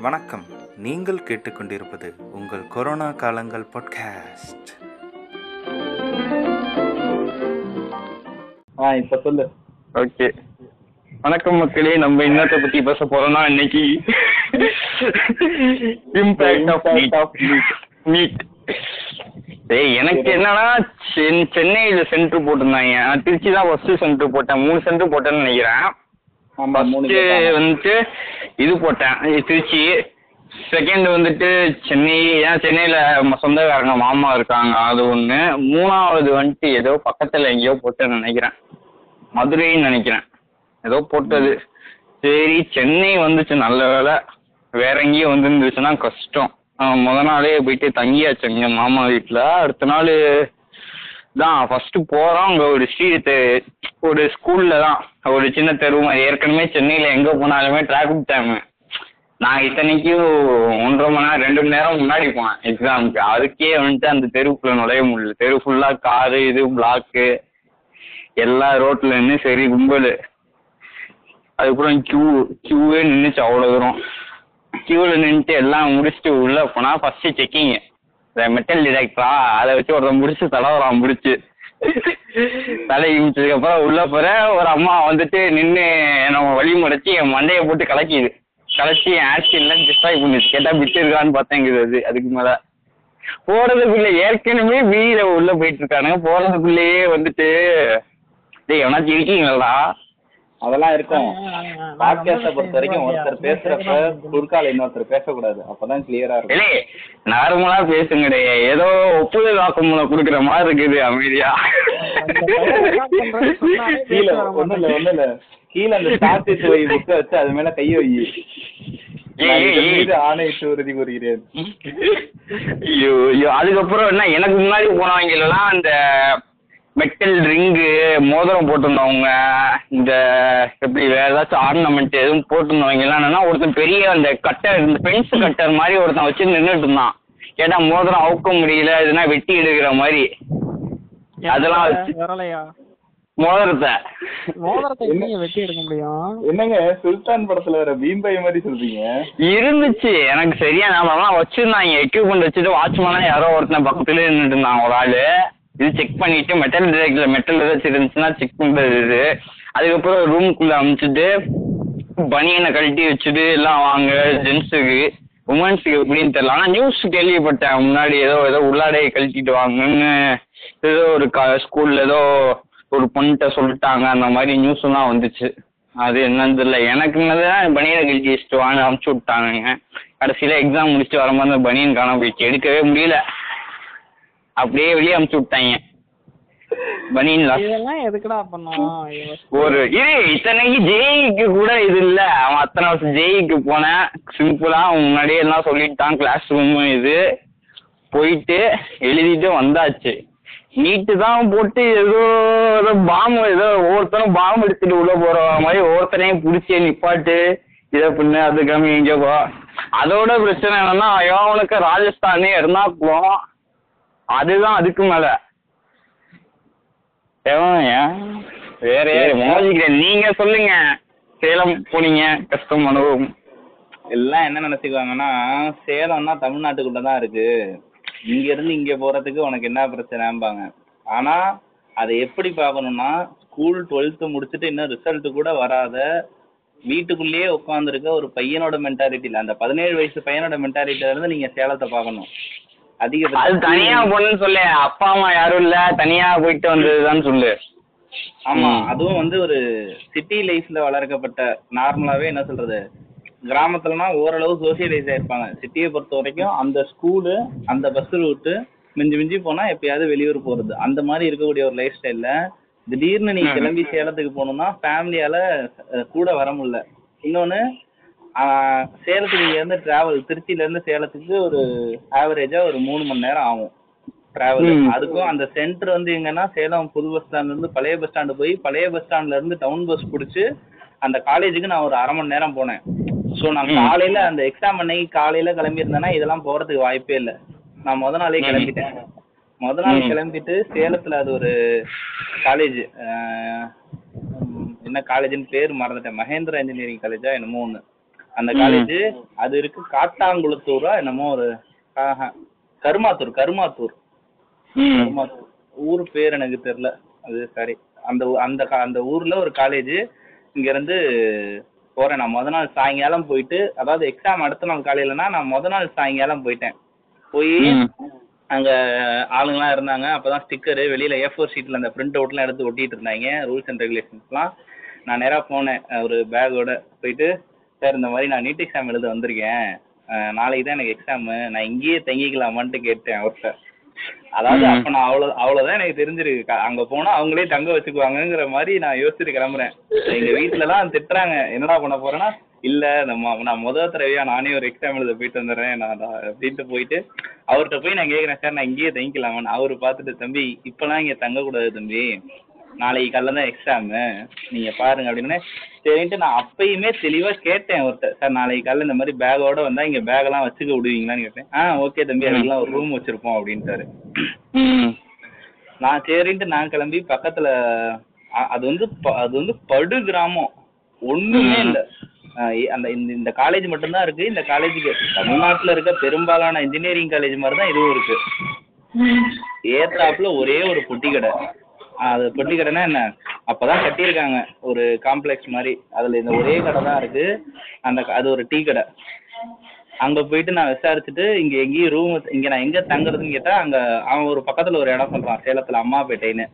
வணக்கம். நீங்கள் கேட்டுக்கொண்டிருப்பது உங்கள் கொரோனா காலங்கள் பாட்காஸ்ட் ஆ இப்ப சொல்லு. ஓகே. வணக்கம் மக்களே நம்ம என்னத்தை பத்தி பேச போறோம்னா இன்னைக்கு impact of NEET of NEET டேய் எனக்கு என்னன்னா சென்- சென்னையில சென்டர் போட்டிருந்தாங்க. திருச்சி தான் ஃபர்ஸ்ட் சென்டர் போட்டேன். மூணு சென்டர் போட்டேன்னு நினைக்கிறேன். கேட்டாங்க. வந்துட்டு இது போட்டேன். திருச்சி. செகண்ட் வந்துட்டு சென்னை. ஏன் சென்னையில சொந்தக்காரங்க மாமா இருக்காங்க. அது ஒண்ணு. மூணாவது வந்துட்டு ஏதோ பக்கத்துல எங்கேயோ போட்டேன்னு நினைக்கிறேன். மதுரைன்னு நினைக்கிறேன். ஏதோ போட்டது. சரி சென்னை வந்துச்சு. நல்ல வேலை வேற எங்கேயும் வந்துருந்துச்சுன்னா கஷ்டம். முத நாளே போயிட்டு தங்கியாச்சு எங்க மாமா வீட்டில் அடுத்த நாள் தான் ஃபர்ஸ்ட் போறோம். அங்க ஒரு ஸ்ட்ரீட் ஒரு ஸ்கூல்ல தான். ஒரு சின்ன தெரு மாதிரி ஏற்கனவே சென்னையில எங்க போனாலுமே டிராஃபிக் டைம் நான் இத்தனைக்கும் ஒன்றரை மணி நேரம் ரெண்டு மணி நேரம் முன்னாடி போனேன் எக்ஸாமுக்கு அதுக்கே வந்துட்டு அந்த தெருவுக்குள்ள நுழைய முடியல. தெரு ஃபுல்லா காரு இது பிளாக்கு எல்லா ரோட்ல நின்று சரி கும்பல். அதுக்கப்புறம் கியூ கியூவே நின்றுச்சு அவ்வளோ தூரம். கியூவில் நின்றுட்டு எல்லாம் முடிச்சுட்டு உள்ளே போனால் ஃபஸ்ட்டு செக்கிங்கு மெட்டல் டிடெக்டரா அதை வச்சு ஒருத்தன் முடிச்சு தலைவரான் முடிச்சு. தலை இமிச்சதுக்கு அப்புறம் உள்ள போற ஒரு அம்மா வந்துட்டு நின்று நம்ம வழி முறைச்சி என் மண்டையை போட்டு கலக்கிது. கலச்சி என் ஆக்சிடென்ட்லாம் டிஸ்ட்ராய் பண்ணுச்சு கேட்டால் விட்டு இருக்கான்னு பார்த்தேங்குது அது அதுக்கு மேலே. போறதுக்குள்ள ஏற்கனவே வீர உள்ள போயிட்டு இருக்கானுங்க. போறதுக்குள்ளேயே வந்துட்டு டேய் எவனாச்சும் இருக்கீங்களா அதெல்லாம் இருக்கும். பாட்காஸ்ட பொறுத்த வரைக்கும் ஒருத்தர் பேசுறப்ப குறுக்கால இன்னொருத்தர் பேசக்கூடாது. அப்பதான் கிளியரா இருக்கும். நார்மலா பேசுங்கடே. ஏதோ ஒப்புதல் வாக்குமூலம் கொடுக்குற மாதிரி இருக்குது அமைதியா. கீழே ஒண்ணு இல்ல ஒண்ணு இல்ல கீழே அந்த ஸ்டார்ட் வை புக்க வச்சு அது மேல கைய வை. அதுக்கப்புறம் என்ன எனக்கு முன்னாடி போனவங்களெல்லாம் அந்த மெட்டல் ரிங்கு மோதிரம் போட்டிருந்தவங்க இந்த எப்படி வேற ஏதாச்சும் ஆர்னமெண்ட் எதுவும் போட்டிருந்தவங்க எல்லாம் என்னன்னா ஒருத்தன் பெரிய அந்த கட்டர் இந்த பென்ஸ் கட்டர் மாதிரி ஒருத்தன் வச்சு நின்றுட்டு இருந்தான். கேட்டா மோதிரம் அவுக்க முடியல இதுனா வெட்டி எடுக்கிற மாதிரி. அதெல்லாம் வச்சு விரலையா மோதிரத்தை. வெட்டி எடுக்க முடியும்? என்னங்க சுல்தான் படத்துல வர பீம்பாய் மாதிரி சொல்றீங்க? இருந்துச்சு எனக்கு சரியா ஞாபகம் வச்சிருந்தாங்க எக்யூப்மெண்ட் வச்சுட்டு வாட்ச்மேனா யாரோ ஒருத்தன் பக்கத்துல நின்றுட்டு இருந்தாங்க ஒரு ஆளு. இது செக் பண்ணிட்டு மெட்டல் டிடெக்டர்ல மெட்டல் ஏதாச்சும் இருந்துச்சுன்னா செக் பண்றது இது. அதுக்கப்புறம் ரூமுக்குள்ள அமுச்சுட்டு பனியனை கழட்டி வச்சுட்டு எல்லாம் வாங்க ஜென்ஸுக்கு உமன்ஸுக்கு எப்படின்னு தெரியல. ஆனா நியூஸ் கேள்விப்பட்டேன். முன்னாடி ஏதோ ஏதோ உள்ளாடையை கழட்டிட்டு வாங்கன்னு. ஏதோ ஒரு க ஸ்கூல்ல ஏதோ ஒரு பொண்ணுகிட்ட சொல்லிட்டாங்க. அந்த மாதிரி நியூஸ் எல்லாம் வந்துச்சு. அது என்னன்னு தெரியல. எனக்கு என்னதான் பனியனை கழட்டி வச்சுட்டு வாங்க அமுச்சு விட்டாங்க கடைசியில எக்ஸாம் முடிச்சுட்டு வரும்போது அந்த பனியன் காணாம போயிடுச்சு. எடுக்கவே முடியல. அப்படியே வெளியே அமுச்சு விட்டாங்க. ஒரு இரு இத்தனைக்கு ஜேஇக்கு கூட இது இல்ல. அவன் அத்தனை வருஷம் ஜேஇக்கு போனேன். சிம்பிளா முன்னாடியே எல்லாம் சொல்லிட்டான். கிளாஸ் ரூம் இது. போயிட்டு எழுதிட்டு வந்தாச்சு. நீட்டு தான் போட்டு ஏதோ ஏதோ பாம்பு ஏதோ ஒவ்வொருத்தரும் பாம்பு எடுத்துட்டு உள்ள போற மாதிரி ஒவ்வொருத்தனையும் பிடிச்சி நிப்பாட்டு. இதை பண்ணு அது கம்மி இங்கே போ. அதோட பிரச்சனை என்னன்னா அவனுக்கு ராஜஸ்தான் எர்ணாகுளம் அதுதான் அதுக்கு மேல? வேற யாரு? மோதிக்கிறேன் நீங்க சொல்லுங்க. சேலம் போனீங்க கஷ்டம் அனுபவம். எல்லாம் என்ன நினைச்சுக்குவாங்கன்னா சேலம்னா தமிழ்நாட்டுக்குள்ள தான் இருக்கு. இங்க இருந்து இங்க போறதுக்கு உனக்கு என்ன பிரச்சனைம்பாங்க. ஆனா அதை எப்படி பார்க்கணும்னா ஸ்கூல் டுவெல்த்து முடிச்சுட்டு இன்னும் ரிசல்ட் கூட வராத வீட்டுக்குள்ளேயே உட்காந்துருக்க ஒரு பையனோட மென்டாலிட்டியில அந்த பதினேழு வயசு பையனோட மென்டாலிட்டியில இருந்து நீங்க சேலத்தை பார்க்கணும். அது அதிக தனியா போனேன்னு சொல்லு. அப்பா அம்மா யாரும் இல்ல. தனியா போயிட்டு வந்ததுதான் சொல்லு. ஆமா. அதுவும் வந்து ஒரு சிட்டி லைஃப்ல வளர்க்கப்பட்ட நார்மலாவே என்ன சொல்றது? கிராமத்துலனா ஓரளவு சோசியலைஸ் ஆயிருப்பாங்க. சிட்டியை பொறுத்த வரைக்கும் அந்த ஸ்கூலு அந்த பஸ் ரூட்டு மிஞ்சி மிஞ்சி போனா எப்பயாவது வெளியூர் போறது. அந்த மாதிரி இருக்கக்கூடிய ஒரு லைஃப் ஸ்டைல்ல திடீர்னு நீ. கிளம்பி சேலத்துக்கு போகணும்னா ஃபேமிலியால கூட வர முடியல. இன்னொன்னு சேலத்துக்கு இங்க இருந்து டிராவல் திருச்சியில இருந்து சேலத்துக்கு ஒரு ஆவரேஜா ஒரு மூணு மணி நேரம் ஆகும் டிராவல். அதுக்கும் அந்த சென்டர் வந்து எங்கன்னா சேலம் புது பஸ் ஸ்டாண்ட்ல இருந்து பழைய பஸ் ஸ்டாண்டு போய் பழைய பஸ் ஸ்டாண்ட்ல இருந்து டவுன் பஸ் பிடிச்சி அந்த காலேஜுக்கு நான் ஒரு அரை மணி நேரம் போனேன் ஸோ நான். காலையில அந்த எக்ஸாம் அன்னைக்கு காலையில கிளம்பி இருந்தேன்னா இதெல்லாம் போறதுக்கு வாய்ப்பே இல்லை நான் முத நாளே. கிளம்பிட்டேன் முத நாள். கிளம்பிட்டு சேலத்துல அது ஒரு காலேஜ் என்ன காலேஜ்னு பேர் மறந்துட்டேன் மகேந்திரா இன்ஜினியரிங் காலேஜா என்னமோ ஒன்று அந்த. காலேஜ் அது இருக்கு காட்டாங்குளத்தூரா என்னமோ ஒரு ஆஹா, கருமாத்தூர் கருமாத்தூர். கருமாத்தூர். ஊர் பேர் எனக்கு தெரியல அது சரி. அந்த அந்த அந்த ஊர்ல ஒரு காலேஜ் இங்க இருந்து போறேன் நான். முத நாள் சாயங்காலம் போயிட்டு அதாவது எக்ஸாம் அடுத்த நாள் காலையிலனா நான் முத நாள் சாயங்காலம் போயிட்டேன். போய் அங்க ஆளுங்கலாம் இருந்தாங்க. அப்பதான் ஸ்டிக்கரு வெளியில ஏ ஃபோர் ஷீட்ல அந்த பிரிண்ட் அவுட்லாம் எடுத்து ஒட்டிட்டு இருந்தாங்க. ரூல்ஸ் அண்ட் ரெகுலேஷன்ஸ்லாம் நான் நேரா போனேன். ஒரு பேக்கோட போயிட்டு சார் இந்த மாதிரி நான் நீட் எக்ஸாம் எழுத வந்திருக்கேன். நாளைக்கு தான் எனக்கு எக்ஸாமு நான் இங்கேயே தங்கிக்கலாமான்ட்டு கேட்டேன் அவர்கிட்ட அதாவது. அப்ப நான் அவ்வளவு அவ்வளவுதான் எனக்கு தெரிஞ்சிருக்கு. அங்க போனா அவங்களே தங்க வச்சுக்குவாங்கங்கிற மாதிரி நான் யோசிச்சுட்டு கிளம்புறேன். எங்க வீட்ல எல்லாம் திட்டுறாங்க. என்னடா பண்ண போறேன்னா இல்ல நம்ம நான் முதல் தடவையா நானே ஒரு எக்ஸாம் எழுத போயிட்டு வந்துடுறேன். நான் அப்படின்ட்டு போயிட்டு அவர்கிட்ட போய் நான் கேக்குறேன் சார் நான் இங்கேயே தங்கிக்கலாமான்னு. அவரு பார்த்துட்டு தம்பி இப்பெல்லாம் இங்க தங்க கூடாது தம்பி. நாளைக்கு காலைல தான் எக்ஸாமு நீங்க பாருங்க அப்படின்னு. சரின்ட்டு நான் அப்பயுமே தெளிவா கேட்டேன் அவர்கிட்ட சார் நாளைக்கு காலைல இந்த மாதிரி பேக்கோட வந்தா இங்க பேக் எல்லாம் வச்சுக்க விடுவீங்களான்னு கேட்டேன். ஆ ஓகே தம்பி. அதுக்கெல்லாம் ஒரு ரூம் வச்சிருப்போம் அப்படின்ட்டாரு. நான் சரின்ட்டு நான் கிளம்பி பக்கத்துல அது வந்து அது வந்து படு கிராமம். ஒண்ணுமே இல்ல. அந்த இந்த இந்த காலேஜ் மட்டும்தான் இருக்கு. இந்த காலேஜுக்கு தமிழ்நாட்டுல இருக்க பெரும்பாலான இன்ஜினியரிங் காலேஜ் மாதிரி தான் இதுவும் இருக்கு. ஏத்தாப்புல ஒரே ஒரு பொட்டி கடை. அது பொட்டி கடைனா என்ன? அப்பதான் கட்டியிருக்காங்க. ஒரு காம்ப்ளெக்ஸ் மாதிரி. அதுல இந்த ஒரே கடை தான் இருக்கு. அந்த அது ஒரு டீ கடை. அங்க போயிட்டு நான் விசாரிச்சுட்டு இங்க எங்கேயும் ரூம் இங்க நான் எங்க தங்குறதுன்னு கேட்டா அங்க அவன் ஒரு பக்கத்துல ஒரு இடம் சொல்றான் சேலத்துல அம்மாப்பேட்டைன்னு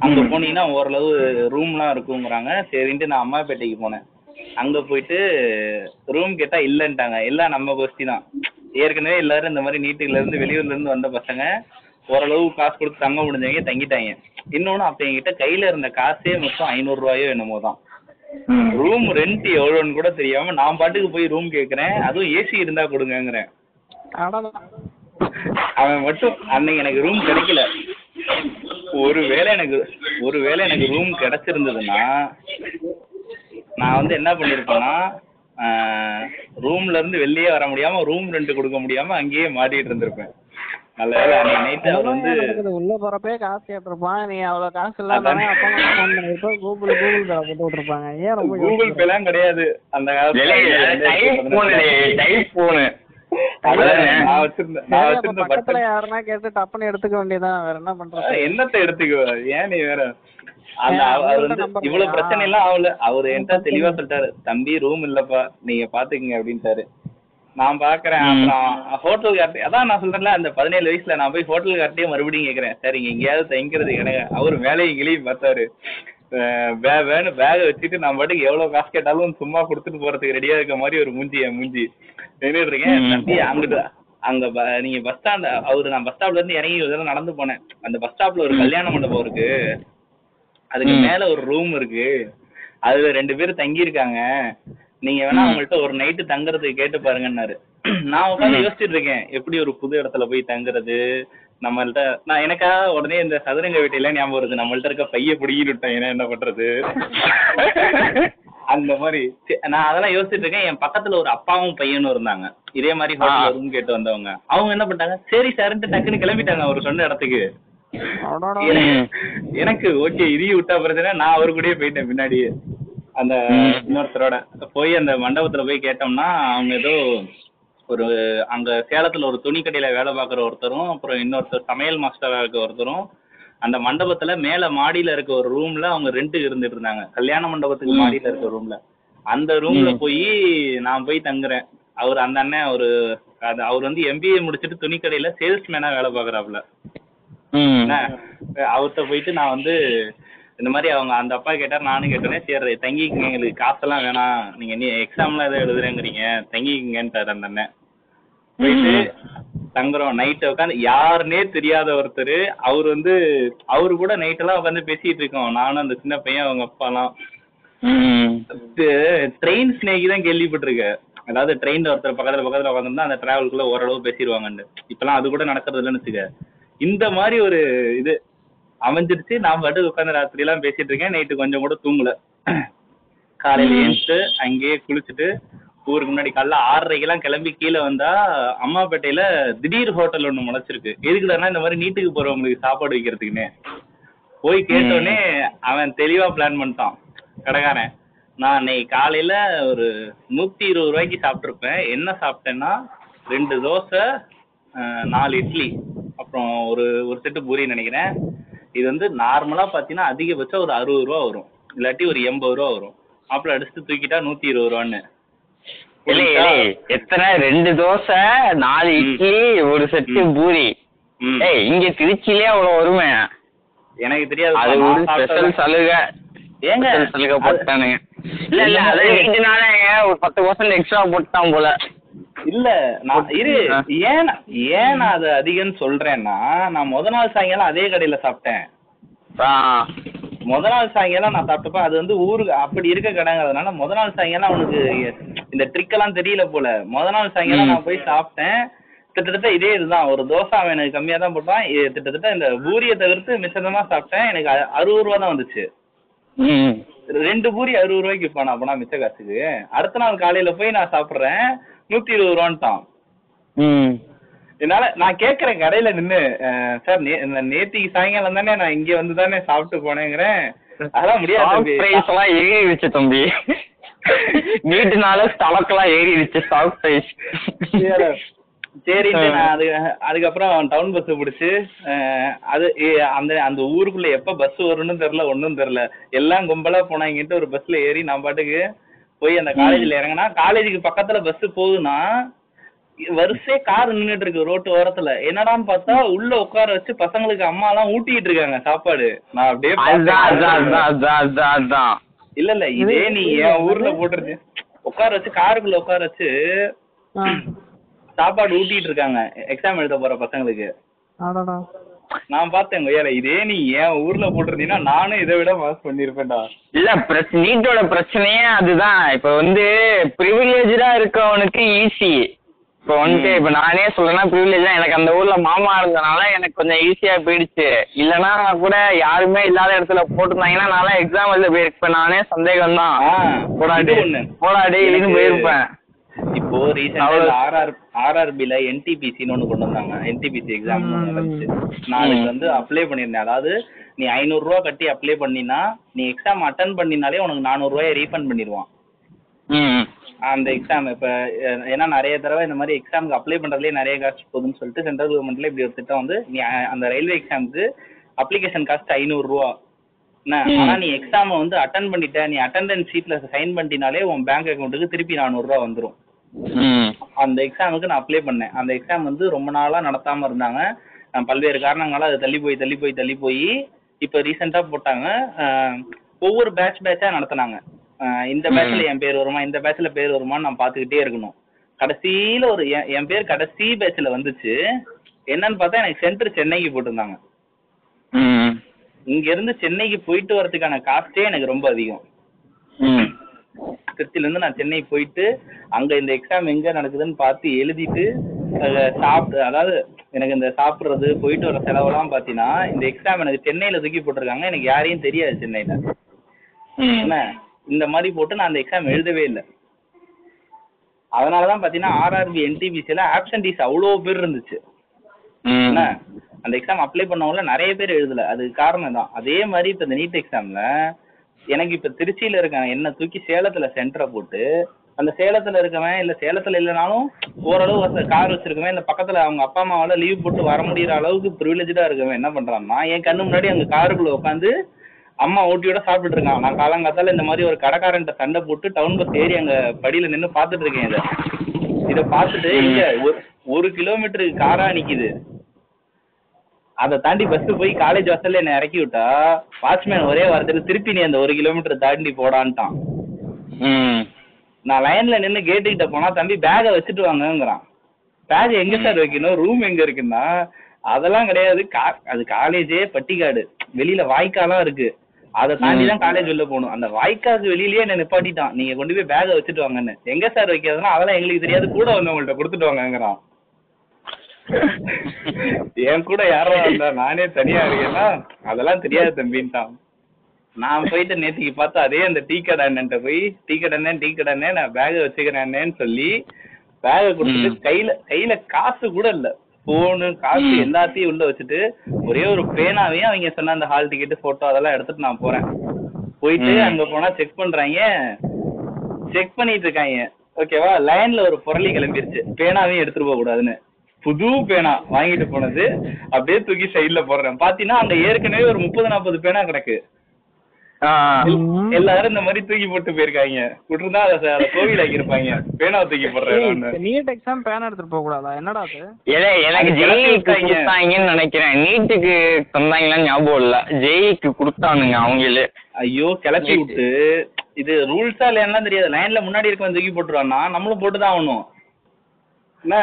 அங்க போனீங்கன்னா ஓரளவு ரூம்லாம் இருக்குங்கிறாங்க. சரின்ட்டு நான் அம்மாப்பேட்டைக்கு போனேன். அங்க போயிட்டு ரூம் கேட்டா இல்லன்ட்டாங்க. எல்லாம் நம்ம கோஷ்டி தான். ஏற்கனவே எல்லாரும் இந்த மாதிரி நீட்டுல இருந்து வெளியூர்ல இருந்து வந்த பசங்க. ஓரளவு காசு கொடுத்து தங்க முடிஞ்சவங்க தங்கிட்டாங்க. இன்னொன்னு அப்ப என்கிட்ட கையில இருந்த காசே மொத்தம் ஐநூறு ரூபாயோ என்னமோ தான். ரூம் ரெண்ட் எவ்வளோன்னு கூட தெரியாம நான் பாட்டுக்கு போய் ரூம் கேக்குறேன். அதுவும் ஏசி இருந்தா கொடுங்கங்கிறேன். அவன் மட்டும் அன்னைக்கு எனக்கு ரூம் கிடைக்கல. ஒருவேளை எனக்கு ஒருவேளை எனக்கு ரூம் கிடைச்சிருந்ததுன்னா நான் வந்து என்ன பண்ணிருப்பேன்னா ரூம்ல இருந்து வெளியே வர முடியாம ரூம் ரெண்ட் கொடுக்க முடியாம அங்கேயே மாட்டிட்டு இருந்திருப்பேன். உள்ள போறப்பே காசு கேட்டிருப்பான். நீ அவ்வளவு காசு இல்லாம. அப்பா அம்மா ஃபோன் பண்ணிருப்ப கூகுள் கூகுள் போட்டு விட்டுருப்பாங்க. ஏன் ரொம்ப கூகுள்? பேலாம் கிடையாது. அந்த டைப் போனு காலத்துல டைப் போனு அதான் அதானே. நான் வச்சிருந்த நான் சரி, அப்ப வச்சிருந்த பக்கத்துல பட்டன் யாருன்னா கேட்டு டப்புன்னு எடுத்துக்க வேண்டியதான் வேற என்ன பண்றது? என்னத்த எடுத்துக்கோ ஏன் நீ வேற? அந்த இவ்வளவு? பிரச்சனை எல்லாம் ஆகல. அவர் என்கிட்ட தெளிவா. சொல்லிட்டாரு. தம்பி ரூம் இல்லப்பா. நீங்க பாத்துக்கங்க அப்படின்ட்டாரு. நான் பாக்குறேன். அப்புறம் ஹோட்டல் கார்ட்டி அதான் நான் சொல்றேன்ல அந்த பதினேழு வயசுல நான் போய் ஹோட்டல் கார்ட்டியே மறுபடியும் கேக்குறேன். சார் இங்க எங்கேயாவது தங்கிக்கிறது எனக்கு. அவர் வேலையும் கிளியும் பார்த்தாரு. அஹ் வே வேணும் பேகை வச்சுட்டு நான் பாட்டுக்கு எவ்வளவு காசு கேட்டாலும் சும்மா கொடுத்துட்டு போறதுக்கு ரெடியா இருக்க மாதிரி ஒரு மூஞ்சி என் மூஞ்சி. நின்றுட்டு இருக்கேன். தம்பி அங்கிட்டு அங்க நீங்க பஸ் ஸ்டாண்ட் அவரு நான் பஸ் ஸ்டாப்ல இருந்து இறங்கி ஒரு தடவை நடந்து போனேன். அந்த பஸ் ஸ்டாப்ல ஒரு கல்யாண மண்டபம் இருக்கு. அதுக்கு. மேல ஒரு ரூம் இருக்கு. அதுல ரெண்டு பேரும் தங்கி இருக்காங்க நீங்க வேணா. அவங்கள்ட்ட ஒரு நைட்டு தங்குறதுக்கு கேட்டு பாருங்கன்னாரு. நான் உட்காந்து. யோசிச்சுட்டு இருக்கேன் எப்படி ஒரு புது இடத்துல போய் தங்குறது? நம்மள்ட்ட நான் எனக்கா உடனே இந்த சதுரங்க வீட்டையில ஞாபகம் வருது. நம்மள்ட்ட இருக்க பைய பிடிக்கிட்டு ஏன்னா என்ன பண்றது? அந்த மாதிரி. நான் அதெல்லாம் யோசிச்சுட்டு இருக்கேன். என் பக்கத்துல ஒரு அப்பாவும் பையனும் இருந்தாங்க. இதே மாதிரி. ரூம் கேட்டு வந்தவங்க. அவங்க என்ன பண்ணிட்டாங்க? சரி சார்ன்ட்டு டக்குன்னு கிளம்பிட்டாங்க அவர் சொன்ன இடத்துக்கு. எனக்கு ஓகே இதையும் விட்டா பிரச்சனை. நான் அவரு கூடயே போயிட்டேன் பின்னாடியே. அந்த. இன்னொருத்தரோட போய் அந்த மண்டபத்துல போய் கேட்டோம்னா அவங்க ஏதோ ஒரு அங்க சேலத்துல ஒரு துணி கடையில வேலை பார்க்குற ஒருத்தரும் அப்புறம் இன்னொருத்தர் சமையல் மாஸ்டரா இருக்க ஒருத்தரும் அந்த மண்டபத்துல மேல மாடியில இருக்க ஒரு ரூம்ல அவங்க ரெண்ட்டுக்கு இருந்துட்டு இருந்தாங்க கல்யாண மண்டபத்துக்கு. மாடியில இருக்க ரூம்ல அந்த ரூம்ல. போய் நான் போய் தங்குறேன் அவர் அந்த அண்ணன் ஒரு அவர் வந்து எம்பிஏ முடிச்சிட்டு துணி கடையில சேல்ஸ்மேனா வேலை என்ன அவர்கிட்ட போயிட்டு நான் வந்து இந்த மாதிரி அவங்க அந்த அப்பா கேட்டார் நானும் கேட்டேனே சரி தங்கிக்கங்க எங்களுக்கு காசெல்லாம் வேணாம். நீங்க நீ எக்ஸாம்லாம் எதாவது எழுதுறேங்கிறீங்க தங்கிக்கங்கன்ட்டார் அந்த அண்ணன். போயிட்டு தங்குறோம். நைட்டு உட்காந்து யாருன்னே தெரியாத ஒருத்தர் அவர் வந்து அவரு கூட நைட்டெல்லாம் உட்காந்து பேசிட்டு இருக்கோம். நானும் அந்த சின்ன பையன் அவங்க அப்பாலாம். ட்ரெயின் ஸ்னேகி தான் கேள்விப்பட்டிருக்கேன். அதாவது ட்ரெயின்ல ஒருத்தர் பக்கத்துல பக்கத்துல உட்காந்துருந்தா அந்த டிராவலுக்குள்ள ஓரளவு பேசிடுவாங்கன்னு இப்பெல்லாம் அது கூட நடக்கிறது இல்லைன்னு வச்சுக்க. இந்த மாதிரி ஒரு இது அமைஞ்சிருச்சு. நான் பாட்டு உட்காந்து ராத்திரி எல்லாம் பேசிட்டு இருக்கேன். நைட்டு கொஞ்சம் கூட தூங்கல. காலையில ம். அங்கேயே குளிச்சுட்டு ஊருக்கு முன்னாடி காலைல ஆறரைக்கெல்லாம் கிளம்பி கீழே வந்தா அம்மாப்பேட்டையில திடீர் ஹோட்டல் ஒண்ணு முளைச்சிருக்கு. எதுக்குடான்னா இந்த மாதிரி நீட்டுக்கு போறவங்களுக்கு சாப்பாடு வைக்கிறதுக்குன்னு. போய் கேட்டோடனே அவன் தெளிவா பிளான் பண்ணிட்டான். கடைக்காரன் நான் இன்னைக்கு காலையில ஒரு நூத்தி இருபது ரூபாய்க்கு சாப்பிட்டுருப்பேன். என்ன சாப்பிட்டேன்னா ரெண்டு தோசை நாலு இட்லி. அப்புறம் ஒரு ஒரு செட்டு பூரி நினைக்கிறேன். இது வந்து நார்மலா பாத்தீங்கன்னா அதிகபட்சம் ஒரு அறுபது ரூபா வரும். இல்லாட்டி ஒரு எண்பது ரூபா வரும். அப்புறம் அடிச்சுட்டு தூக்கிட்டா நூத்தி இருபது ரூபான்னு. எத்தனை? ரெண்டு தோசை நாலு. இட்லி ஒரு செட்டு. பூரி. ஏய் இங்க திருச்சியிலே அவ்வளவு வருமே எனக்கு தெரியாது. அது ஒரு ஸ்பெஷல் சலுகை. ஏங்க, சலுகை போட்டானுங்க. இல்ல இல்ல அது வீட்டுனால ஒரு பத்து பர்சன்ட் எக்ஸ்ட்ரா போட்டான் போல. இல்ல நான் இரு. ஏன் நான்- ஏன் நான் அது அதிகம்னு சொல்றேன்னா நான் முத நாள் சாயங்காலம் அதே கடையில சாப்பிட்டேன். முத நாள் சாயங்காலம் நான் சாப்பிட்டப்ப அது வந்து ஊருக்கு அப்படி இருக்க கடைங்கிறதுனால முத நாள் சாயங்காலம் அவனுக்கு இந்த ட்ரிக் எல்லாம் தெரியல போல. முத நாள் சாயங்காலம். நான் போய் சாப்பிட்டேன். கிட்டத்தட்ட இதே இதுதான். ஒரு தோசை அவன் எனக்கு கம்மியா தான் போட்டான். கிட்டத்தட்ட இந்த பூரியை தவிர்த்து மிச்சமா சாப்பிட்டேன். எனக்கு அறுபது ரூபா தான் வந்துச்சு. ரெண்டு பூரி அறுபது ரூபாய்க்கு போனா அப்பனா மிச்ச காசுக்கு. அடுத்த நாள் காலையில போய் நான் சாப்பிடுறேன். நூத்தி இருபது ரூபான்ட்டான். என்னால நான் கேக்குறேன் கடையில நின்னு சார் இந்த நேத்திக்கு சாயங்காலம் தானே நான் இங்க வந்து தானே சாப்பிட்டு போனேங்கிறேன். அதெல்லாம் முடியாது. பிரைஸ் எல்லாம் ஏறிடுச்சு தம்பி. வீட்டுனால ஸ்டாக் எல்லாம் ஏறிடுச்சு ஸ்டாக் பிரைஸ் சரின்ட்டு நான் அது அதுக்கப்புறம் டவுன் பஸ் பிடிச்சு அது அந்த அந்த ஊருக்குள்ள எப்ப பஸ் வரும்னு தெரியல ஒண்ணும் தெரியல. எல்லாம் கும்பலா போனாங்கன்ட்டு ஒரு பஸ்ல ஏறி நான் பாட்டுக்கு போய் அந்த காலேஜ்ல இறங்கினா காலேஜுக்கு பக்கத்துல பஸ் போகுதுன்னா வரிசையா கார் நின்னுட்டு இருக்கு ரோட்டு ஓரத்துல. என்னடான்னு பார்த்தா உள்ள உட்கார வச்சு பசங்களுக்கு அம்மா எல்லாம் ஊட்டிட்டு இருக்காங்க சாப்பாடு. நான் அப்படியே இல்ல இல்ல இதே நீ என் ஊர்ல போட்டுருச்சு. உட்கார வச்சு காருக்குள்ள உட்கார வச்சு சாப்பாடு ஊட்டிட்டு இருக்காங்க. எக்ஸாம் எழுத போற பசங்களுக்கு. நான் பார்த்தேன் கொய்யால இதே நீ என் ஊர்ல போட்டிருந்தீங்கன்னா நானும் இதை விட மாஸ் பண்ணிருப்பேன்டா. இல்ல நீட்டோட பிரச்சனையே அதுதான். இப்ப வந்து ப்ரிவிலேஜா இருக்கவனுக்கு ஈஸி இப்ப வந்துட்டு இப்ப நானே சொல்லனா ப்ரிவிலேஜா எனக்கு அந்த ஊர்ல மாமா இருந்தனால எனக்கு கொஞ்சம் ஈஸியா போயிடுச்சு. இல்லனா கூட யாருமே இல்லாத இடத்துல போட்டிருந்தாங்கன்னா நான் எக்ஸாம் எழுத போயிருப்பேன். நானே சந்தேகம் தான் போடாடி. போடாடி இதுன்னு போயிருப்பேன். இப்போ ரீசெண்டா ஆர்ஆர் ஆர்ஆர்பில என்டிபிசின்னு ஒண்ணு கொண்டு வந்தாங்க. என்டிபிசி எக்ஸாம் நாளைக்கு ம். வந்து அப்ளை பண்ணிருந்தேன் அதாவது நீ ஐநூறு ரூபா கட்டி அப்ளை பண்ணினா நீ எக்ஸாம் அட்டன் பண்ணினாலே உனக்கு நானூறு ரூபாயை ரீஃபண்ட் பண்ணிடுவான். அந்த எக்ஸாம் இப்ப ஏன்னா நிறைய தடவை இந்த மாதிரி எக்ஸாமுக்கு அப்ளை பண்றதுலயே நிறைய காசு போகுதுன்னு சொல்லிட்டு சென்ட்ரல் கவர்மெண்ட்ல இப்படி ஒரு திட்டம் வந்து நீ அந்த ரயில்வே எக்ஸாமுக்கு அப்ளிகேஷன் காஸ்ட் ஐநூறு ம். ஆனா நீ எக்ஸாமை வந்து அட்டன் பண்ணிட்ட நீ அட்டெண்டன்ஸ் ஷீட்ல சைன் பண்ணிட்டினாலே உன் பேங்க் அக்கௌண்ட்டுக்கு திருப்பி நானூறு ரூபா வந்துரும். ம் அந்த எக்ஸாமுக்கு நான் அப்ளை பண்ணேன். அந்த எக்ஸாம் வந்து ரொம்ப நாளா நடத்தாம இருந்தாங்க. பல்வேறு காரணங்களால அது தள்ளி போய் தள்ளி போய் தள்ளி போய் இப்போ ரீசெண்டா போட்டாங்க. ஒவ்வொரு பேட்ச் பேட்சா நடத்துனாங்க. இந்த பேட்ச்ல என் பேர் வருமா இந்த பேட்ச்ல பேர் வருமான்னு நான் பார்த்துக்கிட்டே இருக்கணும். கடைசியில ஒரு என் பேர் கடைசி பேட்ச்ல வந்துச்சு. என்னன்னு பார்த்தா எனக்கு சென்டர் சென்னைக்கு போட்டிருந்தாங்க. ம். இங்க இருந்து சென்னைக்கு போயிட்டு வரதுக்கான காஸ்டே எனக்கு ரொம்ப அதிகம். ம் திருச்சில இருந்து நான் சென்னை போயிட்டு அங்க இந்த எக்ஸாம் எங்க நடக்குதுன்னு பார்த்து எழுதிட்டு சாப்பிட்டு அதாவது எனக்கு இந்த சாப்பிடுறது போயிட்டு வர செலவெல்லாம் பார்த்தீங்கன்னா இந்த எக்ஸாம் எனக்கு சென்னையில தூக்கி போட்டிருக்காங்க. எனக்கு யாரையும் தெரியாது சென்னையில. என்ன? இந்த மாதிரி போட்டு நான் அந்த எக்ஸாம் எழுதவே இல்லை. அதனாலதான் பாத்தீங்கன்னா ஆர்ஆர்பி என்டிபிசில ஆப்சன்டீஸ் அவ்வளோ பேர் இருந்துச்சு. என்ன? அந்த எக்ஸாம் அப்ளை பண்ணவங்கள நிறைய பேர் எழுதல. அது காரணம் தான் அதே மாதிரி இப்போ இந்த நீட் எக்ஸாம்ல எனக்கு இப்ப திருச்சியில இருக்காங்க என்ன தூக்கி சேலத்துல சென்டரை போட்டு அந்த சேலத்துல இருக்கவன் இல்ல சேலத்துல இல்லைனாலும் ஓரளவு வச கார் வச்சிருக்கவன் இல்ல பக்கத்துல அவங்க அப்பா அம்மாவால லீவ் போட்டு வர முடியற அளவுக்கு ப்ரிவிலேஜா இருக்கவன். என்ன பண்றான்னா என் கண்ணு முன்னாடி அங்க காருக்குள்ள உட்காந்து அம்மா ஓட்டியோட சாப்பிட்டுட்டு இருக்கான் நான் காலங்காத்தால இந்த மாதிரி ஒரு கடைக்காரன்ட்ட சண்டை போட்டு டவுன் பஸ் ஏறி அங்க படியில நின்னு பாத்துட்டு இருக்கேன் இதை. இதை பார்த்துட்டு இங்க ஒரு ஒரு கிலோமீட்டருக்கு காரா நிக்குது. அதை தாண்டி பஸ் போய் காலேஜ் வாசல்ல என்ன இறக்கி விட்டா வாட்ச்மேன் ஒரே வாரத்துல திருப்பி நீ அந்த ஒரு கிலோமீட்டர் தாண்டி போடான்ட்டான். ம். நான் லைன்ல நின்னு கேட்டு கிட்ட போனா தம்பி பேகை வச்சுட்டு வாங்கங்கிறான். பேக் எங்க சார் வைக்கணும்? ரூம் எங்க இருக்குன்னா அதெல்லாம் கிடையாது. அது காலேஜே பட்டிக்காடு. வெளியில வாய்க்காலாம் இருக்கு. அதை தாண்டி தான் காலேஜ் உள்ள போகணும். அந்த வாய்க்காக்கு வெளியிலயே என்ன நிப்பாட்டிட்டான். நீங்க கொண்டு போய் பேகை வச்சுட்டு வாங்கன்னு. எங்க சார் வைக்கிறதுனா அதெல்லாம் எங்களுக்கு தெரியாது. கூட வந்தவங்கள்ட்ட கொடுத்துட்டு வாங்கங்கிறான். என் கூட யாரோ வந்தா நானே தனியா இருக்கேன்னா அதெல்லாம் தெரியாது தம்பின்ட்டான் நான். போயிட்டு நேத்திக்கு பார்த்தா அதே அந்த டீ கடை அண்ணன்ட்ட போய் டீ கடை டீ கடை நான் பேக வச்சுக்கிறேன் அண்ணேன்னு சொல்லி பேகை கொடுத்துட்டு. கையில கையில காசு கூட இல்ல. போனு காசு. எல்லாத்தையும் உள்ள வச்சுட்டு ஒரே ஒரு பேனாவையும் அவங்க சொன்ன அந்த ஹால் டிக்கெட் போட்டோ அதெல்லாம் எடுத்துட்டு நான் போறேன். போயிட்டு. அங்க போனா செக் பண்றாங்க. செக் பண்ணிட்டு இருக்காங்க. ஓகேவா லைன்ல ஒரு புரளி கிளம்பிருச்சு. பேனாவையும் எடுத்துட்டு போக கூடாதுன்னு புது பேனா வாங்கிட்டு போனது. அப்படியே தூக்கி சைடுல போடுறேன். பாத்தீங்கன்னா அங்க ஏற்கனவே ஒரு முப்பது நாற்பது பேனா கிடக்கு. எல்லாரும் இந்த மாதிரி தூக்கி போட்டு போயிருக்காங்க. விட்டுருந்தா அதை கோவில் ஆக்கியிருப்பாங்க பேனாவை தூக்கி போடுறேன் நீட் எக்ஸாம் பேன் எடுத்துட்டு போக கூடாதா? என்னடா அது? எனக்கு ஜெயிக்கு. கொடுத்தாங்கன்னு நினைக்கிறேன். நீட்டுக்கு தந்தாங்களான்னு ஞாபகம் இல்ல. ஜெயிக்கு கொடுத்தானுங்க அவங்களே. ஐயோ கிளப்பி விட்டு. இது ரூல்ஸா இல்லைன்னா தெரியாது. லைன்ல முன்னாடி இருக்கவன் தூக்கி போட்டுருவான்னா நம்மளும் போட்டு தான் ஆகணும். என்ன?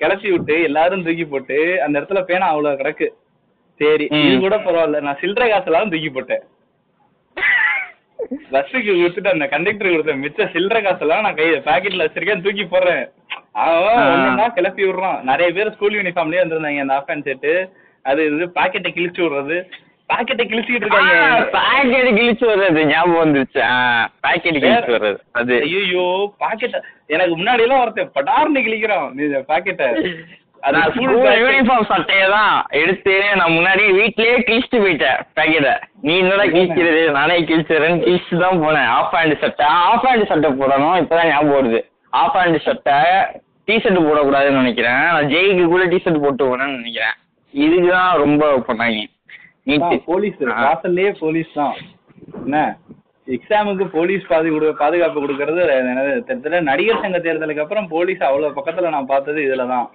கிளப்பி விட்டு எல்லாரும் தூக்கி போட்டு அந்த இடத்துல பேனா அவ்வளவு கிடக்கு. சரி. இது கூட பரவாயில்ல. நான் சில்லறை காசு எல்லாம் தூக்கி போட்டேன். பஸ்ஸுக்கு கொடுத்துட்டு அந்த கண்டக்டர் கொடுத்த மிச்ச சில்லறை காசெல்லாம் நான் கை பாக்கெட்ல வச்சிருக்கேன் தூக்கி போடுறேன். அவன் கிளப்பி விடுறான். நிறைய பேர் ஸ்கூல் யூனிஃபார்ம்லயே வந்திருந்தாங்க அந்த ஆஃப் ஹேண்ட் செட்டு அது இது பாக்கெட்டை கிழிச்சு விடுறது. பாக்கெட்டை கிழிச்சிட்டு இருக்காங்க. பாக்கெட் கிழிச்சு வர்றது ஞாபகம் வந்துருச்சு. பாக்கெட் கிழிச்சு வர்றது அது. ஐயோ பாக்கெட் எனக்கு முன்னாடி எல்லாம் ஒருத்தன் படார்னு கிழிக்கிறான். நீ பாக்கெட்டை. யூனிஃபார்ம் சட்டையை தான் எடுத்து நான் முன்னாடி வீட்லயே கிழிச்சிட்டு போயிட்டேன் பாக்கெட்டை நீ என்னடா கிழிக்கிறது? நானே கிழிச்சிடுறேன்னு கிழிச்சு தான் போனேன். ஆஃப் ஹேண்ட் சட்டை. ஆஃப் ஹேண்ட் சட்டை போடணும். இப்பதான் ஞாபகம் வருது. ஆஃப் ஹேண்ட் சட்டை டிஷர்ட் போடக்கூடாதுன்னு நினைக்கிறேன். நான் ஜெய்க்கு கூட டிஷர்ட் போட்டு போனேன்னு நினைக்கிறேன். இதுக்கு தான் ரொம்ப பண்ணாங்க போலீஸ். வாசல்லே போலீஸ் தான். என்ன? எக்ஸாமுக்கு போலீஸ் பாது கொடு பாதுகாப்பு கொடுக்கறது கிட்டத்தட்ட நடிகர் சங்க தேர்தலுக்கு அப்புறம் போலீஸ் அவ்வளவு பக்கத்துல நான் பார்த்தது இதுல தான்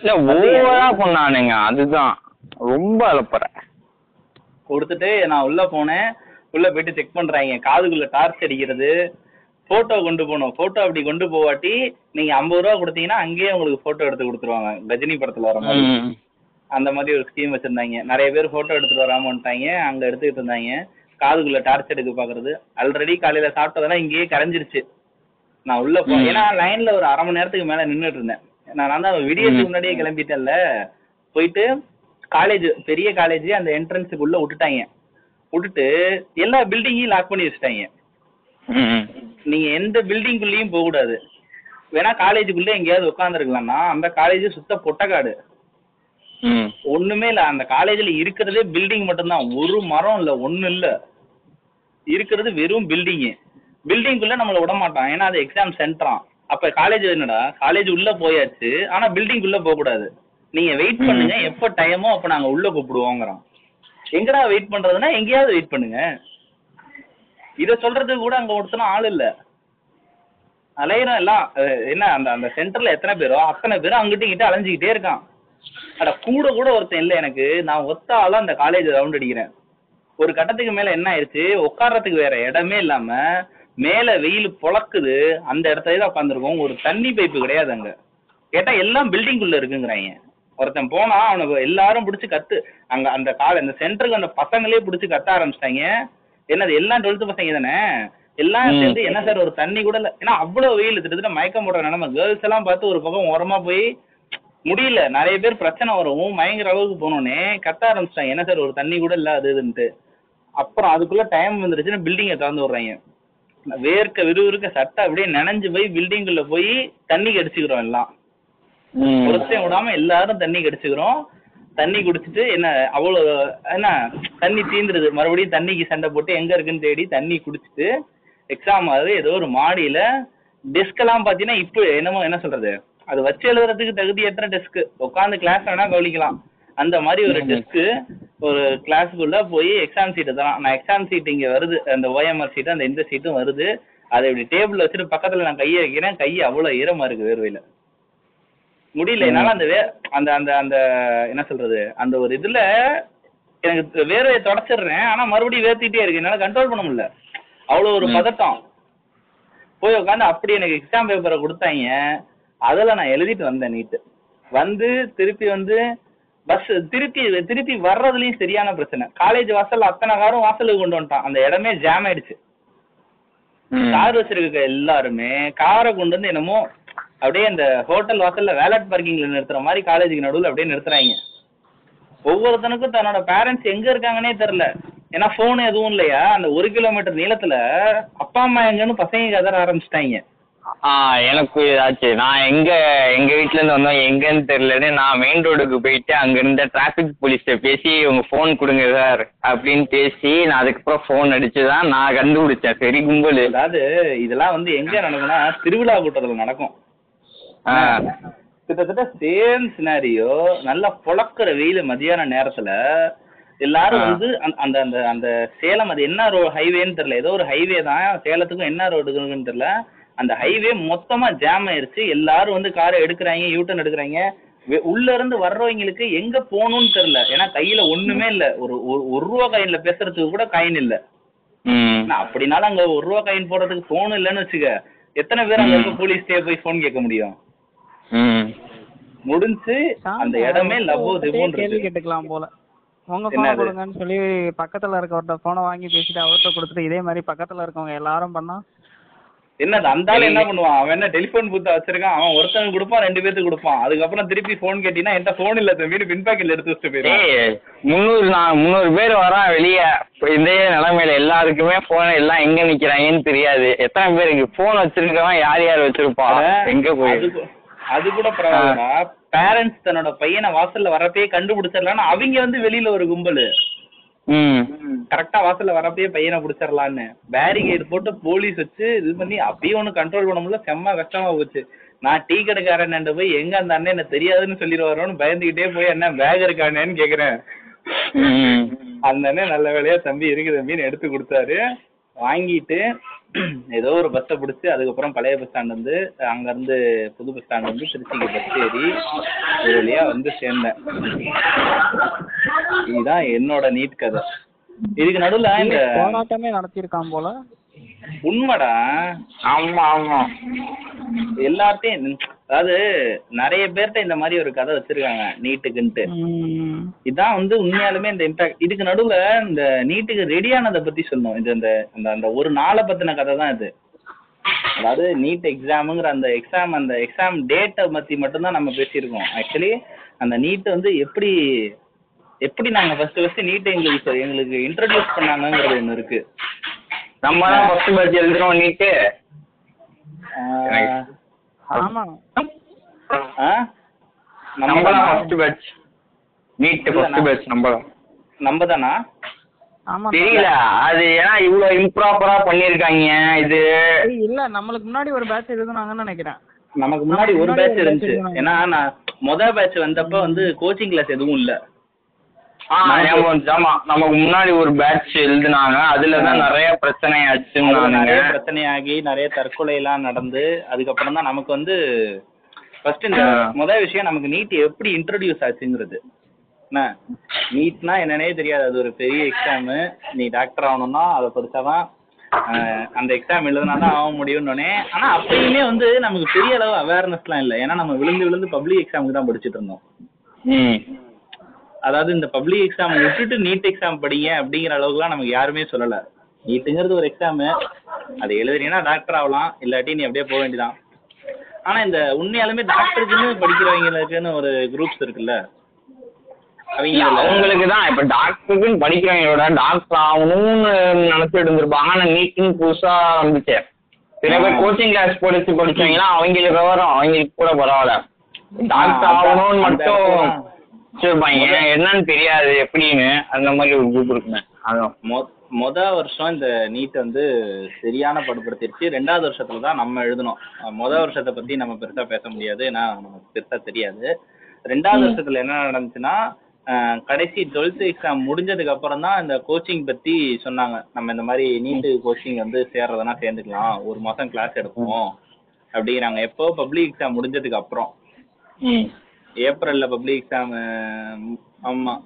இல்ல ஓவரா பண்ணானுங்க அதுதான். ரொம்ப அலப்பறேன் கொடுத்துட்டு நான் உள்ள போனேன். உள்ள போயிட்டு செக் பண்றாங்க. காதுக்குள்ள டார்ச் அடிக்கிறது. போட்டோ கொண்டு போகணும் போட்டோ அப்படி கொண்டு போவாட்டி நீங்க ஐம்பது ரூபா கொடுத்தீங்கன்னா அங்கேயே உங்களுக்கு போட்டோ எடுத்து கொடுத்துருவாங்க. கஜினி படத்துல வர மாதிரி. அந்த மாதிரி ஒரு ஸ்கீம் வச்சிருந்தாங்க. நிறைய பேர் போட்டோ எடுத்துட்டு வராம வந்துட்டாங்க. அங்க எடுத்துக்கிட்டு இருந்தாங்க. காதுக்குள்ள டார்ச் எடுக்க பாக்குறது ஆல்ரெடி காலையில சாப்பிட்டதெல்லாம் இங்கேயே கரைஞ்சிருச்சு நான் உள்ள போ. ஏன்னா லைன்ல ஒரு அரை மணி நேரத்துக்கு மேல நின்னுட்டு இருந்தேன் நான் நான் ம். முன்னாடியே கிளம்பிட்டேன்ல போயிட்டு காலேஜ் பெரிய காலேஜ் அந்த என்ட்ரன்ஸுக்கு உள்ள விட்டுட்டாங்க விட்டுட்டு எல்லா பில்டிங்கையும் லாக் பண்ணி வச்சுட்டாங்க. நீங்க எந்த பில்டிங்குள்ளேயும் போக கூடாது வேணா காலேஜுக்குள்ள எங்கேயாவது உட்காந்துருக்கலாம்னா அந்த காலேஜ் சுத்த பொட்டக்காடு. ஒண்ணுமே இல்ல. அந்த காலேஜ்ல இருக்கிறதே பில்டிங் மட்டும்தான். ஒரு மரம் இல்ல ஒண்ணு இல்ல. இருக்கிறது வெறும் பில்டிங் பில்டிங்குள்ள நம்மள விட மாட்டான். ஏன்னா அது எக்ஸாம் சென்டராம் அப்ப காலேஜ் என்னடா? காலேஜ் உள்ள போயாச்சு. ஆனா பில்டிங் உள்ள போக கூடாது. நீங்க வெயிட். பண்ணுங்க. எப்ப டைமோ அப்ப நாங்க உள்ள கூப்பிடுவோங்கிறோம் எங்கடா வெயிட் பண்றதுன்னா எங்கேயாவது வெயிட் பண்ணுங்க. இத சொல்றதுக்கு கூட அங்க ஒருத்தனும் ஆள் இல்ல. அலையிறோம் எல்லாம். என்ன அந்த அந்த சென்டர்ல எத்தனை பேரோ அத்தனை பேரும் அங்கிட்டு இங்கிட்ட அலைஞ்சுக்கிட்டே இருக்கான். அட கூட கூட ஒருத்தன் இல்ல எனக்கு. நான் ஒத்த ஆளா அந்த காலேஜ் ரவுண்ட் அடிக்கிறேன். ஒரு கட்டத்துக்கு மேல என்ன ஆயிருச்சு? உட்கார்றதுக்கு வேற இடமே இல்லாம மேல வெயில் பொளக்குது அந்த இடத்துல தான் உட்காந்துருக்கோம் ஒரு தண்ணி பைப்பு கிடையாது அங்க. கேட்டா எல்லாம் பில்டிங் உள்ள இருக்குங்கிறாங்க ஒருத்தன் போனா அவனுக்கு எல்லாரும் பிடிச்சி கத்து அங்க அந்த கால இந்த சென்டருக்கு அந்த பசங்களே பிடிச்சி கத்த ஆரம்பிச்சிட்டாங்க என்னது எல்லாம் டுவெல்த் பசங்க தானே? எல்லாம். சேர்ந்து என்ன சார் ஒரு தண்ணி கூட இல்ல. ஏன்னா அவ்வளவு வெயில் கிட்டத்தட்ட மயக்கம் போடுற நிலைமை. கேர்ள்ஸ் எல்லாம் பார்த்து ஒரு பக்கம் ஓரமா போய் முடியல. நிறைய பேர் பிரச்சனை வரும். மயங்குற அளவுக்கு போனோடனே கத்த ஆரம்பிச்சிட்டாங்க. என்ன சார் ஒரு தண்ணி கூட இல்ல அது இதுன்ட்டு அப்புறம் அதுக்குள்ள டைம் வந்துருச்சுன்னா பில்டிங்கை திறந்து விடுறாங்க. வேர்க்க விறுவிறுக்க சட்டை அப்படியே நனைஞ்சு போய் பில்டிங்குள்ள போய் தண்ணி கடிச்சுக்கிறோம் எல்லாம். ஒருத்தன் விடாம எல்லாரும் தண்ணி கடிச்சுக்கிறோம். தண்ணி குடிச்சிட்டு என்ன அவ்வளோ என்ன தண்ணி தீந்துருது. மறுபடியும் தண்ணிக்கு சண்டை போட்டு எங்க இருக்குன்னு தேடி தண்ணி குடிச்சிட்டு எக்ஸாம் ஆகுது. ஏதோ ஒரு மாடியில டெஸ்க் எல்லாம் பாத்தீங்கன்னா இப்போ என்னமோ என்ன சொல்றது? அது வச்சு எழுதுறதுக்கு தகுதியற்ற டெஸ்க் உட்காந்து கிளாஸ் வேணா கவனிக்கலாம். அந்த மாதிரி ஒரு. டெஸ்க் ஒரு கிளாஸுக்குள்ள போய் எக்ஸாம் சீட்டு தான் நான் எக்ஸாம் சீட் இங்க வருது. அந்த ஓஎம்ஆர் சீட்டு அந்த இந்த சீட்டும் வருது. அதை இப்படி டேபிள் வச்சுட்டு பக்கத்துல நான் கையை வைக்கிறேன். கை அவ்வளவு ஈரமா இருக்கு வேர்வையில. முடியல. என்னால அந்த வே அந்த அந்த அந்த என்ன சொல்றது? அந்த ஒரு இதுல எனக்கு வேர்வையை தொடச்சிடுறேன். ஆனா மறுபடியும் வேர்த்திட்டே இருக்கு. என்னால கண்ட்ரோல் பண்ண முடியல. அவ்வளவு ஒரு. பதட்டம். போய் உட்காந்து அப்படி எனக்கு எக்ஸாம் பேப்பரை கொடுத்தாங்க. அதில் நான் எழுதிட்டு வந்தேன் நீட்டு வந்து திருப்பி வந்து பஸ் திருப்பி திருப்பி வர்றதுலயும் சரியான பிரச்சனை. காலேஜ் வாசல்ல அத்தனை காரும் வாசலுக்கு கொண்டு வந்துட்டான். அந்த இடமே ஜாம் ஆயிடுச்சு. கார் வச்சிருக்க எல்லாருமே காரை கொண்டு வந்து என்னமோ அப்படியே அந்த ஹோட்டல் வாசல்ல வேலட் பார்க்கிங்ல நிறுத்துற மாதிரி காலேஜுக்கு நடுவுல அப்படியே நிறுத்துறாங்க. ஒவ்வொருத்தனுக்கும் தன்னோட பேரண்ட்ஸ் எங்க இருக்காங்கன்னே தெரியல. ஏன்னா போன் எதுவும் இல்லையா? அந்த ஒரு கிலோமீட்டர் நீளத்துல அப்பா அம்மா எங்கன்னு பசங்க கதற ஆரம்பிச்சிட்டாங்க. ஆ எனக்கு ஆச்சு. நான் எங்க எங்க வீட்ல இருந்து வந்தோம். எங்கன்னு தெரியலன்னு நான் மெயின் ரோடுக்கு போயிட்டு அங்க இருந்த டிராஃபிக் போலீஸ்ட்ட பேசி உங்க ஃபோன் கொடுங்க சார் அப்படின்னு பேசி நான் அதுக்கப்புறம் ஃபோன் அடிச்சு தான் நான் கண்டுபிடிச்சேன். சரி கும்பல். அதாவது இதெல்லாம் வந்து எங்க நடக்கும்னா திருவிழா கூட்டத்துல நடக்கும். கிட்டத்தட்ட சேம் சினாரியோ நல்லா பொழக்கிற வெயில் மதியான நேரத்துல எல்லாரும். வந்து அந்த- அந்த அந்த அந்த சேலம் அது என்ன ரோ ஹைவேன்னு தெரியல. ஏதோ ஒரு ஹைவே தான். சேலத்துக்கும் என்ன ரோடுன்னு தெரியல. அந்த ஹைவே மொத்தமா ஜாம் ஆயிருச்சு. எல்லாரும் வந்து காரை எடுக்கிறாங்க யூட்டன் எடுக்கிறாங்க. உள்ள இருந்து வர்றவங்களுக்கு எங்க போகணும்னு தெரியல. ஏன்னா கையில ஒண்ணுமே இல்ல. ஒரு ஒரு- ரூபா காயின்ல பேசுறதுக்கு கூட காயின் இல்ல. அப்படினாலும் அங்க ஒரு ரூபா காயின் போடுறதுக்கு போன் இல்லைன்னு வச்சுக்க எத்தனை பேர் அங்க இருக்க போலீஸ்டே போய் போன் கேட்க முடியும்? ம். முடிஞ்சு அந்த இடமே லவ் கேள்வி கேட்டுக்கலாம் போல. உங்க? போன கொடுங்கன்னு சொல்லி பக்கத்துல இருக்கவர்கிட்ட போனை வாங்கி பேசிட்டு அவர்கிட்ட கொடுத்துட்டு இதே மாதிரி பக்கத்துல இருக்கவங்க எல்லாரும் பண்ணா என்னது அந்த ஆளு என்ன பண்ணுவான்? அவன் என்ன டெலிபோன் பூத்த வச்சிருக்கான்? அவன் ஒருத்தனுக்கு கொடுப்பான் ரெண்டு பேத்துக்கு கொடுப்பான். அதுக்கப்புறம் திருப்பி போன் கேட்டீங்கன்னா என்கிட்ட போன் இல்ல தம்பி. பின் பாக்கெட்ல எடுத்து வச்சுட்டு ஏய் முந்நூறு நான் முந்நூறு பேர் வரான் வெளியே. இதே நிலைமையில எல்லாருக்குமே போன் எல்லாம் எங்க நிக்கிறாங்கன்னு தெரியாது. எத்தனை பேருக்கு போன் வச்சிருக்கவன் யார் யார் வச்சிருப்பா? அட, எங்க போய்? அது கூட பரவாயில்லடா. பேரண்ட்ஸ் தன்னோட பையனை வாசல்ல வரப்பே கண்டுபிடிச்சிடலாம்னு அவங்க வந்து வெளியில ஒரு கும்பல். கரெக்டா வாசல்ல வரப்பே பையனை பிடிச்சிடலான்னு பேரிகேட் போட்டு போலீஸ் வச்சு இது பண்ணி அப்பயும் ஒன்றும் கண்ட்ரோல் பண்ண முடியல. செம்ம கஷ்டமா போச்சு. நான் டீ கடைக்காரன் போய் எங்க அந்த அண்ணன் என்ன தெரியாதுன்னு சொல்லிடுவாரோன்னு பயந்துகிட்டே போய் என்ன பேக் இருக்கானேன்னு கேக்குறேன். அந்த அண்ணன் நல்ல வேலையா தம்பி இருக்கு தம்பின்னு எடுத்து கொடுத்தாரு. வாங்கிட்டு ஏதோ ஒரு பஸ்ஸை பிடிச்சி அதுக்கப்புறம் பழைய பஸ் ஸ்டாண்ட் வந்து அங்க இருந்து புது பஸ் ஸ்டாண்ட் வந்து திருச்சிக்கு பஸ் ஏறி ஒரு வழியா வந்து சேர்ந்தேன். இதுதான் என்னோட நீட் கதை. இதுக்கு நடுவுல இந்த போராட்டமே நடத்தியிருக்கான் போல. உண்மைடா. ஆமா ஆமா. எல்லார்ட்டையும் அதாவது நிறைய பேர்ட்ட இந்த மாதிரி ஒரு கதை வச்சிருக்காங்க நீட்டுக்குன்ட்டு. இதான் வந்து உண்மையாலுமே இந்த இம்பாக்ட் இதுக்கு நடுவுல இந்த நீட்டுக்கு ரெடி ஆனதை பத்தி சொன்னோம். இது அந்த அந்த அந்த ஒரு நாளை பத்தின கதை தான் இது. அதாவது நீட் எக்ஸாமுங்கிற அந்த எக்ஸாம் அந்த எக்ஸாம் டேட்டை பத்தி மட்டும்தான் நம்ம பேசியிருக்கோம். ஆக்சுவலி அந்த நீட் வந்து எப்படி எப்படி நாங்க ஃபர்ஸ்ட் ஃபர்ஸ்ட் நீட்டை எங்களுக்கு எங்களுக்கு இன்ட்ரடியூஸ் பண்ணாங்கங்கிறது ஒன்று இருக்கு. நம்ம தான் ஃபர்ஸ்ட் பேட்ச் எழுதுறோம் நீட்டு. ஆமா. ஆ? நம்ம தான்? First batch NEET first batch நம்ம தான் நம்ம தானா ஆமா தெரியல. அது ஏன்னா இவ்வளவு இம்ப்ராப்பரா பண்ணிருக்காங்க இது. இல்ல நம்மளுக்கு முன்னாடி ஒரு பேட்ச் எழுதுனாங்கன்னு நினைக்கிறேன். நமக்கு முன்னாடி ஒரு பேட்ச் இருந்துச்சு. ஏன்னா நான் மொதல் பேட்ச் வந்தப்ப வந்து கோச்சிங் கிளாஸ் எதுவும் இல்ல. ஆ ஞாபகம் வந்துச்சு. ஆமா நமக்கு முன்னாடி ஒரு பேட்ச் எழுதுனாங்க. அதுல தான் நிறைய பிரச்சனை ஆச்சுன்னானுங்க நிறைய பிரச்சனையாகி நிறைய தற்கொலை எல்லாம் நடந்து அதுக்கப்புறம் தான் நமக்கு வந்து ஃபர்ஸ்ட் இந்த. முதல் விஷயம் நமக்கு நீட் எப்படி இன்ட்ரடியூஸ் ஆச்சுங்கிறது. என்ன? நீட்னா என்னன்னே தெரியாது. அது ஒரு பெரிய எக்ஸாமு நீ டாக்டர் ஆகணும்னா அதை படிச்சாதான் அந்த எக்ஸாம் எழுதுனா தான் ஆக முடியும்னு ஆனா அப்பயுமே வந்து நமக்கு பெரிய அளவு அவேர்னஸ்லாம் இல்லை. ஏன்னா நம்ம விழுந்து விழுந்து பப்ளிக் எக்ஸாமுக்கு தான் படிச்சுட்டு இருந்தோம். ம். அதாவது இந்த பப்ளிக் எக்ஸாம் விட்டுட்டு நீட் எக்ஸாம் படிங்க அப்படிங்கிற அளவுக்குலாம் நமக்கு யாருமே சொல்லல. நீட்டுங்கிறது ஒரு எக்ஸாமு அது எழுதுறீங்கன்னா டாக்டர் ஆகலாம். இல்லாட்டி நீ அப்படியே போக வேண்டியதான் ஆனா இந்த உண்மையாலுமே டாக்டருக்குன்னு படிக்கிறவங்களுக்குன்னு ஒரு குரூப்ஸ் இருக்குல்ல. அவங்களுக்கு தான் இப்ப டாக்டருக்குன்னு படிக்கிறவங்களோட டாக்டர் ஆகணும்னு நினைச்சிட்டு இருந்திருப்பாங்க. ஆனா நீட்னு புதுசா வந்துச்சு. சில பேர். கோச்சிங் கிளாஸ் படிச்சு படிச்சவங்கன்னா அவங்களுக்கு விவரம் அவங்களுக்கு கூட பரவாயில்ல. டாக்டர் ஆகணும்னு மட்டும் இடத்துல வச்சிருப்பாங்க என்னன்னு தெரியாது எப்படின்னு அந்த மாதிரி ஒரு குரூப் இருக்குமே. அதான் மொ- மொத வருஷம் இந்த நீட் வந்து சரியான படுபடுத்திருச்சு. ரெண்டாவது வருஷத்துல தான் நம்ம எழுதணும் மொத வருஷத்தை பத்தி நம்ம பெருசா பேச முடியாது ஏன்னா நமக்கு பெருசா தெரியாது. ரெண்டாவது வருஷத்துல என்ன நடந்துச்சுன்னா கடைசி டுவெல்த் எக்ஸாம் முடிஞ்சதுக்கு அப்புறம் தான் இந்த கோச்சிங் பத்தி சொன்னாங்க. நம்ம இந்த மாதிரி நீட்டு கோச்சிங் வந்து சேர்றதுனா சேர்ந்துக்கலாம். ஒரு மாசம் கிளாஸ் எடுப்போம் அப்படிங்கிறாங்க. எப்போ பப்ளிக் எக்ஸாம் முடிஞ்சதுக்கு அப்புறம். ஏப்ரல்ல பப்ளிக் எக்ஸாம் ஆமா.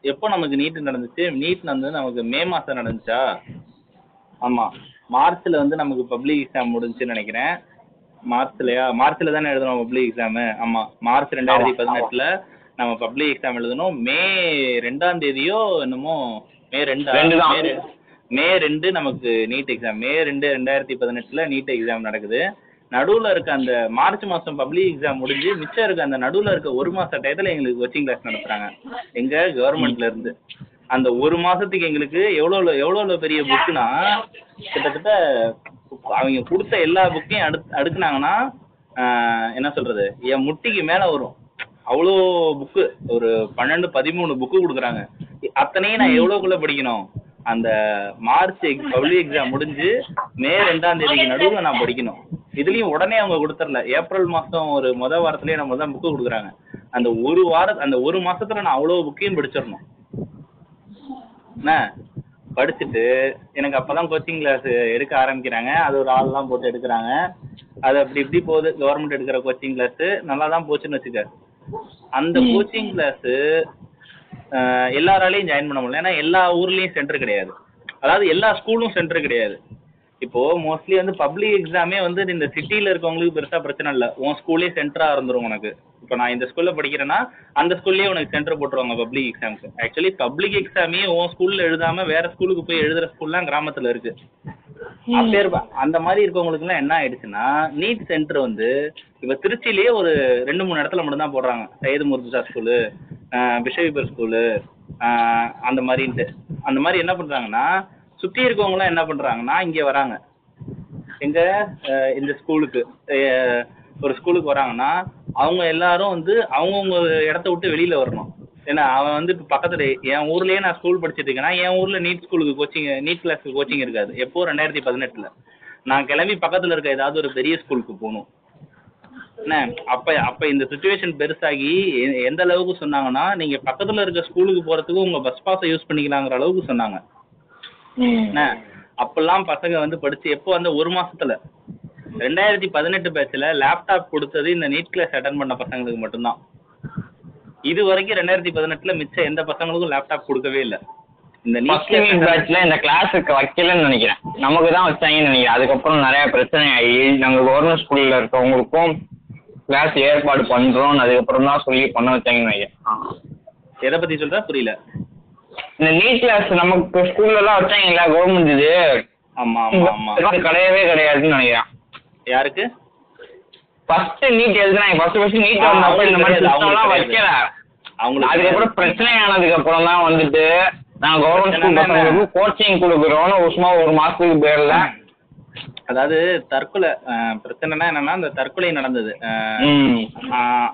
எப்போ நமக்கு நீட் நடந்துச்சு? நீட் வந்து நமக்கு மே மாசம் நடந்துச்சா? ஆமா. மார்ச்ல வந்து நமக்கு பப்ளிக் எக்ஸாம் முடிஞ்சுன்னு நினைக்கிறேன். மார்ச்லயா? மார்ச்ல தானே எழுதணும் பப்ளிக் எக்ஸாம் ஆமா. மார்ச் ரெண்டாயிரத்தி பதினெட்டுல நம்ம பப்ளிக் எக்ஸாம் எழுதணும். மே ரெண்டாம் தேதியோ என்னமோ? மே ரெண்டா? மே ரெண்டு நமக்கு நீட் எக்ஸாம் மே ரெண்டு ரெண்டாயிரத்தி பதினெட்டுல நீட் எக்ஸாம் நடக்குது. நடுவுல இருக்க அந்த மார்ச் மாசம் பப்ளிக் எக்ஸாம் முடிஞ்சு மிச்சம் இருக்க அந்த நடுவுல இருக்க ஒரு மாச டயத்துல எங்களுக்கு கோச்சிங் கிளாஸ் நடத்துறாங்க. எங்க கவர்மெண்ட்ல இருந்து. அந்த ஒரு மாசத்துக்கு எங்களுக்கு எவ்வளவு எவ்வளவு பெரிய புக்குனா கிட்டத்தட்ட அவங்க கொடுத்த எல்லா புக்கையும் அடு அடுக்குனாங்கன்னா என்ன சொல்றது? என் முட்டிக்கு மேல வரும். அவ்வளோ புக்கு ஒரு பன்னெண்டு பதிமூணு புக்கு கொடுக்குறாங்க. அத்தனையும் நான் எவ்வளோக்குள்ள படிக்கணும்? அந்த மார்ச் பப்ளிக் எக்ஸாம் முடிஞ்சு மே ரெண்டாம் தேதிக்கு நடுவில் நான் படிக்கணும். இதுலயும் உடனே அவங்க கொடுத்துடல. ஏப்ரல் மாசம் ஒரு முத வாரத்திலேயே நம்ம தான் புக்கு கொடுக்குறாங்க. அந்த ஒரு வார அந்த ஒரு மாசத்துல நான் அவ்வளோ புக்கையும் படிச்சிடணும். என்ன? படிச்சுட்டு எனக்கு அப்பதான் கோச்சிங் கிளாஸ் எடுக்க ஆரம்பிக்கிறாங்க. அது ஒரு ஆள்லாம் போட்டு எடுக்கிறாங்க. அது அப்படி இப்படி போகுது. கவர்மெண்ட் எடுக்கிற கோச்சிங் கிளாஸ் நல்லா தான் போச்சுன்னு வச்சுக்க. அந்த கோச்சிங் கிளாஸ் எல்லாராலையும் ஜாயின் பண்ண முடியல. ஏன்னா எல்லா ஊர்லயும் சென்டர் கிடையாது. அதாவது எல்லா ஸ்கூலும் சென்டர் கிடையாது. இப்போ மோஸ்ட்லி வந்து பப்ளிக் எக்ஸாமே வந்து இந்த சிட்டில இருக்கவங்களுக்கு பெருசா பிரச்சனை இல்லை. உன் ஸ்கூல்லே சென்டரா இருந்துரும் உனக்கு. இப்போ நான் இந்த ஸ்கூல்ல படிக்கிறேன்னா அந்த ஸ்கூல்லயே உனக்கு சென்டர் போட்டுருவாங்க பப்ளிக் எக்ஸாம்க்கு ஆக்சுவலி பப்ளிக் எக்ஸாமே உன் ஸ்கூல்ல எழுதாம வேற ஸ்கூலுக்கு போய் எழுதுற ஸ்கூல்லாம் கிராமத்துல இருக்கு. அப்பேர் அந்த மாதிரி இருக்கவங்களுக்கு எல்லாம் என்ன ஆயிடுச்சுன்னா நீட் சென்டர் வந்து இப்ப திருச்சியிலேயே ஒரு ரெண்டு மூணு இடத்துல மட்டும் தான் போடுறாங்க. சையது முர்துசா ஸ்கூலு பிஷவிபர் ஸ்கூலு அந்த மாதிரின்ட்டு. அந்த மாதிரி என்ன பண்ணுறாங்கன்னா சுற்றி இருக்கவங்களாம் என்ன பண்ணுறாங்கன்னா இங்கே வராங்க. எங்கள் இந்த ஸ்கூலுக்கு ஒரு ஸ்கூலுக்கு வராங்கன்னா அவங்க எல்லாரும் வந்து அவங்கவுங்க இடத்த விட்டு வெளியில் வரணும். ஏன்னா அவன் வந்து இப்போ பக்கத்தில் என் ஊர்லேயே நான் ஸ்கூல் படிச்சிட்டு இருக்கேன்னா என் ஊரில் நீட் ஸ்கூலுக்கு கோச்சிங் நீட் கிளாஸுக்கு கோச்சிங் இருக்காது. எப்போ ரெண்டாயிரத்தி பதினெட்டில். நான் கிளம்பி பக்கத்தில் இருக்க ஏதாவது ஒரு பெரிய ஸ்கூலுக்கு போகணும். என்ன? அப்ப அப்ப இந்த சுச்சுவேஷன் பெருசாகி எந்த அளவுக்கு சொன்னாங்கன்னா நீங்க பக்கத்துல இருக்க ஸ்கூலுக்கு போறதுக்கு உங்க பஸ் பாஸை யூஸ் பண்ணிக்கலாங்கிற அளவுக்கு சொன்னாங்க. என்ன? அப்பெல்லாம் பசங்க வந்து படிச்சு எப்போ அந்த ஒரு மாசத்துல. ரெண்டாயிரத்தி பதினெட்டு பேட்ச்ல லேப்டாப் கொடுத்தது இந்த நீட் கிளாஸ் அட்டன் பண்ண பசங்களுக்கு மட்டும்தான். இது வரைக்கும் ரெண்டாயிரத்தி பதினெட்டுல மிச்சம் எந்த பசங்களுக்கும் லேப்டாப் கொடுக்கவே இல்லை. இந்த பேட்ச்ல இந்த கிளாஸுக்கு வைக்கலன்னு நினைக்கிறேன். நமக்கு தான் வச்சாங்கன்னு நினைக்கிறேன். அதுக்கப்புறம் நிறைய பிரச்சனை ஆகி நாங்க கவர்மெண்ட் ஸ்கூல்ல இருக்கவங்களுக்கும் கிளாஸ் ஏற்பாடு பண்றோம் அதுக்கப்புறம் தான் சொல்லி பண்ண வச்சாங்கன்னு ஆ. எதை பத்தி சொல்ற? புரியல. இந்த நீட் கிளாஸ் நமக்கு ஸ்கூல்ல எல்லாம் வச்சாங்கல்ல கவர்மெண்ட் இது. ஆமா ஆமா ஆமா. கிடையவே கிடையாதுன்னு நினைக்கிறேன். யாருக்கு? ஃபர்ஸ்ட் நீட் எழுதுனாங்க ஃபர்ஸ்ட் ஃபர்ஸ்ட் நீட் வந்தப்ப இந்த மாதிரி சிஸ்டம்லாம். வைக்கல. அவங்களுக்கு அதுக்கப்புறம் பிரச்சனை ஆனதுக்கு அப்புறம் தான் வந்துட்டு நாங்க கவர்மெண்ட் ஸ்கூல் பசங்களுக்கு கோச்சிங் கொடுக்குறோம்னு சும்மா ஒரு மாசத்துக்கு பேர்ல அதாவது தற்கொலை பிரச்சனைனா என்னன்னா இந்த தற்கொலை நடந்தது.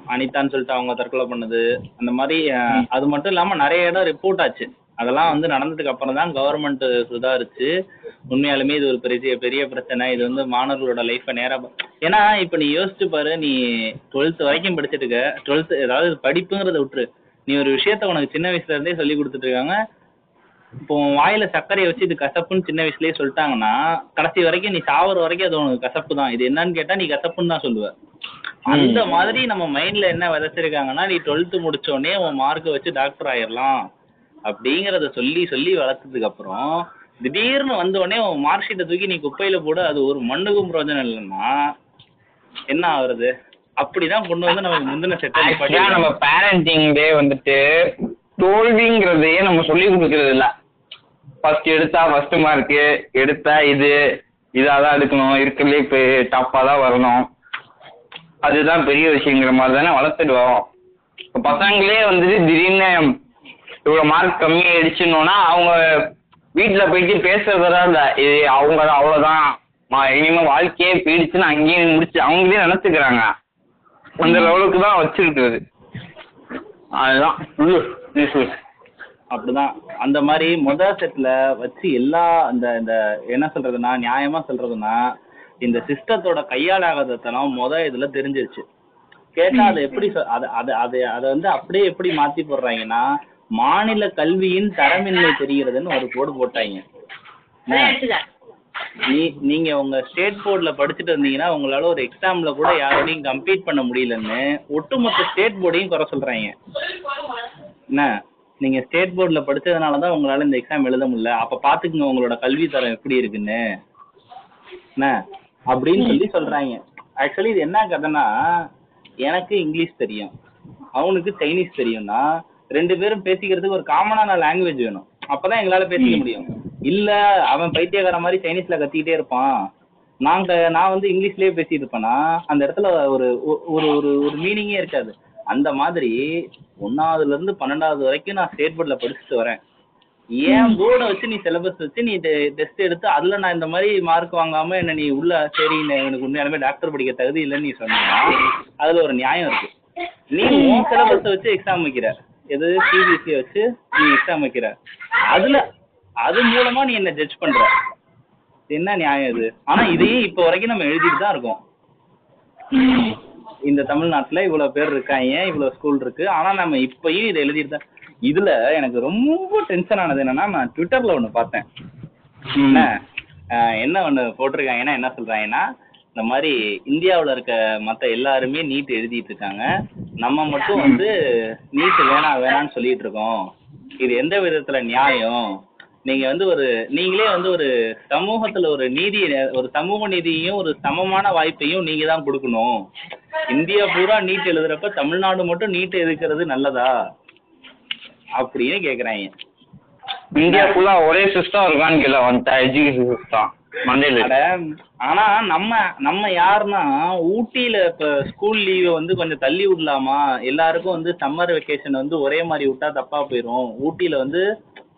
அனிதான்னு சொல்லிட்டு அவங்க தற்கொலை பண்ணது. அந்த மாதிரி அது மட்டும் இல்லாம நிறைய இடம் ரிப்போர்ட் ஆச்சு. அதெல்லாம் வந்து நடந்ததுக்கு அப்புறம் தான் கவர்மெண்ட் சுதாரிச்சு உண்மையாலுமே இது ஒரு பெரிய பெரிய பிரச்சனை. இது வந்து மாணவர்களோட லைஃப்பை நேரா பா- ஏன்னா இப்போ நீ யோசிச்சு பாரு நீ டுவெல்த் வரைக்கும் படிச்சுட்டு இருக்க. டுவெல்த் ஏதாவது படிப்புங்கிறத விட்டுரு. நீ ஒரு விஷயத்த உனக்கு சின்ன வயசுல இருந்தே சொல்லி கொடுத்துட்டு இருக்காங்க. இப்போ வாயில சர்க்கரையை வச்சு இது கசப்புன்னு சின்ன வயசுலயே சொல்லிட்டாங்கன்னா கடைசி வரைக்கும் நீ சாவர வரைக்கும் அது உனக்கு கசப்பு தான் இது என்னன்னு கேட்டா நீ கசப்புன்னு தான் சொல்லுவ. அந்த மாதிரி நம்ம மைண்ட்ல என்ன விதைச்சிருக்காங்கன்னா நீ டுவெல்த் முடிச்ச உடனே உன் மார்க்கை வச்சு டாக்டர் ஆயிரலாம். அப்படிங்கறத சொல்லி சொல்லி வளர்த்ததுக்கு அப்புறம் திடீர்னு வந்த உடனே உன் மார்க் ஷீட்டை தூக்கி நீ குப்பையில போடு அது ஒரு மண்ணுக்கும் பிரயோஜனம் இல்லைன்னா என்ன ஆகுறது? அப்படிதான் கொண்டு வந்து நமக்கு முந்தின ஆக்சுவலா நம்ம செட் பேரண்டிங் டே வந்துட்டு தோல்விங்கிறதையே நம்ம சொல்லி கொடுக்கறது இல்ல. ஃபர்ஸ்ட் எடுத்தா ஃபர்ஸ்ட் மார்க் எடுத்தா இது இதாதான் எடுக்கணும். இருக்கிறதுலே இப்போ டாப்பா தான் வரணும். அதுதான் பெரிய விஷயங்கிற மாதிரி தானே வளர்த்துட்டு வரோம் இப்போ பசங்களே வந்துட்டு திடீர்னு இவ்வளோ மார்க் கம்மி ஆயிடுச்சுன்னோன்னா அவங்க வீட்டில் போயிட்டு பேசுறதா இல்லை. இது அவங்க அவ்வளோதான் இனிமேல் வாழ்க்கையே போயிடுச்சுன்னு அங்கேயே முடிச்சு அவங்களே நினச்சிக்கிறாங்க. அந்த லெவலுக்கு தான் வச்சிருக்குது அதுதான். அப்படிதான். அந்த மாதிரி முத செட்ல வச்சு எல்லா அந்த இந்த என்ன சொல்றதுன்னா நியாயமா சொல்றதுன்னா இந்த சிஸ்டத்தோட கையாளாகதத்தனம் முத இதுல தெரிஞ்சிருச்சு. கேட்டா அதை எப்படி அதை அதை அதை அதை வந்து அப்படியே எப்படி மாத்தி போடுறாங்கன்னா மாநில கல்வியின் தரமின்மை தெரிகிறதுன்னு ஒரு போர்டு போட்டாங்க? நீ நீங்க உங்க ஸ்டேட் போர்டுல படிச்சுட்டு இருந்தீங்கன்னா உங்களால ஒரு எக்ஸாம்ல கூட யாரோடையும் கம்பீட் பண்ண முடியலன்னு ஒட்டுமொத்த ஸ்டேட் போர்டையும் குறை சொல்றாங்க. என்ன? நீங்க ஸ்டேட் போர்டுல படிச்சதுனால தான் உங்களால இந்த எக்ஸாம் எழுத முடியல. அப்ப பாத்துக்குங்க உங்களோட கல்வி தரம் எப்படி இருக்குன்னு. என்ன? அப்படின்னு சொல்லி சொல்றாங்க. ஆக்சுவலி இது என்ன கதைன்னா எனக்கு இங்கிலீஷ் தெரியும். அவனுக்கு சைனீஸ் தெரியும்னா ரெண்டு பேரும் பேசிக்கிறதுக்கு ஒரு காமனான லாங்குவேஜ் வேணும். அப்பதான் எங்களால பேசிக்க முடியும். இல்ல அவன் பைத்தியக்கார மாதிரி சைனீஸ்ல கத்திக்கிட்டே இருப்பான். நாங்க நான் வந்து இங்கிலீஷ்லயே பேசிட்டு இருப்பேன்னா அந்த இடத்துல ஒரு ஒரு ஒரு மீனிங்கே இருக்காது. அந்த மாதிரி ஒன்னாவதுல இருந்து பன்னெண்டாவது வரைக்கும் நான் ஸ்டேட் போர்ட்ல படிச்சுட்டு வரேன். ஏன் போர்டை வச்சு நீ சிலபஸ் வச்சு நீ டெஸ்ட் எடுத்து அதுல நான் இந்த மாதிரி மார்க் வாங்காம என்ன நீ உள்ள சரி எனக்கு உண்மையாலுமே டாக்டர் படிக்க தகுதி இல்லைன்னு நீ சொன்னீங்கன்னா அதுல ஒரு நியாயம் இருக்கு. நீ உன் சிலபஸை வச்சு எக்ஸாம் வைக்கிற. எது? சிபிஎஸ்சி வச்சு நீ எக்ஸாம் வைக்கிற. அதுல அது மூலமா நீ என்ன ஜட்ஜ் பண்ற. என்ன நியாயம் இது? ஆனா இதையும் இப்ப வரைக்கும் நம்ம எழுதிட்டு தான் இருக்கோம். இந்த தமிழ்நாட்டுல இவ்வளவு பேர் இருக்காங்க இவ்வளவு ஸ்கூல் இருக்கு? ஆனா நம்ம இப்பயும் இதை எழுதிட்டு இதுல எனக்கு ரொம்ப டென்ஷன் ஆனது என்னன்னா நான் ட்விட்டர்ல ஒண்ணு பார்த்தேன். என்ன? என்ன ஒண்ணு போட்டிருக்காங்கன்னா என்ன சொல்றாங்கன்னா இந்த மாதிரி இந்தியாவுல இருக்க மத்த எல்லாருமே நீட் எழுதிட்டு இருக்காங்க. நம்ம மட்டும் வந்து நீட் வேணாம் வேணாம்னு சொல்லிட்டு இருக்கோம். இது எந்த விதத்துல நியாயம்? நீங்க வந்து ஒரு நீங்களே வந்து ஒரு சமூகத்துல ஒரு நீதி ஒரு சமூக நீதியையும் ஒரு சமமான வாய்ப்பையும் நீங்க தான் கொடுக்கணும். இந்தியா பூரா நீட் எழுதுறப்ப தமிழ்நாடு மட்டும் நீட் எதுக்கிறது நல்லதா? அப்படின்னு கேக்குறாங்க. இந்தியா ஃபுல்லா ஒரே சிஸ்டம் இருக்கான்னு கேள்வி வந்துட்டா எஜுகேஷன் சிஸ்டம் மண்டேல அட, ஆனா நம்ம நம்ம யாருன்னா ஊட்டியில இப்ப ஸ்கூல் லீவ் வந்து கொஞ்சம் தள்ளி விடலாமா? எல்லாருக்கும் வந்து சம்மர் வெக்கேஷன் வந்து ஒரே மாதிரி விட்டா தப்பா போயிரும். ஊட்டியில வந்து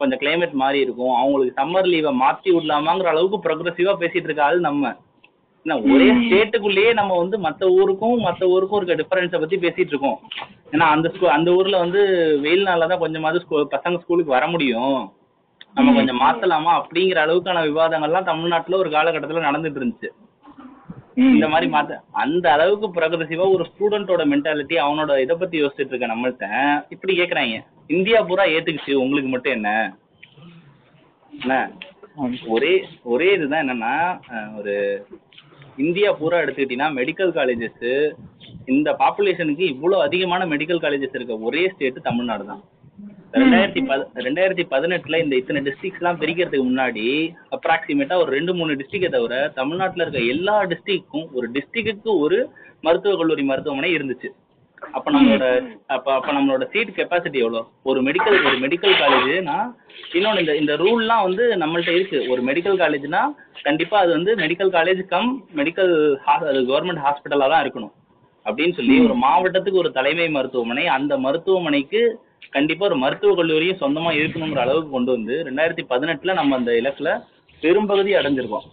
கொஞ்சம் கிளைமேட் மாறி இருக்கும். அவங்களுக்கு சம்மர் லீவை மாத்தி விடலாமாங்கிற அளவுக்கு ப்ரொக்ரெசிவா பேசிட்டு இருக்க ஆள் நம்ம. என்ன ஒரே ஸ்டேட்டுக்குள்ளேயே நம்ம வந்து மத்த ஊருக்கும் மத்த ஊருக்கும் இருக்க டிஃபரன்ஸை பத்தி பேசிட்டு இருக்கோம். ஏன்னா அந்த அந்த ஊர்ல வந்து வெயில் நாள்ல தான் கொஞ்சமாவது ஸ்கூ பசங்க ஸ்கூலுக்கு வர முடியும். நம்ம கொஞ்சம் மாத்தலாமா? அப்படிங்கிற அளவுக்கான விவாதங்கள்லாம் தமிழ்நாட்டுல ஒரு காலகட்டத்துல நடந்துட்டு இருந்துச்சு. இந்த மாதிரி மாத்த அந்த அளவுக்கு ப்ரொக்ரெசிவா ஒரு ஸ்டூடெண்டோட மென்டாலிட்டி அவனோட இதை பத்தி யோசிச்சுட்டு இருக்க நம்மள்ட்ட. இப்படி கேக்குறாங்க. இந்தியா பூரா ஏத்துக்குச்சு. உங்களுக்கு மட்டும் என்ன? என்ன? ஒரே ஒரே இதுதான் என்னன்னா ஒரு இந்தியா பூரா எடுத்துக்கிட்டீங்கன்னா மெடிக்கல் காலேஜஸ் இந்த பாப்புலேஷனுக்கு இவ்வளவு அதிகமான மெடிக்கல் காலேஜஸ் இருக்க ஒரே ஸ்டேட் தமிழ்நாடு தான் ரெண்டாயிரத்தி பத ரெண்டாயிரத்தி பதினெட்டுல இந்த இத்தனை டிஸ்ட்ரிக்ஸ் எல்லாம் பிரிக்கிறதுக்கு முன்னாடி அப்ராக்சிமேட்டா ஒரு ரெண்டு மூணு டிஸ்ட்ரிக்டை தவிர தமிழ்நாட்டுல இருக்க எல்லா டிஸ்ட்ரிக்ட்க்கும் ஒரு டிஸ்ட்ரிக்ட்டுக்கு ஒரு மருத்துவக் கல்லூரி மருத்துவமனை இருந்துச்சு. அப்ப நம்மளோட அப்ப அப்ப நம்மளோட சீட் கெப்பாசிட்டி எவ்வளோ? ஒரு மெடிக்கல் ஒரு மெடிக்கல் காலேஜ்னா இன்னொன்று இந்த இந்த ரூல்லாம் வந்து நம்மள்ட்ட இருக்கு. ஒரு மெடிக்கல் காலேஜ்னா கண்டிப்பா அது வந்து medical college cum medical government ஹாஸ்பிட்டலா தான் இருக்கணும். அப்படின்னு சொல்லி ஒரு மாவட்டத்துக்கு ஒரு தலைமை மருத்துவமனை அந்த மருத்துவமனைக்கு கண்டிப்பா ஒரு மருத்துவக் கல்லூரியும் சொந்தமா இருக்கணுங்கிற அளவுக்கு கொண்டு வந்து ரெண்டாயிரத்தி பதினெட்டுல நம்ம அந்த இலக்குல பெரும்பகுதி அடைஞ்சிருக்கோம்.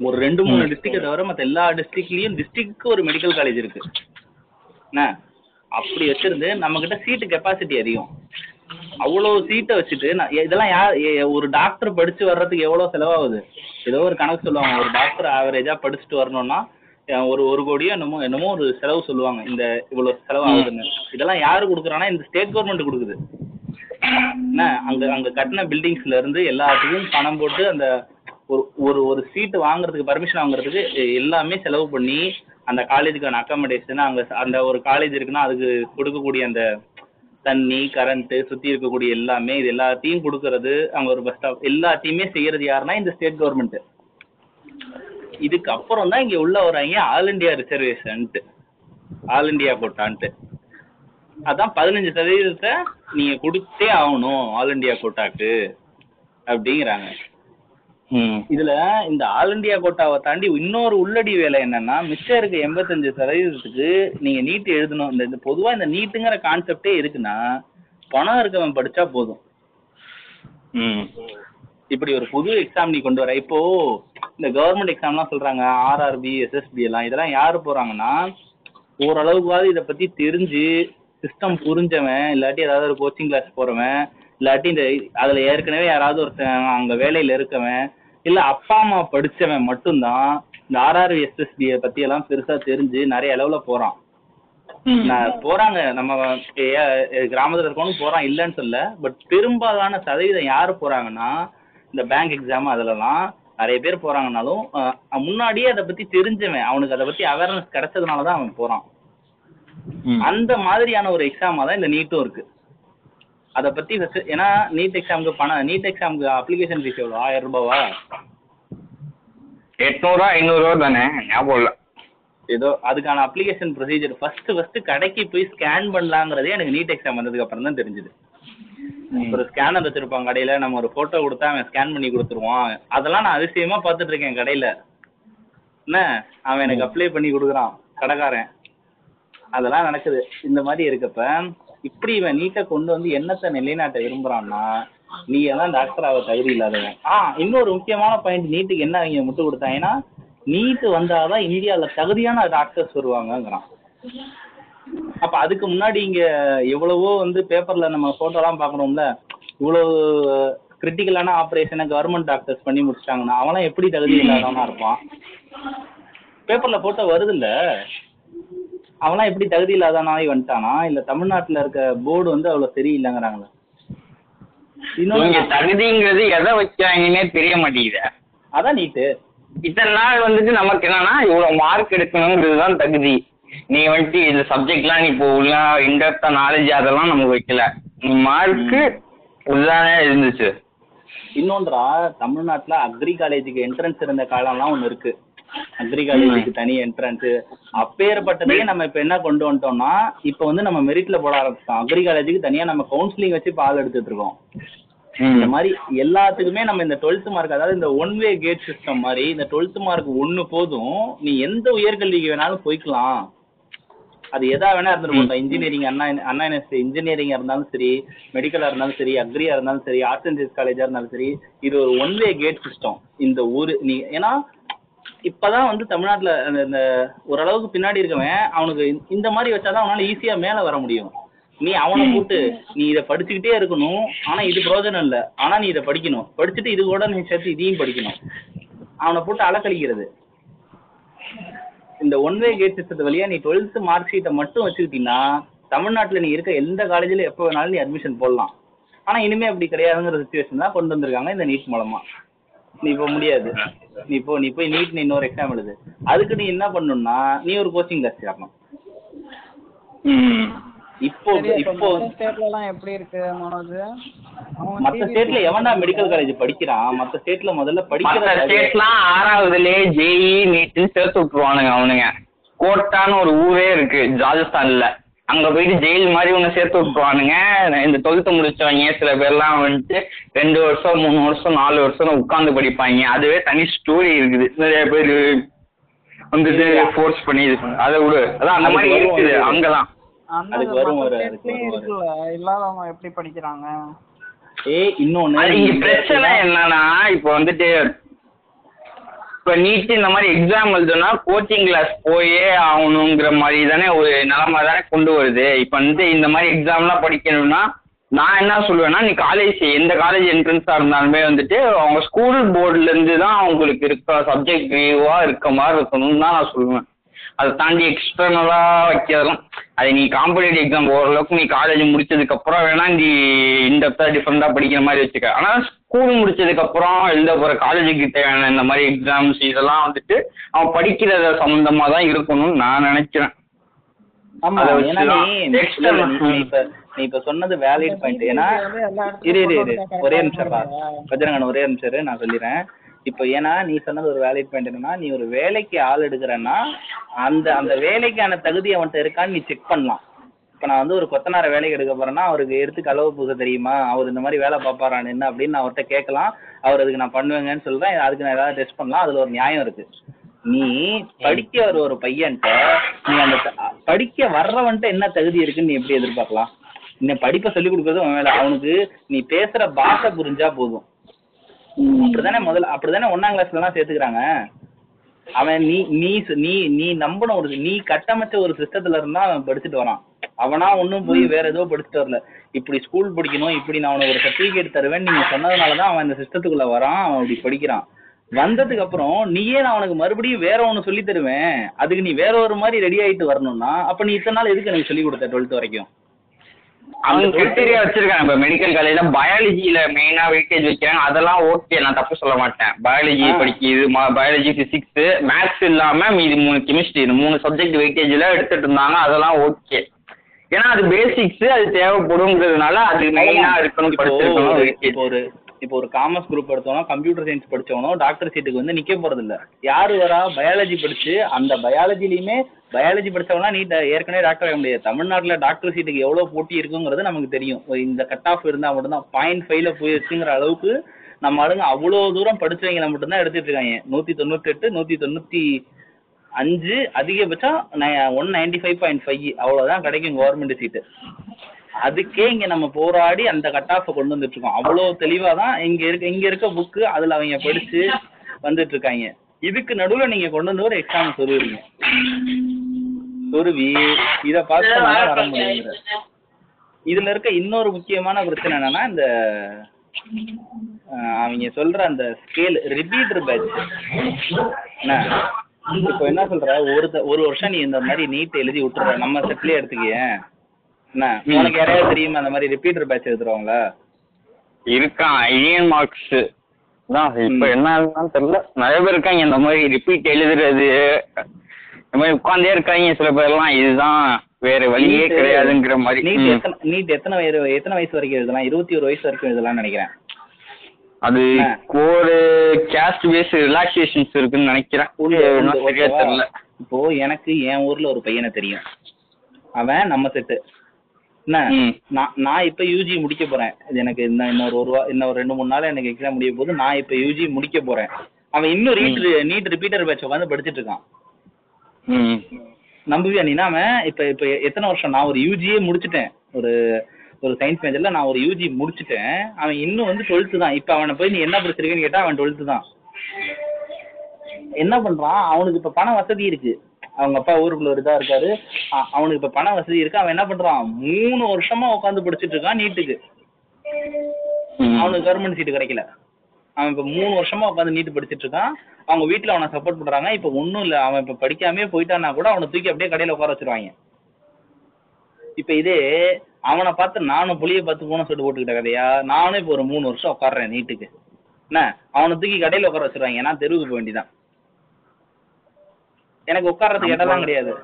ஒரு ரெண்டு மூணு டிஸ்ட்ரிக்டை தவிர மற்ற எல்லா டிஸ்ட்ரிக்ட்லயும் டிஸ்ட்ரிக்ட்க்கு ஒரு மெடிக்கல் காலேஜ் இருக்கு. என்ன? அப்படி வச்சிருந்து நம்ம கிட்ட சீட்டு கெப்பாசிட்டி அதிகம். அவ்வளவு சீட்டை வச்சுட்டு நான் இதெல்லாம் யார் ஒரு டாக்டர் படிச்சு வர்றதுக்கு எவ்வளவு செலவாகுது? ஏதோ ஒரு கணக்கு சொல்லுவாங்க. ஒரு டாக்டர் ஆவரேஜா படிச்சுட்டு வரணும்னா ஒரு ஒரு கோடியோ என்னமோ என்னமோ ஒரு செலவு சொல்லுவாங்க. இந்த இவ்வளவு செலவு ஆகுதுன்னு இதெல்லாம் யாரு கொடுக்குறான்னா இந்த ஸ்டேட் கவர்மெண்ட் கொடுக்குது. என்ன? அங்க அங்க கட்டின பில்டிங்ஸ்ல இருந்து எல்லாத்துக்கும் பணம் போட்டு அந்த ஒரு ஒரு ஒரு சீட்டு வாங்குறதுக்கு பர்மிஷன் வாங்குறதுக்கு எல்லாமே செலவு பண்ணி அந்த காலேஜுக்கான அக்காமடேஷன் அங்க அந்த ஒரு காலேஜ் இருக்குன்னா அதுக்கு கொடுக்கக்கூடிய அந்த தண்ணி கரண்ட் சுத்தி இருக்கக்கூடிய எல்லாமே இது எல்லாத்தையும் கொடுக்கறது அங்க ஒரு பஸ் ஸ்டாப் எல்லாத்தையுமே செய்யறது யாருன்னா இந்த ஸ்டேட் கவர்மெண்ட். இதுக்கு அப்புறம் தான் இங்க உள்ள வராங்க ஆல் இந்தியா ரிசர்வேஷன்ட்டு ஆல் இந்தியா கோட்டான்ட்டு. அதான் பதினஞ்சு சதவீதத்தை நீங்க கொடுத்தே ஆகணும் ஆல் இந்தியா கோட்டாக்கு அப்படிங்கிறாங்க. இதுல இந்த ஆல் இந்தியா கோட்டாவை தாண்டி இன்னொரு உள்ளடி வேலை என்னன்னா மிச்சம் இருக்க எண்பத்தஞ்சு சதவீதத்துக்கு நீங்க நீட் எழுதணும். இந்த பொதுவா இந்த நீட்டுங்கிற கான்செப்டே இருக்குன்னா பணம் இருக்கவன் படிச்சா போதும். ம். இப்படி ஒரு புது எக்ஸாம் நீ கொண்டு வர. இப்போ இந்த கவர்மெண்ட் எக்ஸாம்லாம் சொல்றாங்க ஆர்ஆர்பி எஸ்எஸ்பி எல்லாம். இதெல்லாம் யாரு போறாங்கன்னா ஓரளவுக்காவது இதை பத்தி தெரிஞ்சு சிஸ்டம் புரிஞ்சவன் இல்லாட்டி ஏதாவது ஒரு கோச்சிங் கிளாஸ் போறவன் இல்லாட்டி இந்த அதுல ஏற்கனவே யாராவது ஒருத்தன் அங்க வேலையில இருக்கவன் இல்ல அப்பா அம்மா படிச்சவன் மட்டும்தான் இந்த ஆர்ஆர்பி எஸ்எஸ்பியை பத்தி எல்லாம் பெருசா தெரிஞ்சு நிறைய அளவுல போறான். நான் போறாங்க. நம்ம கிராமத்துல இருக்கவனும் போறான் இல்லைன்னு சொல்ல பட் பெரும்பாலான சதவீதம் யாரு போறாங்கன்னா இந்த பேங்க் எக்ஸாம் அதுலலாம் நிறைய பேர் போறாங்கனாலும் முன்னாடியே அதை பத்தி தெரிஞ்சவன் அவனுக்கு அதை பத்தி அவேர்னஸ் கிடைச்சதுனால தான் அவன் போறான். அந்த மாதிரியான ஒரு எக்ஸாமா தான் இந்த நீட்டும் இருக்கு. அதை பத்தி first ஏன்னா நீட் எக்ஸாமுக்கு பணம் நீட் எக்ஸாமுக்கு அப்ளிகேஷன் ஃபீஸ் எவ்வளோ ஆயிரம் ரூபாவா? எட்நூறுவா ஐநூறுரூவா தானே? ஞாபகம் இல்லை. ஏதோ அதுக்கான அப்ளிகேஷன் ப்ரொசீஜர் ஃபர்ஸ்ட் ஃபர்ஸ்ட் கடைக்கு போய் ஸ்கேன் பண்ணலாங்கிறதே எனக்கு நீட் எக்ஸாம் வந்ததுக்கு அப்புறம் தான் தெரிஞ்சுது. ஒரு ஸ்கேனர் வச்சிருப்பான் கடையில. நம்ம ஒரு போட்டோ கொடுத்தா அவன் ஸ்கேன் பண்ணி கொடுத்துருவான். அதெல்லாம் நான் அதிசயமா பாத்துட்டு இருக்கேன் கடையில. என்ன? அவன் எனக்கு அப்ளை பண்ணி கொடுக்குறான். கடைக்காரன். அதெல்லாம் நடக்குது. இந்த மாதிரி இருக்கப்ப இப்படி இவன் நீட்டை கொண்டு வந்து என்னத்தை நிலைநாட்ட விரும்புறான்னா நீ எல்லாம் டாக்டர் ஆக தகுதி இல்லாதவன். ஆ இன்னொரு முக்கியமான பாயிண்ட் நீட்டுக்கு என்ன அவங்க முட்டு கொடுத்தாங்கன்னா நீட்டு வந்தாதான் இந்தியாவுல தகுதியான டாக்டர்ஸ் வருவாங்கங்கிறான். அப்ப அதுக்கு முன்னாடி இங்க எவ்வளவோ வந்து பேப்பர்ல நம்ம போட்டோலாம் பார்க்கணும்ல இவ்வளவு கிரிட்டிக்கலான ஆபரேஷனை கவர்மெண்ட் டாக்டர்ஸ் பண்ணி முடிச்சிட்டாங்கன்னா அவன்லாம் எப்படி தகுதி இல்லாதவனா இருப்பான்? பேப்பர்ல போட்டோ வருது இல்ல அவன்லாம் எப்படி தகுதி இல்லாதவனாகி வந்துட்டானா? இல்ல தமிழ்நாட்டுல இருக்க போர்டு வந்து அவ்வளவு சரியில்லைங்கிறாங்களா? தகுதிங்கிறது எதை வச்சாங்கன்னே தெரிய மாட்டேங்குது. அதான் நீட்டு இத்தனை நாள் வந்துட்டு நமக்கு என்னன்னா இவ்வளவு மார்க் எடுக்கணுங்கிறது தான் தகுதி. நீ வந்துட்டு இந்த சப்ஜெக்ட்லாம் நீ இப்போ உள்ள இன்டெப்தா நாலேஜ் அதெல்லாம் நமக்கு வைக்கல. மார்க்கு இதுதானே இருந்துச்சு. இன்னொன்றா தமிழ்நாட்டுல அக்ரி காலேஜுக்கு என்ட்ரன்ஸ் இருந்த காலம்லாம் ஒண்ணு இருக்கு. அக்ரி காலேஜுக்கு தனி என்ட்ரன்ஸ் அப்பேற்பட்டதையே நம்ம இப்ப என்ன கொண்டு வந்துட்டோம்னா இப்ப வந்து நம்ம மெரிட்ல போட ஆரம்பிச்சிட்டோம். அக்ரி காலேஜுக்கு தனியா நம்ம கவுன்சிலிங் வச்சு பால் எடுத்துட்டு இருக்கோம். இந்த மாதிரி எல்லாத்துக்குமே நம்ம இந்த டுவெல்த் மார்க் அதாவது இந்த ஒன் வே கேட் சிஸ்டம் மாதிரி இந்த டுவெல்த் மார்க் ஒண்ணு போதும். நீ எந்த உயர்கல்விக்கு வேணாலும் போய்க்கலாம். அது எதா வேணா இருந்துட்டு போட்டோம் இன்ஜினியரிங் அண்ணா அண்ணா யூனிவர்சிட்டி இன்ஜினியரிங்கா இருந்தாலும் சரி மெடிக்கலா இருந்தாலும் சரி அக்ரியா இருந்தாலும் சரி ஆர்ட்ஸ் அண்ட் சயின்ஸ் காலேஜா இருந்தாலும் சரி இது ஒரு ஒன் வே கேட் சிஸ்டம் இந்த ஊரு. நீ ஏன்னா இப்பதான் வந்து தமிழ்நாட்டுல இந்த ஓரளவுக்கு பின்னாடி இருக்கவன் அவனுக்கு இந்த- இந்த மாதிரி வச்சாதான் அவனால ஈஸியா மேல வர முடியும். நீ அவனை கூட்டு நீ இதை படிச்சுக்கிட்டே இருக்கணும் ஆனா இது பிரயோஜனம் இல்ல. ஆனா நீ இதை படிக்கணும். படிச்சுட்டு இது கூட நீ சேர்த்து இதையும் படிக்கணும். அவனை போட்டு அலக்கழிக்கிறது. இந்த ஒன் வே கேட் சிஸ்டத்து வழியா நீ டுவெல்த் மார்க் ஷீட்டை மட்டும் வச்சுக்கிட்டீங்கன்னா தமிழ்நாட்டுல நீ இருக்க எந்த காலேஜ்ல எப்போ வேணாலும் நீ அட்மிஷன் போடலாம். ஆனா இனிமே அப்படி கிடையாதுங்கிற சுச்சுவேஷன் தான் கொண்டு வந்திருக்காங்க இந்த நீட் மூலமா. நீ இப்போ முடியாது. நீ இப்போ நீ போய் நீட் நீ இன்னொரு எக்ஸாம் எழுது. அதுக்கு நீ என்ன பண்ணணும்னா நீ ஒரு கோச்சிங் கிளாஸ் சேரணும். இப்போ இப்போ மத்த ஸ்டேட்ல எல்லாம் எப்படி இருக்கு மனோஜ்? மத்த ஸ்டேட்ல எவன்டா மெடிக்கல் காலேஜ் படிக்கிறான்? மத்த ஸ்டேட்ல முதல்ல படிக்கிற ஸ்டேட்லாம் ஆறாவதுலயே ஜேஇ நீட்னு சேர்த்து விட்டுருவானுங்க அவனுங்க. கோட்டான்னு ஒரு ஊரே இருக்கு ராஜஸ்தான்ல. அங்க போயிட்டு ஜெயில் மாதிரி ஒன்று சேர்த்து விட்டுருவானுங்க. இந்த டுவெல்த்து முடிச்சவங்க சில பேர்லாம் வந்துட்டு ரெண்டு வருஷம் மூணு வருஷம் நாலு வருஷம் உட்காந்து படிப்பாங்க. அதுவே தனி ஸ்டோரி இருக்குது. நிறைய பேர் வந்துட்டு ஃபோர்ஸ் பண்ணி இது பண்ணு. அதை விடு. அதான் அந்த மாதிரி இருக்குது. அங்கதான். அதுக்கு வரும் இல்லாதவங்க எப்படி படிக்கிறாங்க? ஏய் இன்னொன்னு பிரச்சனை என்னன்னா இப்போ வந்துட்டு இப்போ நீட் இந்த மாதிரி எக்ஸாம் எழுதுனா கோச்சிங் கிளாஸ் போயே ஆகணுங்கிற மாதிரி தானே ஒரு நிலமை தானே கொண்டு வருது. இப்போ வந்து இந்த மாதிரி எக்ஸாம்லாம் படிக்கணும்னா நான் என்ன சொல்லுவேன்னா நீ காலேஜ் எந்த காலேஜ் என்ட்ரன்ஸாக இருந்தாலுமே வந்துட்டு அவங்க ஸ்கூல் போர்டுலேருந்து தான் அவங்களுக்கு இருக்க சப்ஜெக்ட் ரிவ்யூவாக இருக்க மாதிரி இருக்கணும்னு தான் நான் சொல்லுவேன். அதை தாண்டி எக்ஸ்டர்னலாக வைக்கிறதும் அது நீ காம்படிட்டிவ் எக்ஸாம் ஓரளவுக்கு நீ காலேஜ் முடிச்சதுக்கப்புறம் வேணா நீ இன்டெப்த்தாக டிஃப்ரெண்ட்டாக படிக்கிற மாதிரி வச்சுக்க. ஆனால் ஸ்கூல் முடிச்சதுக்கப்புறம் எழுத போகிற காலேஜுக்கு தேவையான இந்த மாதிரி எக்ஸாம்ஸ் இதெல்லாம் வந்துட்டு அவன் படிக்கிறத சம்மந்தமாக தான் இருக்கணும்னு நான் நினைக்கிறேன். ஆமா அதை ஏன்னா நீ நீ இப்ப சொன்னது வேலிட் பாயிண்ட் ஏன்னா இரு இரு இரு. ஒரே நிமிஷம் பா. வஜ்ரங்கன் ஒரே நிமிஷம் நான் சொல்லிடுறேன். இப்போ ஏன்னா நீ சொன்னது ஒரு வேலிட் பாயிண்ட் என்னன்னா நீ ஒரு வேலைக்கு ஆள் எடுக்கிறன்னா அந்த அந்த வேலைக்கான தகுதி அவன்கிட்ட இருக்கான்னு நீ செக் பண்ணலாம். இப்போ நான் வந்து ஒரு கொத்தனார வேலைக்கு எடுக்க போறேன்னா அவருக்கு எடுத்து கலவை பூச தெரியுமா? அவர் இந்த மாதிரி வேலை பார்ப்பாரான்னு என்ன அப்படின்னு நான் அவர்கிட்ட கேட்கலாம். அவர் அதுக்கு நான் பண்ணுவேங்கன்னு சொல்றேன். அதுக்கு நான் ஏதாவது டெஸ்ட் பண்ணலாம். அதுல ஒரு நியாயம் இருக்கு. நீ படிக்க வர ஒரு பையன்ட்ட நீ அந்த படிக்க வர்றவன்ட்ட என்ன தகுதி இருக்குன்னு நீ எப்படி எதிர்பார்க்கலாம்? இன்னும் படிப்பை சொல்லி கொடுக்கறது அவன் வேலை. அவனுக்கு நீ பேசுற பாஷை புரிஞ்சா போதும். அப்படிதானே முதல்ல அப்படிதானே ஒன்னாம் கிளாஸ்ல எல்லாம் சேர்த்துக்கிறாங்க? அவன் நீ நீ நீ நீ நம்பின ஒரு நீ கட்டமைச்ச ஒரு சிஸ்டத்துல இருந்தா அவன் படிச்சுட்டு வரான். அவனா ஒன்றும் போய் வேற ஏதோ படிச்சுட்டு வரல. இப்படி ஸ்கூல் படிக்கணும் இப்படி நான் அவனுக்கு ஒரு சர்டிஃபிகேட் தருவேன் நீங்க சொன்னதுனால தான் அவன் இந்த சிஸ்டத்துக்குள்ள வரான் அவன் இப்படி படிக்கிறான். வந்ததுக்கு அப்புறம் நீயே நான் அவனுக்கு மறுபடியும் வேற ஒன்று சொல்லி தருவேன். அதுக்கு நீ வேற ஒரு மாதிரி ரெடி ஆயிட்டு வரணும்னா அப்ப நீ இத்தனை நாள் எதுக்கு எனக்கு சொல்லி கொடுத்த டுவெல்த் வரைக்கும்? அவங்க கிரிட்டீரியா வச்சிருக்காங்க. இப்போ மெடிக்கல் காலேஜ்ல பயாலஜியில மெயினா வெயிட்டேஜ் வைக்கிறாங்க அதெல்லாம் ஓகே நான் தப்பு சொல்ல மாட்டேன். பயாலஜி ஆ. படிக்குது பயாலஜி பிசிக்ஸ் மேத்ஸ் இல்லாம மீதி மூணு கெமிஸ்ட்ரி இந்த மூணு சப்ஜெக்ட் வெயிட்டேஜ்ல எடுத்துட்டு இருந்தாங்க. அதெல்லாம் ஓகே ஏன்னா அது பேசிக்ஸ் அது தேவைப்படுங்கிறதுனால அது மெயினா இருக்கணும் ஒரு இப்போ ஒரு காமர்ஸ் குரூப் எடுத்தோம்னா கம்ப்யூட்டர் சயின்ஸ் படிச்சவனோ டாக்டர் சீட்டுக்கு வந்து நிக்க போறது இல்ல யாரு வரா? பயாலஜி படிச்சு அந்த பயாலஜிலயுமே பயாலஜி படிச்சவனா நீ ஏற்கனவே டாக்டர் ஆக முடியாது. தமிழ்நாட்டுல டாக்டர் சீட்டுக்கு எவ்வளவு போட்டி இருக்குங்கிறது நமக்கு தெரியும். ஒரு இந்த கட் ஆஃப் இருந்தா மட்டும்தான். பாயிண்ட் ஃபைவ்ல போயிருச்சுங்கிற அளவுக்கு நம்ம ஆளுங்க அவ்வளவு தூரம் படிச்சவங்களை மட்டும்தான் எடுத்துட்டு இருக்காங்க நூத்தி தொண்ணூத்தி எட்டு நூத்தி தொண்ணூத்தி அஞ்சு அதிகபட்சம் one ninety five point five அவ்வளவுதான் கிடைக்கும் கவர்மெண்ட் சீட்டு அதுக்கே இங்க நம்ம போராடி அந்த கட் ஆஃப கொண்டு வந்துட்டு இருக்கோம். அவ்வளவு தெளிவாதான் இங்க இருக்க இங்க இருக்க புக்கு அதுல அவங்க படிச்சு வந்துட்டு இருக்காங்க. இதுக்கு நடுவுல நீங்க கொண்டு வந்து ஒரு எக்ஸாம் சொருவீங்க சொருவி இத பார்த்து வர முடியுங்கிற. இதுல இருக்க இன்னொரு முக்கியமான பிரச்சனை என்னன்னா இந்த அவங்க சொல்ற அந்த ஸ்கேல் ரிப்பீட்டர் பேட்ச் என்ன? இப்போ என்ன சொல்ற? ஒரு த- ஒரு வருஷம் நீ இந்த மாதிரி நீட் எழுதி விட்டுற. நம்ம செட்லயே எடுத்துக்கியேன் என்ன? உனக்கு யாரையாவது தெரியுமா அந்த மாதிரி ரிப்பீட்டர் பேட்ச் எழுதுறவங்கள இருக்கான் ஐஎன் மார்க்ஸ். தான் இப்ப. என்ன ஆகுதுன்னு தெரியல. நிறைய பேர் இருக்காங்க இந்த மாதிரி ரிப்பீட் எழுதுறது இந்த மாதிரி உட்காந்தே இருக்காங்க சில பேர்லாம். இதுதான் வேற வழியே கிடையாதுங்கிற மாதிரி. நீட். எத்தனை நீட் எத்தனை வயசு எத்தனை வயசு வரைக்கும் எழுதலாம்? இருபத்தி ஒரு வயசு வரைக்கும் எழுதலாம்னு நினைக்கிறேன். அது. ஒரு கேஸ்ட் பேஸ் ரிலாக்ஸேஷன்ஸ் இருக்குன்னு நினைக்கிறேன். சரியா? தெரியல. இப்போ எனக்கு என் ஊர்ல ஒரு பையனை தெரியும். அவன் நம்ம செட்டு என்ன. நான் நான் இப்ப யூஜி முடிக்க போறேன். இது எனக்கு இன்னும் இன்னொரு ஒரு இன்னும் ரெண்டு மூணு நாள் எனக்கு எக்ஸாம் முடிய போது நான் இப்ப யூஜி முடிக்க போறேன். அவன் இன்னும் ரீட் நீட் ரிப்பீட்டர் பேட்ச் உட்காந்து படிச்சிட்டு இருக்கான். நம்புவியா நீனா அவன்? இப்ப இப்ப எத்தனை வருஷம்? நான் ஒரு யூஜியே முடிச்சிட்டேன். ஒரு ஒரு சயின்ஸ் மேஜர்ல நான் ஒரு யூஜி முடிச்சிட்டேன். அவன் இன்னும் வந்து டுவெல்த்து தான். இப்ப அவனை போய் நீ என்ன படிச்சிருக்கேன்னு கேட்டா அவன் டுவெல்த்து தான். என்ன பண்றான்? அவனுக்கு இப்ப பண வசதி இருக்கு. அவங்க அப்பா ஊருக்குள்ள ஒரு இதா இருக்காரு. அவனுக்கு இப்ப பண வசதி இருக்கு. அவன் என்ன பண்றான்? மூணு வருஷமா உட்காந்து படிச்சிட்டு இருக்கான் நீட்டுக்கு. அவனுக்கு கவர்மெண்ட் சீட்டு கிடைக்கல. அவன் இப்ப மூணு வருஷமா உட்காந்து நீட்டு படிச்சிட்டு இருக்கான். அவங்க வீட்டுல அவனை சப்போர்ட் பண்றாங்க. இப்ப ஒண்ணும் இல்ல. அவன் இப்ப படிக்காமே போயிட்டான்னா கூட அவனை தூக்கி அப்படியே கடையில உட்கார வச்சிருவாங்க. இப்ப இதே அவனை பார்த்து நானும் புளிய பார்த்து போன சொல்லிட்டு போட்டுக்கிட்ட கதையா? நானும் இப்ப ஒரு மூணு வருஷம் உட்காடுறேன் நீட்டுக்கு. என்ன? அவனை தூக்கி கடையில உட்கார வச்சிருவாங்க. நான் தெருவுக்கு போக வேண்டியதான் எனக்கு உட்கார்றதுக்கு இடம்லாம் கிடையாது.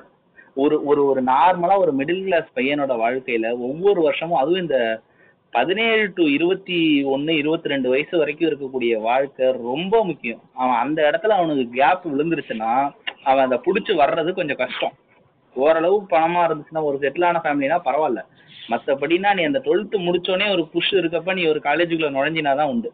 ஒரு ஒரு ஒரு நார்மலா ஒரு மிடில் கிளாஸ் பையனோட வாழ்க்கையில ஒவ்வொரு வருஷமும் அதுவும் இந்த பதினேழு டு இருபத்தி ஒன்னு இருபத்தி ரெண்டு வயசு வரைக்கும் இருக்கக்கூடிய வாழ்க்கை ரொம்ப முக்கியம். அவன் அந்த இடத்துல அவனுக்கு கேப் விழுந்துருச்சுன்னா அவன் அதை புடிச்சு வர்றது கொஞ்சம் கஷ்டம். ஓரளவு பணமா இருந்துச்சுன்னா ஒரு செட்டிலான ஃபேமிலினா பரவாயில்ல. மத்தபடினா நீ அந்த டுவெல்த் முடிச்சோடனே ஒரு புஷ் இருக்கப்ப நீ ஒரு காலேஜுக்குள்ள நுழைஞ்சினாதான் உண்டு.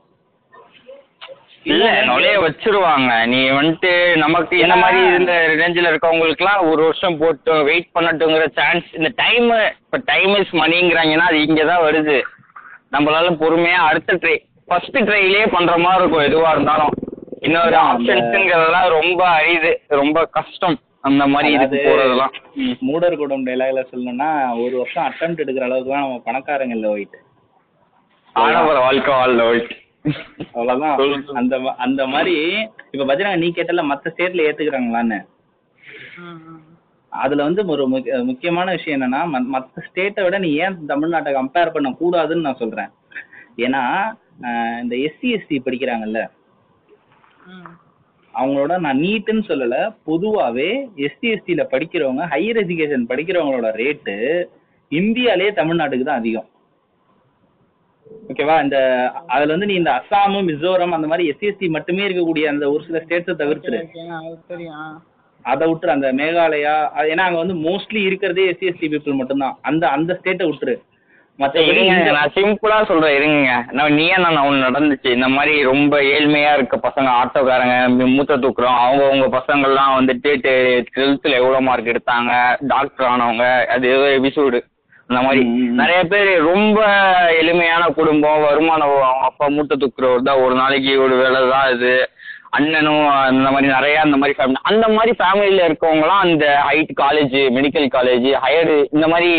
இல்ல நுழைய வச்சிருவாங்க. நீ வந்துட்டு நமக்கு இந்த மாதிரி இந்த ரேஞ்சில் இருக்கவங்களுக்குலாம் ஒரு வருஷம் போட்டு வெயிட் பண்ணட்டுங்கிற சான்ஸ் இந்த டைம் இப்போ டைம் இஸ் மணிங்கிறாங்கன்னா அது இங்கே தான் வருது. நம்மளால பொறுமையா அடுத்த ட்ரை ஃபர்ஸ்ட் ட்ரைலேயே பண்ற மாதிரி இருக்கும் எதுவா இருந்தாலும். இன்னொரு ஆப்ஷன்ஸுங்கிறதெல்லாம் ரொம்ப அரிது ரொம்ப கஷ்டம். அந்த மாதிரி இதுக்கு போறதெல்லாம். மூடர் கூடம் டைலாக்ல சொல்லணும்னா ஒரு வருஷம் அட்டம் எடுக்கிற அளவுக்கு தான் நம்ம பணக்காரங்க இல்ல போயிட்டு ஆடவர வாழ்க்கை வாழ்ல போயிட்டு அவ்வளவுதான். அந்த அந்த மாதிரி இப்ப பஜ்ரங்க நீ கேட்டல மத்த ஸ்டேட்ல ஏத்துக்கிறாங்களான்னு. அதுல வந்து ஒரு முக்கிய- முக்கியமான விஷயம் என்னன்னா மத்த ஸ்டேட்டை விட நீ ஏன் தமிழ்நாட்டை கம்பேர் பண்ண கூடாதுன்னு நான் சொல்றேன். ஏன்னா இந்த எஸ்சி எஸ்டி படிக்கிறாங்கல்ல அவங்களோட நான் நீட்டுன்னு சொல்லல பொதுவாவே எஸ்சி எஸ்டில படிக்கிறவங்க ஹையர் எஜுகேஷன் படிக்கிறவங்களோட ரேட்டு இந்தியாலயே தமிழ்நாட்டுக்கு தான் அதிகம். ஓகேவா இந்த அதுல வந்து நீ இந்த அஸ்ஸாமு மிசோரம் அந்த மாதிரி எஸ்சி எஸ்டி மட்டுமே இருக்கக்கூடிய அந்த ஒரு சில ஸ்டேட்ஸை தவிர்த்துரு. அதை விட்டுரு அந்த மேகாலயா அது ஏன்னா அங்க வந்து மோஸ்ட்லி இருக்கிறதே எஸ்சி எஸ்டி பீப்புள் மட்டும்தான். அந்த அந்த ஸ்டேட்டை விட்டுரு. இருங்க நான் சிம்பிளா சொல்றேன் இருங்க. நான் நீயே நான் ஒன்று நடந்துச்சு. இந்த மாதிரி ரொம்ப ஏழ்மையா இருக்க பசங்க ஆட்டோக்காரங்க மூத்த தூக்குறோம். அவங்க அவங்க பசங்கள்லாம் வந்துட்டு டுவெல்த்தில் எவ்வளோ மார்க் எடுத்தாங்க? டாக்டர் ஆனவங்க அது ஏதோ எபிசோடு அந்த மாதிரி. நிறைய பேர் ரொம்ப எளிமையான குடும்பம் வருமானம் அவங்க அப்பா மூட்டை தூக்குறவர் தான் ஒரு நாளைக்கு ஒரு வேலை தான் இது. அண்ணனும் அந்த மாதிரி நிறைய அந்த மாதிரி ஃபேமிலி அந்த மாதிரி ஃபேமிலியில் இருக்கவங்களாம் அந்த height college medical college higher இந்த மாதிரி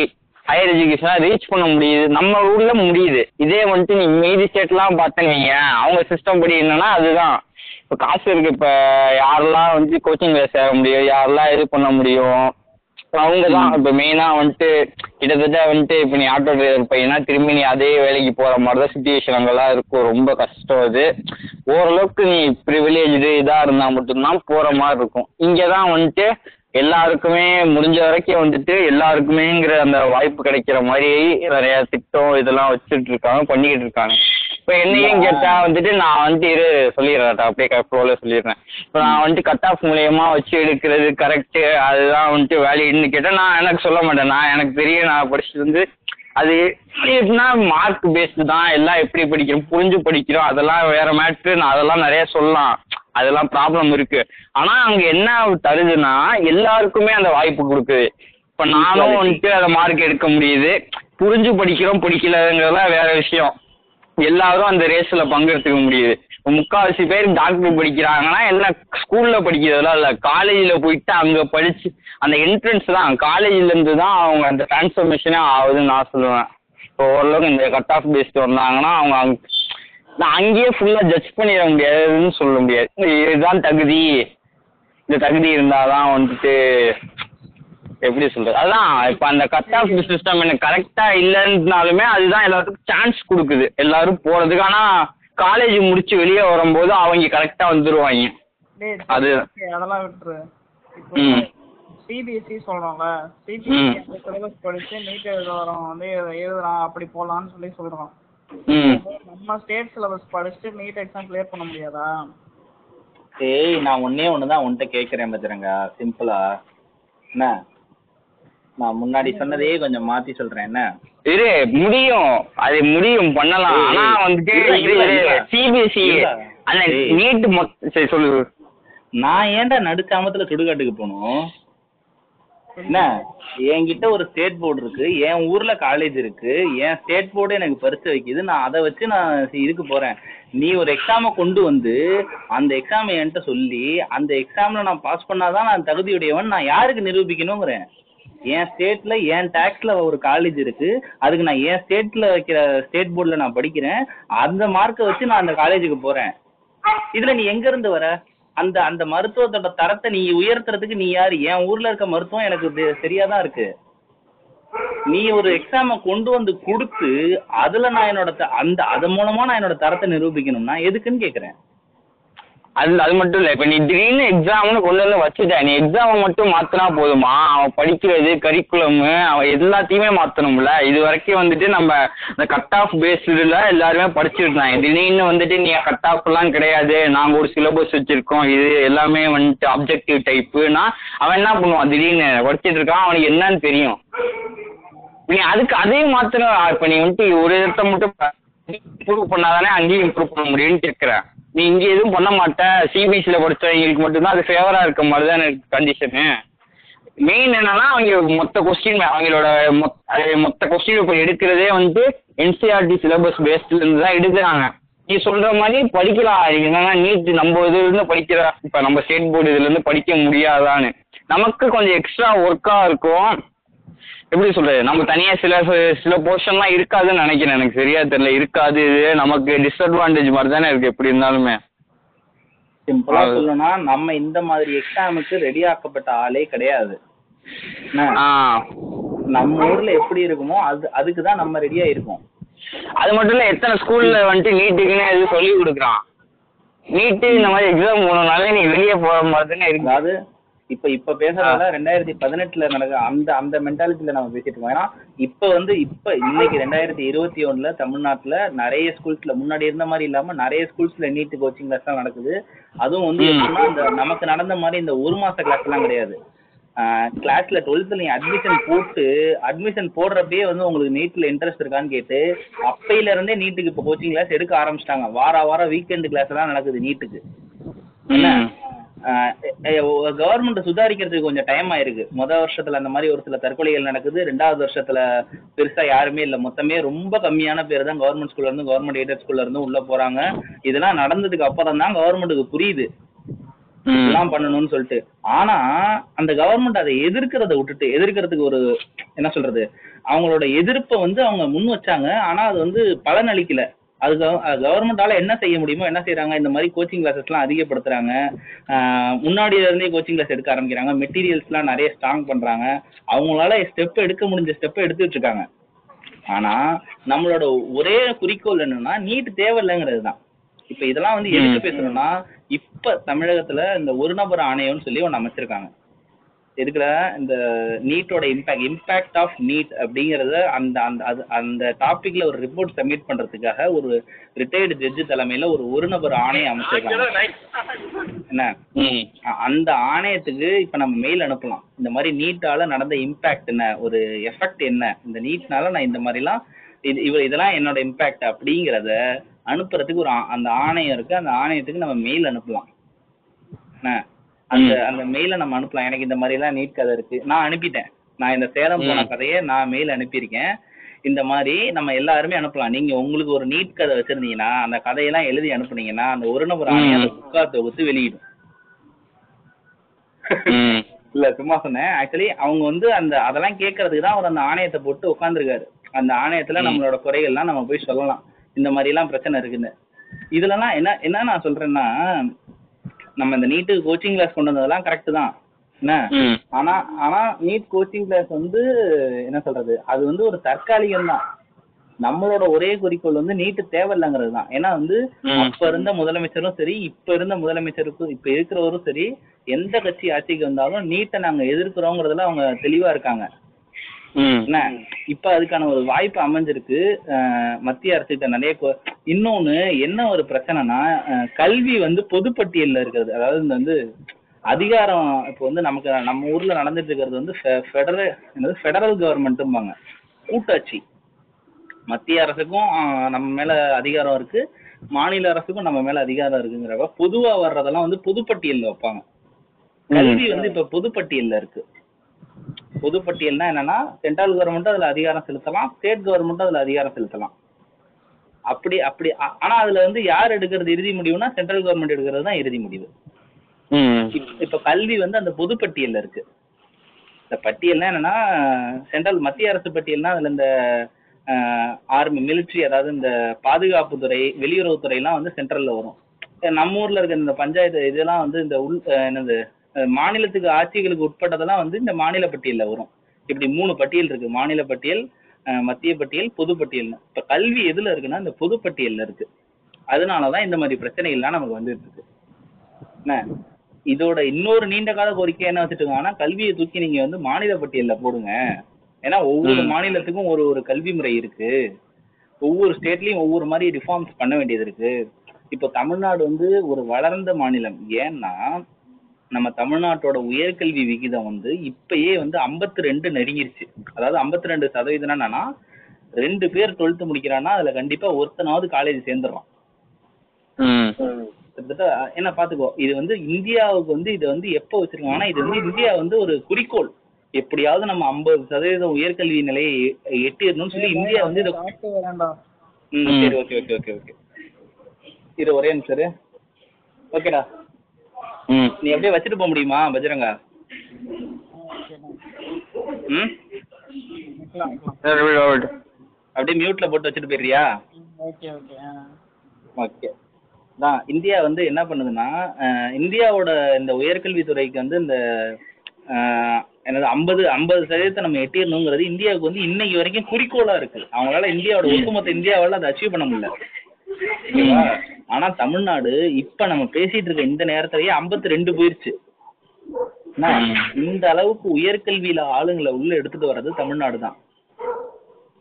ஹையர் எஜுகேஷனாக ரீச் பண்ண முடியுது. நம்ம ஊர்ல முடியுது. இதே வந்துட்டு நீ மீதி ஸ்டேட்லாம் பார்த்தேன்னு அவங்க சிஸ்டம் படி என்னன்னா அதுதான். இப்போ காசு இருக்கு இப்போ யாரெல்லாம் வந்து கோச்சிங்கில் சேர முடியும் யாரெல்லாம் இது பண்ண முடியும்? அவங்க தான் இப்போ மெயினாக வந்துட்டு கிட்டத்தட்ட வந்துட்டு இப்போ நீ ஆட்டோ டிரைவர் பையனா திரும்பி நீ அதே வேலைக்கு போகிற மாதிரி தான் சுச்சுவேஷன் அங்கெல்லாம் இருக்கும். ரொம்ப கஷ்டம் அது. ஓரளவுக்கு நீ ப்ரிவிலேஜ்டு இதாக இருந்தால் மட்டும்தான் போகிற மாதிரி இருக்கும். இங்கே தான் வந்துட்டு எல்லாருக்குமே முடிஞ்ச வரைக்கும் வந்துட்டு எல்லாருக்குமேங்கிற அந்த வாய்ப்பு கிடைக்கிற மாதிரி நிறைய திட்டம் இதெல்லாம் வச்சுட்டு இருக்காங்க பண்ணிக்கிட்டு இருக்காங்க. இப்போ என்னையும் கேட்டா வந்துட்டு நான் வந்துட்டு இரு சொல்லிடுறேன் அப்படியே ஃப்ளோவில் சொல்லிடுறேன். இப்போ நான் வந்துட்டு கட் ஆஃப் மூலியமா வச்சு எடுக்கிறது கரெக்டு அதுதான் வந்துட்டு வேலிட்னு கேட்டால் நான் எனக்கு சொல்ல மாட்டேன். நான் எனக்கு தெரியும் நான் படிச்சது வந்து அது எப்படின்னா மார்க் பேஸ்டு தான். எல்லாம் எப்படி படிக்கிறோம் புரிஞ்சு படிக்கிறோம். அதெல்லாம் வேற மேட்ரு நான் அதெல்லாம் நிறைய சொல்லலாம். அதெல்லாம் ப்ராப்ளம் இருக்கு. ஆனா அங்க என்ன தருதுன்னா எல்லாருக்குமே அந்த வாய்ப்பு கொடுக்குது. இப்ப நானும் வந்துட்டு அதை மார்க் எடுக்க முடியுது. புரிஞ்சு படிக்கிறோம் படிக்கலங்கிறதுலாம் வேற விஷயம். எல்லாரும் அந்த ரேஸ்ல பங்கெடுத்துக்க முடியுது. முக்கால்வாசி முக்காவாசி பேர் டாக்டர் படிக்கிறாங்கன்னா எல்லாம் ஸ்கூல்ல படிக்கிறதெல்லாம் இல்ல. காலேஜ்ல போயிட்டு அங்க படிச்சு அந்த என்ட்ரன்ஸ் தான். காலேஜ்ல இருந்து தான் அவங்க அந்த டிரான்ஸ்ஃபர்மேஷனே ஆகுதுன்னு நான் சொல்லுவேன். இப்போ ஓரளவுக்கு இந்த கட் ஆஃப் பேஸ்ட் வந்தாங்கன்னா அவங்க அங்க நான் அங்கேயே ஃபுல்லா ஜட்ஜ் பண்ணிட முடியாதுன்னு சொல்ல முடியாது. இதுதான் தகுதி. இந்த தகுதி இருந்தாதான் வந்துட்டு எப்படி சொல்றது? அதான் இப்போ அந்த கட் ஆஃப் சிஸ்டம் எனக்கு கரெக்டா இல்லைன்னாலுமே அதுதான் எல்லாத்துக்கும் சான்ஸ் கொடுக்குது. எல்லாரும் போறதுக்கு. ஆனா காலேஜ் முடிச்சு வெளியே வரும்போது அவங்க கரெக்டா வந்துருவாங்க. அது- அதெல்லாம் விட்டுரு. சிபிஎஸ்சி சொல்றோம்ல. சிபிஎஸ்சி சிலபஸ் படிச்சு நீட் எழுத வரோம் வந்து எழுதலாம் அப்படி போலாம்னு சொல்லி சொல்றோம் ம். நம்ம ஸ்டேட் சிலபஸ் படிச்சுட்டு நீட் எக்ஸாம் கிளியர் பண்ண முடியாதா? ஏய் நான் ஒன்னே ஒன்று தான் உன்கிட்ட கேட்குறேன் பத்திரங்க. சிம்பிளா என்ன? நான் முன்னாடி சொன்னதையே கொஞ்சம் மாத்தி சொல்றேன். என்ன? இரு முடியும். அது முடியும் பண்ணலாம். ஆனா வந்துட்டு. சிபிஎஸ்சி ஏய். நீட் சரி சொல்லு. நான் ஏன்டா நடுக்காமத்துல சுடுகாட்டுக்கு போகணும்? என்ன? என்கிட்ட ஒரு ஸ்டேட் போர்டு இருக்கு. என் ஊர்ல காலேஜ் இருக்கு. என் ஸ்டேட் போர்டு எனக்கு பரிசு வைக்குது. நான் அதை வச்சு நான் இதுக்கு போறேன். நீ ஒரு எக்ஸாமை கொண்டு வந்து அந்த எக்ஸாம் என்கிட்ட சொல்லி அந்த எக்ஸாம்ல நான் பாஸ் பண்ணாதான் நான் தகுதியுடையவன். நான் யாருக்கு நிரூபிக்கணுங்கிறேன் என் ஸ்டேட்ல என் டாக்ஸ்ல ஒரு காலேஜ் இருக்கு. அதுக்கு நான் என் ஸ்டேட்ல வைக்கிற ஸ்டேட் போர்டில் நான் படிக்கிறேன். அந்த மார்க்கை வச்சு நான் அந்த காலேஜுக்கு போறேன். இதுல நீ எங்க இருந்து வர? அந்த அந்த மருத்துவத்தோட தரத்தை நீ உயர்த்துறதுக்கு நீ யாரு? என் ஊர்ல இருக்க மருத்துவம் எனக்கு தெ- சரியாதான் இருக்கு. நீ ஒரு எக்ஸாம கொண்டு வந்து கொடுத்து அதுல நான் என்னோட த- அந்த அது மூலமா நான் என்னோட தரத்தை நிரூபிக்கணும்னா எதுக்குன்னு கேக்குறேன். அது அது மட்டும் இல்லை. இப்போ நீ திடீர்னு எக்ஸாம்னு கொண்டு வந்து வச்சுட்ட. நீ எக்ஸாமை மட்டும் மாற்றினா போதுமா? அவன் படிக்கிறது கரிக்குலமு அவன் எல்லாத்தையுமே மாற்றணும்ல இது வரைக்கும் வந்துட்டு நம்ம இந்த கட் ஆஃப் பேஸ்டில் எல்லாருமே படிச்சிருந்தாங்க. திடீர்னு வந்துட்டு நீ கட் ஆஃப்லாம் கிடையாது. நாங்கள் ஒரு சிலபஸ் வச்சுருக்கோம். இது எல்லாமே வந்துட்டு அப்ஜெக்டிவ் டைப்புனா அவன் என்ன பண்ணுவான்? திடீர்னு படிச்சிட்டு இருக்கான். அவனுக்கு என்னன்னு தெரியும். நீ அதுக்கு அதையும் மாற்றணும் இப்போ நீ வந்துட்டு ஒரு இடத்த மட்டும் இம்ப்ரூவ் பண்ணாதானே அங்கேயும் இம்ப்ரூவ் பண்ண முடியும்னு கேட்குறேன் நீ இங்கே எதுவும் பண்ண மாட்ட. சிபிஎஸ்சியில் படித்தவங்களுக்கு மட்டும்தான் அது ஃபேவராக இருக்க மாதிரி தான் எனக்கு கண்டிஷனு மெயின் என்னன்னா அவங்க மொத்த கொஸ்டின் அவங்களோட மொத்த மொத்த கொஸ்டின் இப்போ எடுக்கிறதே வந்து என்சிஆர்டி சிலபஸ் பேஸ்ட்லேருந்து தான் எடுக்கிறாங்க. நீ சொல்கிற மாதிரி படிக்கலாம். என்னன்னா நீட் நம்ம இதுலேருந்து படிக்கிற. இப்போ நம்ம ஸ்டேட் போர்டு இதுலேருந்து படிக்க முடியாதான்னு. நமக்கு கொஞ்சம் எக்ஸ்ட்ரா ஒர்க்காக இருக்கும். எப்படி சொல்றது? நம்ம தனியா சில சில போர்ஷன்லாம் இருக்காதுன்னு நினைக்கிறேன். எனக்கு சரியா தெரியல. இருக்காது இது நமக்கு டிஸ்அட்வான்டேஜ் மாதிரி தானே இருக்கு எப்படி இருந்தாலுமே. சிம்பிளா சொல்லணும்னா நம்ம இந்த மாதிரி எக்ஸாமுக்கு ரெடி ஆக்கப்பட்ட ஆளே கிடையாது. நம்ம ஊர்ல எப்படி இருக்குமோ அது அதுக்கு தான் நம்ம ரெடியா இருக்கோம். அது மட்டும் இல்ல எத்தனை ஸ்கூல்ல வந்துட்டு நீட்டுக்குன்னு எது சொல்லி கொடுக்குறான். நீட்டு இந்த மாதிரி எக்ஸாம் போனனால நீ வெளியே போற மாதிரி தானே இருக்கு. அதாவது இப்ப இப்ப பேசுறதால ரெண்டாயிரத்தி பதினெட்டுல நடக்க அந்த அந்த மென்டாலிட்டில நம்ம பேசிட்டு இருக்கோம் ஏன்னா இப்ப வந்து இப்ப இன்னைக்கு ரெண்டாயிரத்தி இருபத்தி ஒண்ணுல தமிழ்நாட்டுல நிறைய ஸ்கூல்ஸ்ல முன்னாடி இருந்த மாதிரி இல்லாம நிறைய ஸ்கூல்ஸ்ல நீட் கோச்சிங் கிளாஸ் எல்லாம் நடக்குது. அதுவும் வந்து. எப்படின்னா இந்த நமக்கு நடந்த மாதிரி இந்த ஒரு மாச கிளாஸ் எல்லாம் கிடையாது. கிளாஸ்ல டுவெல்த்ல நீ அட்மிஷன் போட்டு அட்மிஷன் போடுறப்பயே வந்து உங்களுக்கு நீட்ல இன்ட்ரெஸ்ட் இருக்கான்னு கேட்டு அப்பையில இருந்தே நீட்டுக்கு இப்போ கோச்சிங் கிளாஸ் எடுக்க ஆரம்பிச்சிட்டாங்க. வார வாரம் வீக்கெண்ட் கிளாஸ் எல்லாம் நடக்குது நீட்டுக்கு என்ன. கவர்மெண்ட் சுதாரிக்கிறதுக்கு கொஞ்சம் டைம் ஆயிருக்கு. முத வருஷத்துல அந்த மாதிரி ஒரு சில தற்கொலைகள் நடக்குது. ரெண்டாவது வருஷத்துல பெருசா யாருமே இல்ல. மொத்தமே ரொம்ப கம்மியான பேர் தான் கவர்மெண்ட் ஸ்கூல்ல இருந்து கவர்மெண்ட் எய்டட் ஸ்கூல்ல இருந்து உள்ள போறாங்க. இதெல்லாம் நடந்ததுக்கு அப்புறம் தான் கவர்மெண்ட்டுக்கு புரியுது. இதெல்லாம் பண்ணணும்னு சொல்லிட்டு. ஆனா அந்த கவர்மெண்ட் அதை எதிர்க்கிறத விட்டுட்டு எதிர்க்கிறதுக்கு ஒரு என்ன சொல்றது? அவங்களோட எதிர்ப்பை வந்து அவங்க முன் வச்சாங்க. ஆனா அது வந்து பலன் அளிக்கல அது கவர்மெண்டால என்ன செய்ய முடியுமோ என்ன செய்றாங்க இந்த மாதிரி கோச்சிங் கிளாஸஸ் எல்லாம் அதிகப்படுத்துறாங்க. முன்னாடியில இருந்தே கோச்சிங் கிளாஸ் எடுக்க ஆரம்பிக்கிறாங்க. மெட்டீரியல்ஸ் எல்லாம் நிறைய ஸ்ட்ராங் பண்றாங்க. அவங்களால ஸ்டெப் எடுக்க முடிஞ்ச ஸ்டெப் எடுத்துட்டு இருக்காங்க. ஆனா நம்மளோட ஒரே குறிக்கோள் என்னன்னா நீட் தேவையில்லைங்கிறது தான். இப்ப இதெல்லாம் வந்து எதுக்கு ம். பேசுறோம்னா இப்ப தமிழகத்துல இந்த ஒரு நபர் ஆணையம்னு சொல்லி ஒண்ணு அமைச்சிருக்காங்க. எதுக்குல இந்த நீட்டோட இம்பாக்ட் இம்பாக்ட் ஆஃப் நீட் அப்படிங்கறத அந்த அந்த அது அந்த டாபிக்ல ஒரு ரிப்போர்ட் சப்மிட் பண்றதுக்காக ஒரு ரிட்டையர்டு ஜட்ஜு தலைமையில ஒரு ஒரு நபர் ஆணையம் அமைச்சிருக்காங்க. என்ன? அந்த ஆணையத்துக்கு இப்ப நம்ம மெயில் அனுப்பலாம். இந்த மாதிரி நீட்டால நடந்த இம்பாக்ட் என்ன? ஒரு எஃபெக்ட் என்ன? இந்த நீட்னால நான் இந்த மாதிரிலாம் இது இவ இதெல்லாம் என்னோட இம்பாக்ட் அப்படிங்கிறத அனுப்புறதுக்கு ஒரு அந்த ஆணையம் இருக்கு. அந்த ஆணையத்துக்கு நம்ம மெயில் அனுப்பலாம். என்ன? அந்த அந்த மெயிலை நம்ம அனுப்பலாம். எனக்கு இந்த மாதிரி எல்லாம் நீட் கதை இருக்கு. நான் அனுப்பிட்டேன். நான் இந்த சேலம் போன. கதையை நான் மெயில் அனுப்பியிருக்கேன். இந்த மாதிரி நம்ம எல்லாருமே அனுப்பலாம். நீங்க உங்களுக்கு ஒரு நீட் கதை வச்சிருந்தீங்கன்னா அந்த கதையெல்லாம் எழுதி அனுப்புனீங்கன்னா அந்த ஒரு நபர் அந்த புக்கா தொகுத்து வெளியிடும். இல்ல சும்மா சொன்னேன். ஆக்சுவலி அவங்க வந்து அந்த அதெல்லாம் கேட்கறதுக்கு தான் அவர் அந்த ஆணையத்தை போட்டு உட்காந்துருக்காரு அந்த ஆணையத்துல. நம்மளோட குறைகள்லாம் நம்ம போய் சொல்லலாம். இந்த மாதிரி எல்லாம் பிரச்சனை இருக்குன்னு. இதுலலாம் என்ன என்ன நான் சொல்றேன்னா நம்ம இந்த நீட்டு கோச்சிங் கிளாஸ் கொண்டு வந்ததெல்லாம் கரெக்ட் தான். என்ன? ஆனா ஆனா நீட் கோச்சிங் கிளாஸ் வந்து என்ன சொல்றது? அது வந்து ஒரு தற்காலிகம் தான். நம்மளோட ஒரே குறிக்கோள் வந்து நீட்டு தேவையில்லைங்கிறது தான். ஏன்னா வந்து. அப்ப இருந்த முதலமைச்சரும் சரி இப்ப இருந்த முதலமைச்சருக்கும் இப்ப இருக்கிறவரும் சரி எந்த கட்சி ஆட்சிக்கு வந்தாலும் நீட்டை நாங்க எதிர்க்கிறோங்கிறதுல அவங்க தெளிவா இருக்காங்க. என்ன? இப்ப அதுக்கான ஒரு வாய்ப்பு அமைஞ்சிருக்கு. மத்திய அரசுகிட்ட நிறைய இன்னொன்னு என்ன ஒரு பிரச்சனைனா கல்வி வந்து பொதுப்பட்டியல்ல இருக்கிறது. அதாவது இந்த வந்து அதிகாரம் இப்போ வந்து நமக்கு நம்ம ஊர்ல நடந்துட்டு இருக்கிறது வந்து ஃபெடரல் என்னது? ஃபெடரல் கவர்மெண்ட்டும்பாங்க. கூட்டாட்சி. மத்திய அரசுக்கும் நம்ம மேல அதிகாரம் இருக்கு. மாநில அரசுக்கும் நம்ம மேல அதிகாரம் இருக்குங்கிறப்ப பொதுவா வர்றதெல்லாம் வந்து பொதுப்பட்டியல்ல வைப்பாங்க. கல்வி வந்து இப்ப பொதுப்பட்டியல்ல இருக்கு. பொதுப்பட்டியல்னா என்னன்னா சென்ட்ரல் கவர்மெண்ட் அதுல அதிகாரம் செலுத்தலாம் ஸ்டேட் கவர்மெண்ட் அதுல அதிகாரம் செலுத்தலாம். அப்படி அப்படி ஆனா அதுல வந்து யார் எடுக்கிறது இறுதி முடிவுனா சென்ட்ரல் கவர்மெண்ட் எடுக்கிறது தான் இறுதி முடிவு. இப்ப- கல்வி வந்து அந்த பொதுப்பட்டியல்ல இருக்கு. இந்த பட்டியல்னா என்னன்னா சென்ட்ரல் மத்திய அரசு பட்டியல்னா அதுல இந்த ஆர்மி மிலிட்ரி அதாவது இந்த பாதுகாப்புத்துறை வெளியுறவுத்துறை எல்லாம் வந்து சென்ட்ரல்ல வரும். நம்ம ஊர்ல இருக்க இந்த பஞ்சாயத்து இதெல்லாம் வந்து இந்த உள் என்னது மாநிலத்துக்கு ஆட்சிகளுக்கு உட்பட்டதெல்லாம் வந்து இந்த மாநில பட்டியல்ல வரும். இப்படி மூணு பட்டியல் இருக்கு. மாநில பட்டியல் மத்திய பட்டியல் பொது பட்டியல்னு இப்ப கல்வி எதுல இருக்குன்னா இந்த பொது பட்டியல்ல இருக்கு. அதனாலதான் இந்த மாதிரி பிரச்சனைகள்லாம் நமக்கு வந்துட்டு இருக்கு. என்ன? இதோட இன்னொரு நீண்ட கால கோரிக்கை என்ன வச்சுட்டு இருக்காங்கன்னா கல்வியை தூக்கி நீங்க வந்து மாநில பட்டியல்ல போடுங்க. ஏன்னா ஒவ்வொரு. மாநிலத்துக்கும் ஒரு ஒரு கல்வி முறை இருக்கு. ஒவ்வொரு ஸ்டேட்லயும் ஒவ்வொரு மாதிரி ரிஃபார்ம்ஸ் பண்ண வேண்டியது இருக்கு. இப்போ தமிழ்நாடு வந்து ஒரு வளர்ந்த மாநிலம். ஏன்னா நம்ம தமிழ்நாட்டோட உயர்கல்வி விகிதம் வந்து இப்பயே வந்து 52 ரெண்டு நெருங்கிருச்சு. அதாவது 52% ரெண்டு சதவீதம் என்னன்னா ரெண்டு பேர் டுவெல்த் முடிக்கிறான்னா அதுல கண்டிப்பா ஒருத்தனாவது காலேஜ் சேர்ந்துடுறான் ம். கிட்டத்தட்ட என்ன பாத்துக்கோ இது வந்து இந்தியாவுக்கு வந்து இது வந்து எப்போ வச்சிருக்காங்கன்னா இது வந்து இந்தியா வந்து ஒரு குறிக்கோள். எப்படியாவது நம்ம ஐம்பது சதவீதம் உயர்கல்வி நிலையை எட்டிடணும்னு சொல்லி இந்தியா வந்து இதை. சரி ஓகே ஓகே ஓகே ஓகே. இரு ஒரே நிமிஷம். ஓகேடா. ம். நீ அப்படியே வச்சுட்டு போக முடியுமா பஜ்ரங்கா? ம். அப்படியே மியூட்ல போட்டு வச்சுட்டு போயிடுறியா? Okay okay okay. தான் இந்தியா வந்து என்ன பண்ணுதுன்னா இந்தியாவோட இந்த உயர்கல்வித்துறைக்கு வந்து இந்த என்னது ஐம்பது ஐம்பது சதவீதத்தை நம்ம எட்டிடணுங்கிறது இந்தியாவுக்கு வந்து இன்னைக்கு வரைக்கும் குறிக்கோளா இருக்கு அவங்களால இந்தியாவோட ஒட்டுமொத்த இந்தியாவால அதை அச்சீவ் பண்ண முடியல. ஆனா தமிழ்நாடு இப்ப நம்ம பேசிட்டு இருக்க இந்த நேரத்திலேயே 52 ரெண்டு போயிருச்சு? இந்த அளவுக்கு உயர்கல்வியில ஆளுங்களை உள்ள எடுத்துட்டு வர்றது தமிழ்நாடு தான்.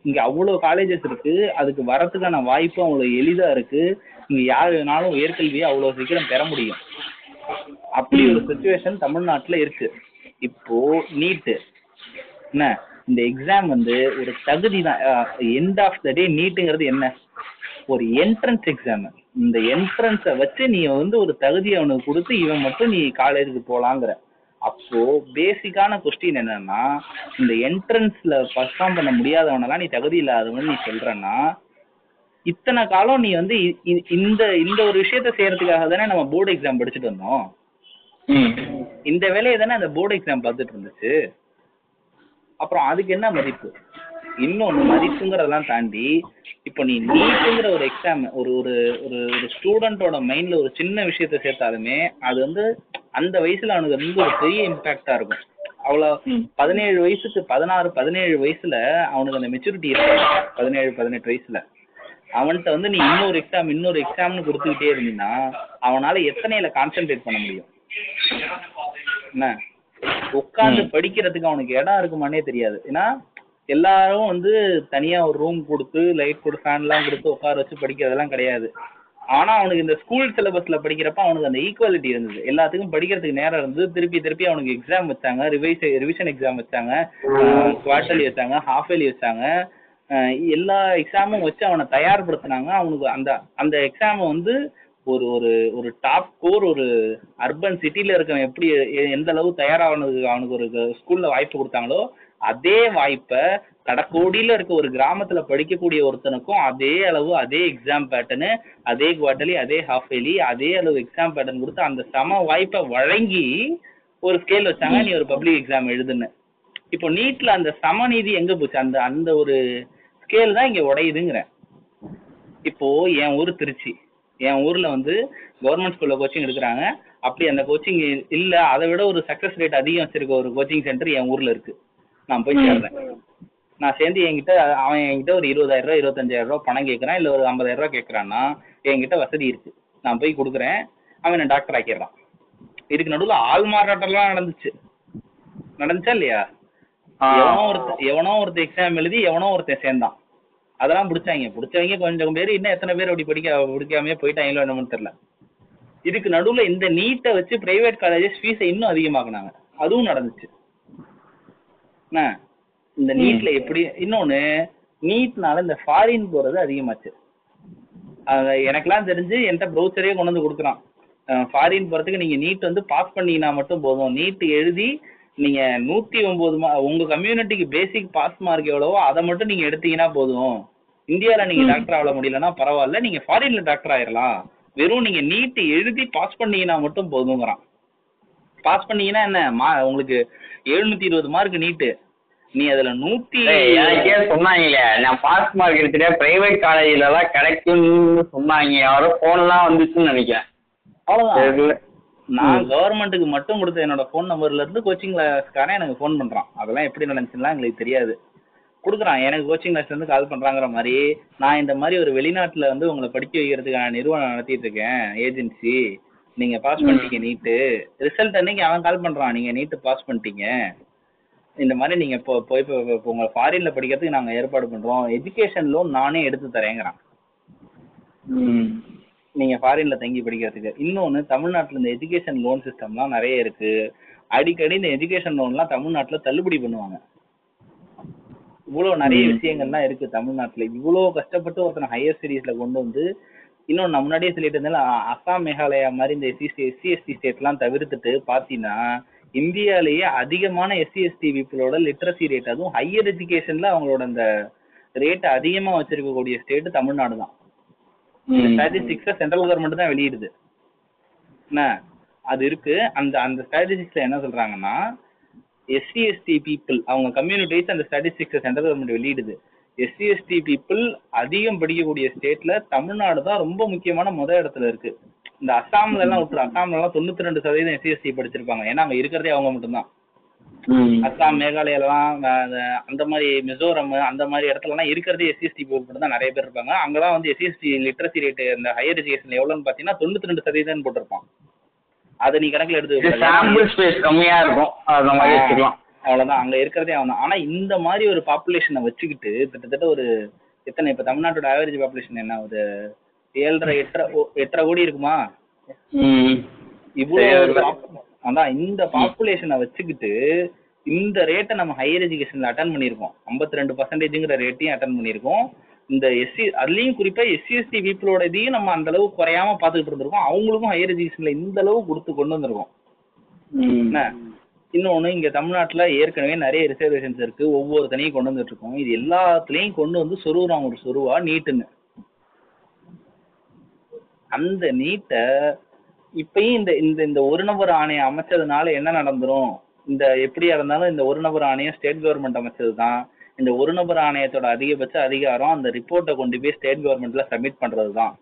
இங்க அவ்வளவு காலேஜஸ் இருக்கு. அதுக்கு வரதுக்கான வாய்ப்பும் அவ்வளவு எளிதா இருக்கு. இங்க யார் வேணாலும் உயர்கல்வியை அவ்வளவு சீக்கிரம் பெற முடியும். அப்படி ஒரு சுச்சுவேஷன் தமிழ்நாட்டுல இருக்கு. இப்போ நீட்டு என்ன? இந்த எக்ஸாம் வந்து ஒரு தகுதி தான். எண்ட் ஆஃப் த டே நீட்டுங்கிறது என்ன? ஒரு என்ட்ரன்ஸ் எக்ஸாம் இந்த என்ட்ரன்ஸை வச்சு நீ வந்து ஒரு தகுதியை அவனுக்கு கொடுத்து இவன் மட்டும் நீ காலேஜுக்கு போலாங்கிற. அப்போ பேசிக்கான கொஸ்டின் என்னன்னா இந்த என்ட்ரன்ஸ்ல பர்ஃபார்ம் பண்ண முடியாதவனெல்லாம் நீ தகுதி இல்லாதவன் நீ சொல்றன்னா இத்தனை காலம் நீ வந்து இந்த இந்த ஒரு விஷயத்த செய்யறதுக்காக தானே நம்ம போர்டு எக்ஸாம் படிச்சுட்டு வந்தோம். இந்த வேலையை தானே அந்த போர்டு எக்ஸாம் பார்த்துட்டு இருந்துச்சு. அப்புறம் அதுக்கு என்ன மதிப்பு? இன்னொன்று மதிப்புங்கிறதெல்லாம் தாண்டி இப்போ நீ நீட்டுங்கிற ஒரு எக்ஸாம் ஒரு ஒரு ஒரு ஒரு ஸ்டூடெண்ட்டோட மைண்டில் ஒரு சின்ன விஷயத்த சேர்த்தாலுமே அது வந்து அந்த வயசுல அவனுக்கு வந்து ஒரு பெரிய இம்பேக்டா இருக்கும். அவ்வளோ பதினேழு வயசுக்கு பதினாறு பதினேழு வயசுல அவனுக்கு அந்த மெச்சூரிட்டி இருக்காது. பதினேழு பதினெட்டு வயசுல. அவன்கிட்ட வந்து நீ இன்னொரு எக்ஸாம் இன்னொரு எக்ஸாம்னு கொடுத்துக்கிட்டே இருந்தீங்கன்னா அவனால எத்தனையில கான்சென்ட்ரேட் பண்ண முடியும்? என்ன? உட்காந்து படிக்கிறதுக்கு அவனுக்கு இடம் இருக்குமானே தெரியாது. ஏன்னா எல்லாரும் வந்து தனியா ஒரு ரூம் கொடுத்து லைட் கொடுத்து ஃபேன்லாம் கொடுத்து உட்கார வச்சு படிக்கிறதெல்லாம் கிடையாது. ஆனா அவனுக்கு இந்த ஸ்கூல் சிலபஸ்ல படிக்கிறப்ப அவனுக்கு அந்த ஈக்குவாலிட்டி இருந்தது. எல்லாத்துக்கும் படிக்கிறதுக்கு நேரம் இருந்து திருப்பி திருப்பி அவனுக்கு எக்ஸாம் வச்சாங்க. ரிவைஸ் ரிவிஷன் எக்ஸாம் வச்சாங்க. குவார்டர்லி வச்சாங்க ஹாஃப் இயர்லி வச்சாங்க. எல்லா எக்ஸாமும் வச்சு அவனை தயார்படுத்தினாங்க. அவனுக்கு அந்த அந்த எக்ஸாம் வந்து ஒரு ஒரு ஒரு டாப் கோர் ஒரு அர்பன் சிட்டில இருக்கவன் எப்படி எ- எந்த அளவு தயாரானதுக்கு அவனுக்கு ஒரு ஸ்கூல்ல வாய்ப்பு கொடுத்தாங்களோ அதே வாய்ப்பை கடக்கோடியில இருக்க ஒரு கிராமத்துல படிக்கக்கூடிய ஒருத்தனுக்கும் அதே அளவு அதே எக்ஸாம் பேட்டர்னு அதே குவார்டர்லி அதே ஹாஃப் இயர்லி அதே அளவு எக்ஸாம் பேட்டர்ன் கொடுத்து அந்த சம வாய்ப்பை வழங்கி ஒரு ஸ்கேல் வச்சாங்க நீ ஒரு பப்ளிக் எக்ஸாம் எழுதுன்னு. இப்போ நீட்ல அந்த சமநீதி எங்க போச்சு? அந்த அந்த ஒரு ஸ்கேல் தான் இங்க உடையுதுங்கிறேன். இப்போ என் ஊர் திருச்சி. என் ஊர்ல வந்து கவர்மெண்ட் ஸ்கூல்ல கோச்சிங் எடுக்கிறாங்க. அப்படி அந்த கோச்சிங் இல்ல அதை விட ஒரு சக்சஸ் ரேட் அதிகம் வச்சிருக்க ஒரு கோச்சிங் சென்டர் என் ஊர்ல இருக்கு. நான் போய் சேர்றேன். நான் சேர்ந்து என்கிட்ட அவன் என்கிட்ட ஒரு இருபதாயிரம் ரூபா இருபத்தஞ்சாயிரம் ரூபா பணம் கேட்கறான் இல்ல ஒரு ஐம்பதாயிரம் ரூபா கேட்கறான்னா என்கிட்ட வசதி இருக்கு. நான் போய் கொடுக்குறேன். அவன் டாக்டர் ஆக்கிடுறான். இதுக்கு நடுவுல ஆள் மாறாட்டம்லாம் நடந்துச்சு. நடந்துச்சா இல்லையா. எவனோ ஒருத்தன் எவனோ ஒருத்தன் எக்ஸாம் எழுதி எவனோ ஒருத்தன் சேர்ந்தான். அதெல்லாம் பிடிச்சாங்க. பிடிச்சவங்க கொஞ்சம் பேர் இன்னும் எத்தனை பேர் அப்படி படிக்க பிடிக்காமயே போயிட்டாங்களோ என்னமோ தெரியல. இதுக்கு நடுவுல இந்த நீட்டை வச்சு பிரைவேட் காலேஜஸ் ஃபீஸை இன்னும் அதிகமாக்குனாங்க. அதுவும் நடந்துச்சு. என்ன? இந்த நீட்ல எப்படி இன்னொன்னு நீட்னால இந்த ஃபாரின் போறது அதிகமாச்சு. எனக்கெல்லாம் தெரிஞ்சு என்கிட்ட ப்ரௌச்சரே கொண்டு வந்து கொடுக்குறான். ஃபாரின் போறதுக்கு நீங்க நீட் வந்து பாஸ் பண்ணீங்கன்னா மட்டும் போதும். நீட் எழுதி நீங்க நூத்தி ஒன்பது உங்க கம்யூனிட்டிக்கு பேசிக் பாஸ் மார்க் எவ்வளவோ அதை மட்டும் நீங்க எடுத்தீங்கன்னா போதும். இந்தியால நீங்க டாக்டர் ஆக முடியலன்னா பரவாயில்ல. நீங்க ஃபாரின்ல டாக்டர் ஆயிரலாம். வெறும் நீங்க நீட் எழுதி பாஸ் பண்ணீங்கன்னா மட்டும் போதுங்கிறான். பாஸ் பண்ணீங்கன்னா என்ன? மா உங்களுக்கு எழுநூத்தி இருபது மார்க் நீட்டு நீ அதுல நூத்தி எனக்கே சொன்னாங்களே நான் பாஸ் மார்க் எடுத்துட்டு பிரைவேட் காலேஜ்ல எல்லாம் கிடைக்கும்னு சொன்னாங்க. யாரோ போன்லாம் வந்துச்சுன்னு நினைக்கிறேன். அவ்வளவுதான். நான் கவர்மெண்ட்டுக்கு மட்டும் கொடுத்த என்னோட ஃபோன் நம்பர்ல இருந்து கோச்சிங் கிளாஸ்காரன் எனக்கு ஃபோன் பண்றான். அதெல்லாம் எப்படி நடந்துச்சுலாம் எங்களுக்கு தெரியாது. கொடுக்குறான். எனக்கு கோச்சிங் கிளாஸ்ல இருந்து கால் பண்றாங்கிற மாதிரி. நான் இந்த மாதிரி ஒரு வெளிநாட்டுல வந்து உங்களை படிக்க வைக்கிறதுக்கான நிறுவனம் நடத்திட்டு இருக்கேன் ஏஜென்சி நீங்க பாஸ் பண்ணிட்டீங்க நீட்டு ரிசல்ட் அன்னைக்கு அவன் கால் பண்றான். நீங்க நீட்டு பாஸ் பண்ணிட்டீங்க. இந்த மாதிரி நீங்க இப்போ போய் உங்களை ஃபாரின்ல படிக்கிறதுக்கு நாங்க ஏற்பாடு பண்றோம். எஜுகேஷன் லோன் நானே எடுத்து தரேங்கிறான். நீங்க ஃபாரின்ல தங்கி படிக்கிறதுக்கு. இன்னொன்னு தமிழ்நாட்டுல இந்த எஜுகேஷன் லோன் சிஸ்டம்லாம் நிறைய இருக்கு. அடிக்கடி இந்த எஜுகேஷன் லோன்லாம் தமிழ்நாட்டுல தள்ளுபடி பண்ணுவாங்க. இவ்வளவு நிறைய விஷயங்கள்லாம் இருக்கு தமிழ்நாட்டுல. இவ்வளவு கஷ்டப்பட்டு ஒருத்தனை ஹையர் ஸ்டடீஸ்ல கொண்டு வந்து இன்னும் நான் முன்னாடியே சொல்லிட்டு இருந்தேன் அஸ்ஸாம் மேகாலயா மாதிரி இந்த எஸ்சி எஸ்சி எஸ்டி ஸ்டேட்லாம் தவிர்த்துட்டு பாத்தீங்கன்னா இந்தியாலேயே அதிகமான எஸ்சி எஸ்டி பீப்புளோட லிட்ரஸி ரேட் அதுவும் ஹையர் எஜுகேஷன்ல அவங்களோட அந்த ரேட் அதிகமா வச்சிருக்கக்கூடிய ஸ்டேட் தமிழ்நாடு தான். ஸ்டாட்டிஸ்டிக்ஸை சென்ட்ரல் கவர்மெண்ட் தான் வெளியிடுது. என்ன? அது இருக்கு. அந்த அந்த ஸ்டாட்டிஸ்டிக்ஸ்ல என்ன சொல்றாங்கன்னா எஸ்சி எஸ்டி பீப்புள் அவங்க கம்யூனிட்டிஸ் அந்த ஸ்டாட்டிஸ்டிக்ஸை சென்ட்ரல் கவர்மெண்ட் வெளியிடுது. எஸ்சி எஸ்டி பீப்புள் அதிகம் படிக்கக்கூடிய ஸ்டேட்ல தமிழ்நாடு தான் ரொம்ப முக்கியமான முத இடத்துல இருக்கு. இந்த அஸ்ஸாம்ல எல்லாம் விட்டுரு. அஸ்ஸாம்ல எல்லாம் தொண்ணூத்தி ரெண்டு சதவீதம் எஸ்சி எஸ்டி படிச்சிருப்பாங்க. ஏன்னா அங்க இருக்கிறதே அவங்க மட்டும்தான். ம். அஸ்ஸாம் மேகாலயாலாம் அந்த மாதிரி மிசோரம் அந்த மாதிரி இடத்துலலாம் இருக்கிறதே எஸ்சிஎஸ்டி பீப்புள் தான் நிறைய பேர் இருப்பாங்க. அங்கெல்லாம் வந்து எஸ்சிஎஸ்டி லிட்ரஸி ரேட் அந்த ஹையர் எஜுகேஷன் எவ்வளோன்னு பார்த்தீங்கன்னா தொண்ணூத்தி ரெண்டு சதவீதம் போட்டிருப்பான். அதை நீ கணக்கில் எடுத்து சாம்பிள் ஸ்பேஸ் கம்மியா இருக்கும். அந்த மாதிரி வச்சுக்கலாம். அவ்வளவுதான். அங்க இருக்கிறதே அவன் ஆனா இந்த மாதிரி ஒரு பாப்புலேஷனை வச்சுக்கிட்டு கிட்டத்தட்ட ஒரு எத்தனை இப்ப தமிழ்நாட்டோட ஆவரேஜ் பாப்புலேஷன் என்ன? ஒரு ஏழரை எட்டரை எட்டரை கோடி இருக்குமா. இவ்வளவு அதான் இந்த பாப்புலேஷனை வச்சுக்கிட்டு இந்த ரேட்டை நம்ம ஹையர் எஜுகேஷன்ல அட்டன் பண்ணியிருக்கோம். 52% ரெண்டு பர்சன்டேஜ்ங்கிற ரேட்டையும் அட்டன் பண்ணியிருக்கோம். இந்த எஸ்சி அதுலயும் குறிப்பா எஸ்சி எஸ்டி பீப்புளோட இதையும் நம்ம அந்த அளவு குறையாம பார்த்துக்கிட்டு இருந்திருக்கோம். அவங்களுக்கும் ஹையர் எஜுகேஷன்ல இந்த அளவு கொடுத்து கொண்டு வந்திருக்கோம். என்ன? இன்னொன்னு இங்க தமிழ்நாட்டுல ஏற்கனவே நிறைய ரிசர்வேஷன்ஸ் இருக்கு. ஒவ்வொருத்தனையும் கொண்டு வந்துட்டு இருக்கோம். இது எல்லாத்துலயும் கொண்டு வந்து சொருகுறான் ஒரு சொருவா நீட்டுன்னு. அந்த நீட்டை இப்பயும் இந்த இந்த இந்த ஒரு நபர் ஆணையம் அமைச்சதுனால என்ன நடந்துரும்? இந்த எப்படியா இருந்தாலும் இந்த ஒரு நபர் ஆணையம் ஸ்டேட் கவர்மெண்ட் அமைச்சது தான் இந்த ஒரு நபர் ஆணையத்தோட அதிகபட்ச அதிகாரம் அந்த ரிப்போர்ட்டை கொண்டு போய் ஸ்டேட் கவர்மெண்ட்ல சப்மிட் பண்றது தான்.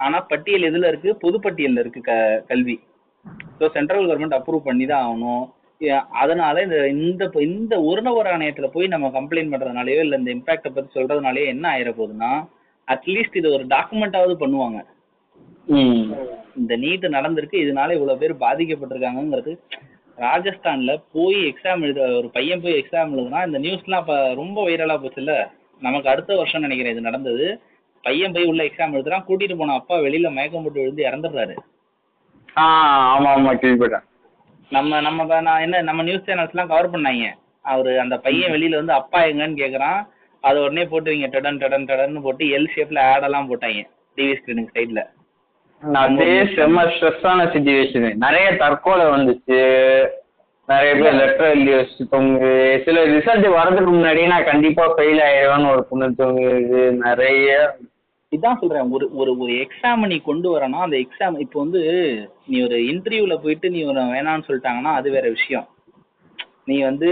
ஆனா பட்டியல் எதுல இருக்கு? பொதுப்பட்டியல்ல இருக்கு க கல்வி. ஸோ சென்ட்ரல் கவர்மெண்ட் அப்ரூவ் பண்ணி தான் ஆகணும் அதனால இந்த இந்த இந்த ஒரு நபர் ஆணையத்துல போய் நம்ம கம்ப்ளைண்ட் பண்றதுனாலயோ இல்ல இந்த இம்பாக்டை பத்தி சொல்றதுனாலயோ என்ன ஆயிர போகுதுன்னா அட்லீஸ்ட் இது ஒரு டாக்குமெண்டாவது பண்ணுவாங்க. இந்த நீட் நடந்திருக்கு இதனால இவ்வளவு பேர் பாதிக்கப்பட்டிருக்காங்கங்கிறது ராஜஸ்தான்ல போய் எக்ஸாம் எழுத ஒரு பையன் போய் எக்ஸாம் எழுதுனா இந்த நியூஸ்லாம் அப்ப ரொம்ப வைரலா போச்சுல்ல? நமக்கு அடுத்த வருஷம் நினைக்கிறேன் இது நடந்தது. பையன் போய் உள்ள எக்ஸாம் எழுதுறான் கூட்டிட்டு போன அப்பா வெளியில மயக்கம் போட்டு விழுந்து இறந்துடுறாரு. ஆமா ஆமா கேள்விப்பட்டேன். நம்ம நம்ம நான் என்ன நம்ம நியூஸ் சேனல்ஸ்லாம் கவர் பண்ணாங்க. அவரு அந்த பையன் வெளியில வந்து அப்பா எங்கன்னு கேக்குறான். அதை உடனே போட்டு இவங்க டடன் டடன் டடன்னு போட்டு எல் ஷேப்ல ஆட் எல்லாம் போட்டாங்க. டிவி ஸ்கிரீனிங் சைட்ல அதே செம்ம ஸ்ட்ரெஸ்ஸான சுச்சுவேஷன் நிறைய தற்கொலை வந்துச்சு. நிறைய பேர் லெட்டர் எழுதி வச்சுக்கோங்க சில ரிசல்ட் வரதுக்கு முன்னாடியே நான் கண்டிப்பா ஃபெயில் ஆயிடுவேன்னு ஒரு பொண்ணு தோங்குது நிறைய இதான் சொல்றேன். ஒரு ஒரு ஒரு எக்ஸாம் நீ கொண்டு வரனா அந்த எக்ஸாம் இப்போ வந்து நீ ஒரு இன்டர்வியூல போயிட்டு நீ ஒரு வேணாம்னு சொல்லிட்டாங்கன்னா அது வேற விஷயம். நீ வந்து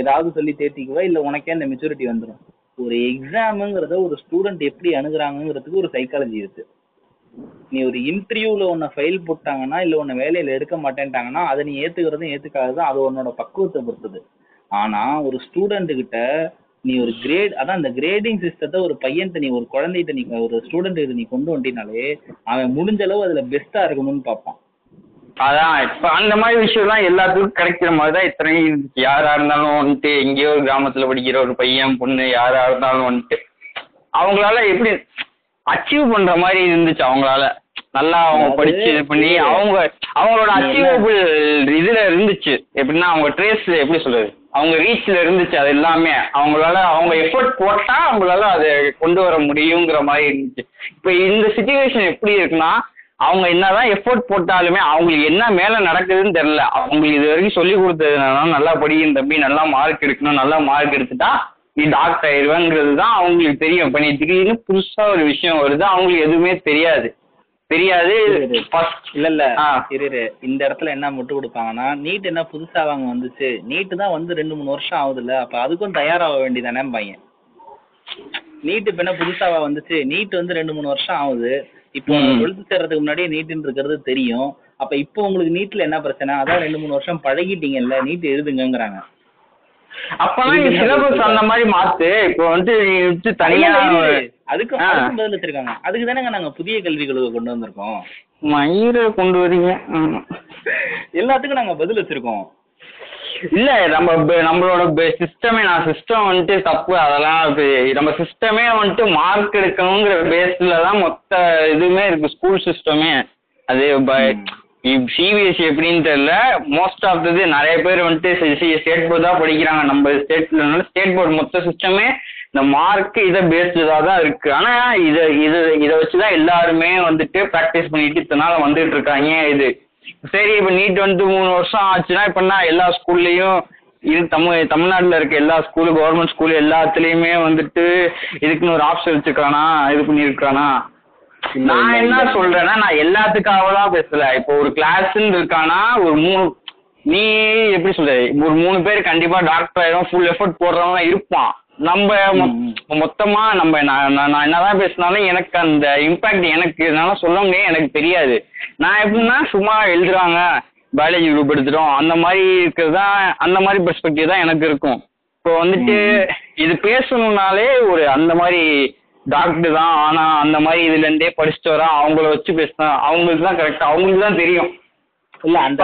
ஏதாவது சொல்லி தேத்திக்குவ இல்ல உனக்கே அந்த மெச்சூரிட்டி வந்துடும் ஒரு எக்ஸாமுங்கிறத ஒரு ஸ்டூடெண்ட் எப்படி அணுகுறாங்கிறதுக்கு ஒரு சைக்காலஜி இருக்கு. நீ ஒரு இன்டர்வியூல உன்னை ஃபெயில் போட்டாங்கன்னா இல்ல உன்னை வேலையில எடுக்க மாட்டேன்ட்டாங்கன்னா அதை நீ ஏத்துக்கிறதும் ஏத்துக்காததும் அது உன்னோட பக்குவத்தை பொறுத்தது. ஆனா ஒரு ஸ்டூடெண்ட் கிட்ட நீ ஒரு கிரேட் அதான் அந்த கிரேடிங் சிஸ்டத்தை ஒரு பையன்கிட்ட நீ ஒரு குழந்தைகிட்ட நீ ஒரு ஸ்டூடெண்ட் நீ கொண்டு வந்துட்டினாலே அவன் முடிஞ்ச அளவு அதுல பெஸ்டா இருக்கணும்னு பார்ப்பான். அதான் இப்ப அந்த மாதிரி விஷயம்லாம் எல்லாத்துக்கும் கிடைக்கிற மாதிரி தான் இத்தனையும் இருந்துச்சு. யாரா இருந்தாலும் வந்துட்டு எங்கேயோ ஒரு கிராமத்துல படிக்கிற ஒரு பையன் பொண்ணு யாரா இருந்தாலும் வந்துட்டு அவங்களால எப்படி அச்சீவ் பண்ற மாதிரி இருந்துச்சு அவங்களால. நல்லா அவங்க படிச்சு இது பண்ணி அவங்க அவங்களோட அச்சீவபிள் இதுல இருந்துச்சு. எப்படின்னா அவங்க ட்ரேஸ் எப்படி சொல்றது? அவங்க ரீச்ல இருந்துச்சு அது எல்லாமே. அவங்களால அவங்க எஃபர்ட் போட்டா அவங்களால அதை கொண்டு வர முடியுங்கிற மாதிரி இருந்துச்சு. இப்போ இந்த சுச்சுவேஷன் எப்படி இருக்குன்னா அவங்க என்னதான் எஃபோர்ட் போட்டாலுமே அவங்களுக்கு என்ன மேல நடக்குதுன்னு தெரியல. அவங்களுக்கு இது வரைக்கும் சொல்லி கொடுத்தது என்னன்னா நல்லா படிக்கணும் தம்பி நல்லா மார்க் எடுக்கணும் நல்லா மார்க் எடுத்துட்டா நீ டாக்டர் ஆயிடுவேங்கிறது தான் அவங்களுக்கு தெரியும். இப்போ நீ திடீர்னு புதுசா ஒரு விஷயம் வருது அவங்களுக்கு எதுவுமே தெரியாது. தெரியாது. இல்ல இல்ல. இரு இரு. இந்த இடத்துல என்ன முட்டு கொடுப்பாங்கன்னா நீட் என்ன புதுசா வாங்க வந்துச்சு? நீட் தான் வந்து ரெண்டு மூணு வருஷம் ஆகுதுல்ல. அப்ப அதுக்கும் தயாராக வேண்டியதானே பையன். நீட் இப்ப என்ன புதுசாவா வந்துச்சு? நீட் வந்து ரெண்டு மூணு வருஷம் ஆகுது. இப்போ. டுவெல்த் சேர்றதுக்கு முன்னாடியே நீட்னு இருக்கிறது தெரியும். அப்ப இப்போ உங்களுக்கு நீட்ல என்ன பிரச்சனை? அதான் ரெண்டு மூணு வருஷம் பழகிட்டீங்கல்ல நீட் எழுதுங்கங்கறாங்க. அப்பெல்லாம் நீ சிலபஸ் அந்த மாதிரி மாத்து. இப்போ வந்து தனியா. அதுக்கு பதில் வச்சிருக்காங்க. அதுக்கு தானேங்க நாங்க புதிய கல்விக் கொள்கை கொண்டு வந்திருக்கோம். மயிரை கொண்டு வரீங்க. எல்லாத்துக்கும் நாங்க பதில் வச்சிருக்கோம். இல்ல நம்ம நம்மளோட சிஸ்டமே நான் சிஸ்டம் வந்துட்டு தப்பு அதெல்லாம் நம்ம சிஸ்டமே வந்துட்டு மார்க் எடுக்கணுங்கிற பேஸ்ல தான் மொத்த இதுவுமே இருக்கு ஸ்கூல் சிஸ்டமே அது சிபிஎஸ்சி எப்படின்னு தெரியல. மோஸ்ட் ஆஃப் இது நிறைய பேர் வந்துட்டு ஸ்டேட் போர்டு தான் படிக்கிறாங்க. நம்ம ஸ்டேட்ல ஸ்டேட் போர்டு மொத்த சிஸ்டமே இந்த மார்க் இதை பேஸ்டா தான் இருக்கு. ஆனா இதை இது இதை வச்சுதான் எல்லாருமே வந்துட்டு ப்ராக்டிஸ் பண்ணிட்டு இத்தனை நாள் வந்துட்டு இருக்காங்க. இது? சரி இப்போ நீட் வந்துட்டு மூணு வருஷம் ஆச்சுன்னா இப்போ என்ன எல்லா ஸ்கூல்லையும் இது தமிழ் தமிழ்நாட்டில் இருக்க எல்லா ஸ்கூலு கவர்மெண்ட் ஸ்கூல் எல்லாத்துலேயுமே வந்துட்டு இதுக்குன்னு ஒரு ஆப்ஷன் வச்சுருக்கானா? இது பண்ணியிருக்கானா? இல்ல, நான் என்ன. சொல்றேன்னா நான் எல்லாத்துக்காகலாம் பேசல. இப்போ ஒரு கிளாஸ்ன்னு இருக்கானா ஒரு மூணு நீ எப்படி சொல்ற? ஒரு மூணு பேர் கண்டிப்பா டாக்டர் ஆயிரும் ஃபுல் எஃபர்ட் போடுறவங்க இருப்பான். நம்ம. மொத்தமா நம்ம நான் நான் நான் என்னதான் பேசினாலும் எனக்கு அந்த இம்பாக்ட் எனக்கு என்னால சொல்ல முடியும் எனக்கு தெரியாது. நான் எப்படின்னா சும்மா எழுதுறாங்க. பயாலஜி குரூப் எடுத்துட்டோம். அந்த மாதிரி இருக்கிறது தான் அந்த மாதிரி பெர்ஸ்பெக்டிவ் தான் எனக்கு இருக்கும். இப்போ வந்துட்டு இது பேசணும்னாலே ஒரு அந்த மாதிரி டாக்டர் தான் ஆனா அந்த மாதிரி இதுல இருந்தே படிச்சுட்டு வரா அவங்கள வச்சு பேசினா அவங்களுக்கு தான் கரெக்டா அவங்களுக்கு தான் தெரியும். இல்ல அந்த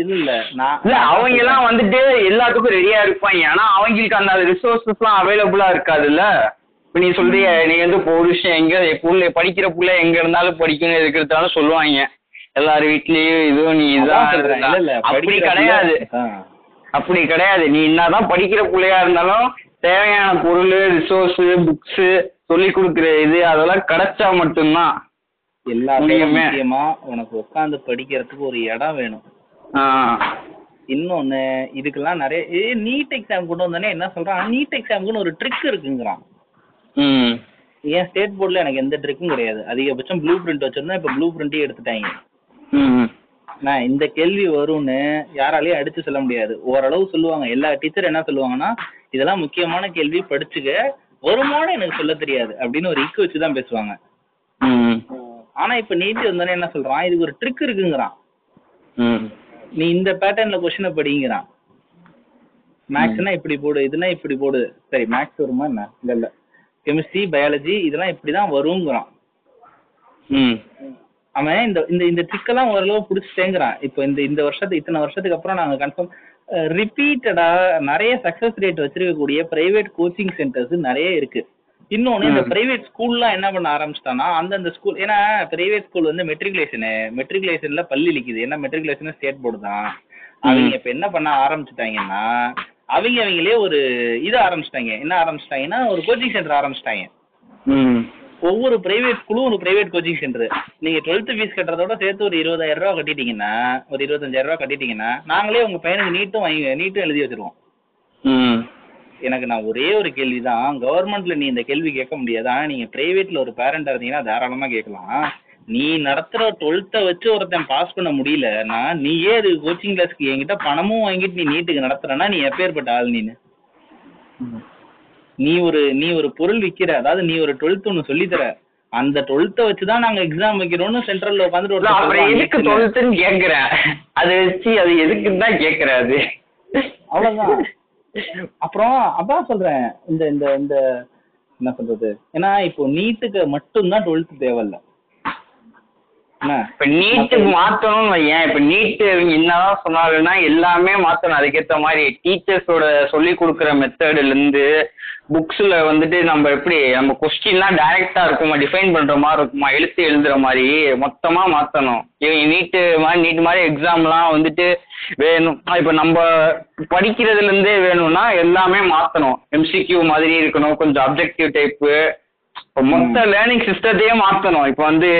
இது இல்ல நான் இல்ல அவங்க எல்லாம் வந்துட்டு எல்லாத்துக்கும் ரெடியா இருப்பாங்க. ஆனா அவங்களுக்கு அந்த ரிசோர்சஸ் எல்லாம் அவைலபிளா இருக்காதுல்ல. இப்ப நீ சொல்றிய நீ வந்து இப்போ ஒரு விஷயம் எங்க புள்ள படிக்கிற புள்ள எங்க இருந்தாலும் படிக்கணும் இருக்கிறதாலும் சொல்லுவாங்க. எல்லார் வீட்லயும் இதுவும் நீ இதான் அப்படி கிடையாது. அப்படி கிடையாது. நீ என்னதான் படிக்கிற பிள்ளையா இருந்தாலும் தேவையான பொருள் ரிசோர்ஸ் புக்ஸ் சொல்லி கொடுக்குற இது அதெல்லாம் கிடைச்சா மட்டும்தான். எல்லாத்தையும் உனக்கு உட்காந்து படிக்கிறதுக்கு ஒரு இடம் வேணும். இன்னொன்னு இதுக்கெல்லாம் நிறைய நீட் எக்ஸாம் கொண்டு வந்தானே என்ன சொல்றான்? நீட் எக்ஸாமுக்குன்னு ஒரு ட்ரிக் இருக்குங்கிறான். ம். ஏன் ஸ்டேட் போர்டில் எனக்கு எந்த ட்ரிக்கும் கிடையாது. அதிகபட்சம் ப்ளூ பிரிண்ட் வச்சிருந்தா இப்போ ப்ளூ பிரிண்ட்டே எடுத்துட்டாங்க. நான் இந்த கேள்வி வரும்னு யாராலையும் அடிச்சு சொல்ல முடியாது. ஓரளவு சொல்லுவாங்க. எல்லா டீச்சர் என்ன சொல்லுவாங்கன்னா இதெல்லாம் முக்கியமான கேள்வி படிச்சுக்க. வருமானம் எனக்கு சொல்ல தெரியாது. அப்படின்னு ஒரு இக்கு வச்சு தான் பேசுவாங்க ஆனா இப்ப நீட் வந்தோடனே என்ன சொல்றான்? இதுக்கு ஒரு ட்ரிக் இருக்குங்கிறான். நீ இந்த பேட்டர்ன்ல கொஸ்டினை படிங்கிறான். மேக்ஸ்னா இப்படி போடு இதுனா இப்படி போடு. சரி மேக்ஸ் வருமா என்ன? இல்ல இல்ல. கெமிஸ்ட்ரி பயாலஜி இதெல்லாம் இப்படிதான் வருங்கிறான். அவன் இந்த இந்த இந்த ட்ரிக்கெல்லாம் ஓரளவு பிடிச்சிட்டேங்கிறான். இப்போ இந்த இந்த வருஷத்துக்கு இத்தனை வருஷத்துக்கு அப்புறம் நாங்க கன்ஃபார்ம் ரிப்பீட்டடா நிறைய சக்சஸ் ரேட் வச்சிருக்கக்கூடிய பிரைவேட் கோச்சிங் சென்டர்ஸ் நிறைய இருக்கு. இன்னொன்னு இந்த. பிரைவேட் ஸ்கூல்லாம் என்ன பண்ண ஆரம்பிச்சிட்டான்னா அந்தந்த ஸ்கூல் ஏன்னா பிரைவேட் ஸ்கூல் வந்து மெட்ரிகுலேஷனு மெட்ரிகுலேஷன்ல பள்ளி இழிக்குது ஏன்னா மெட்ரிகுலேஷன் ஸ்டேட் போர்டு தான். அவங்க இப்ப என்ன பண்ண ஆரம்பிச்சிட்டாங்கன்னா அவங்க அவங்களே ஒரு இது ஆரம்பிச்சிட்டாங்க. என்ன ஆரம்பிச்சிட்டாங்கன்னா ஒரு கோச்சிங் சென்டர் ஆரம்பிச்சிட்டாங்க. ஒவ்வொரு பிரைவேட் ஸ்கூலும் ஒரு பிரைவேட் கோச்சிங் சென்டர் நீங்க டுவெல்த் ஃபீஸ் கட்டுறதோட சேர்த்து ஒரு இருபதாயிரம் ரூபா கட்டிட்டீங்கன்னா ஒரு இருபத்தஞ்சாயிரம் ரூபா கட்டிட்டீங்கன்னா நாங்களே உங்க பையனுக்கு நீட்டும் வாங்கி நீட்டும் எழுதி வச்சிருவோம். எனக்கு நான் ஒரே ஒரு கேள்வி தான் கவர்மெண்ட்ல நீ இந்த கேள்வி கேட்க முடியாது. நீங்க பிரைவேட்ல ஒரு பேரண்டா இருந்தீங்கன்னா தாராளமா கேட்கலாம். நீ நடத்துற டுவெல்த்தை வச்சு ஒருத்தன் பாஸ் பண்ண முடியலன்னா நீயே அது கோச்சிங் கிளாஸ்க்கு என்கிட்ட பணமும் வாங்கிட்டு நீ நீட்டுக்கு நடத்துறனா நீ எப்பேற்பட்ட ஆள் நீனு? நீ ஒரு நீ ஒரு பொருள் விக்கிற அதாவது நீ ஒரு டுவெல்த் ஒன்னு சொல்லி தர அந்த டுவெல்த்தை வச்சு தான் நாங்க எக்ஸாம் வைக்கிறோம்னு சென்ட்ரல்ல உட்காந்துட்டு அப்புறம் எதுக்கு ஒருத்தன் டுவெல்த்துன்னு கேக்குறேன் அதை வச்சு அது எதுக்குன்னு தான் கேக்குறேன் அது. அவ்வளவுதான். அப்புறம் அதான் சொல்றேன் இந்த இந்த இந்த என்ன சொல்றது? ஏன்னா இப்போ நீட்டுக்கு மட்டும்தான் டுவெல்த் தேவையில்ல. இப்ப நீட்டுக்கு மாத்தணும்னு வையேன். இப்ப நீட்டு என்னதான் சொன்னாலும்னா எல்லாமே மாத்தணும். அதுக்கேத்த மாதிரி டீச்சர்ஸோட சொல்லி கொடுக்குற மெத்தட்ல இருந்து புக்ஸ்ல வந்துட்டு நம்ம எப்படி நம்ம கொஸ்டின்லாம் டைரக்டா இருக்குமா டிஃபைன் பண்ற மாதிரி இருக்குமா எழுத்து எழுதுற மாதிரி மொத்தமா மாத்தணும். இவங்க நீட்டு மாதிரி நீட் மாதிரி எக்ஸாம்லாம் வந்துட்டு வேணும். இப்ப நம்ம படிக்கிறதுல இருந்தே வேணும்னா எல்லாமே மாத்தணும். எம்சிக்யூ மாதிரி இருக்கணும். கொஞ்சம் அப்ஜெக்டிவ் டைப்பு மொத்த லேர்னிங் சிஸ்டத்தையே மாத்தணும். இப்போ வந்து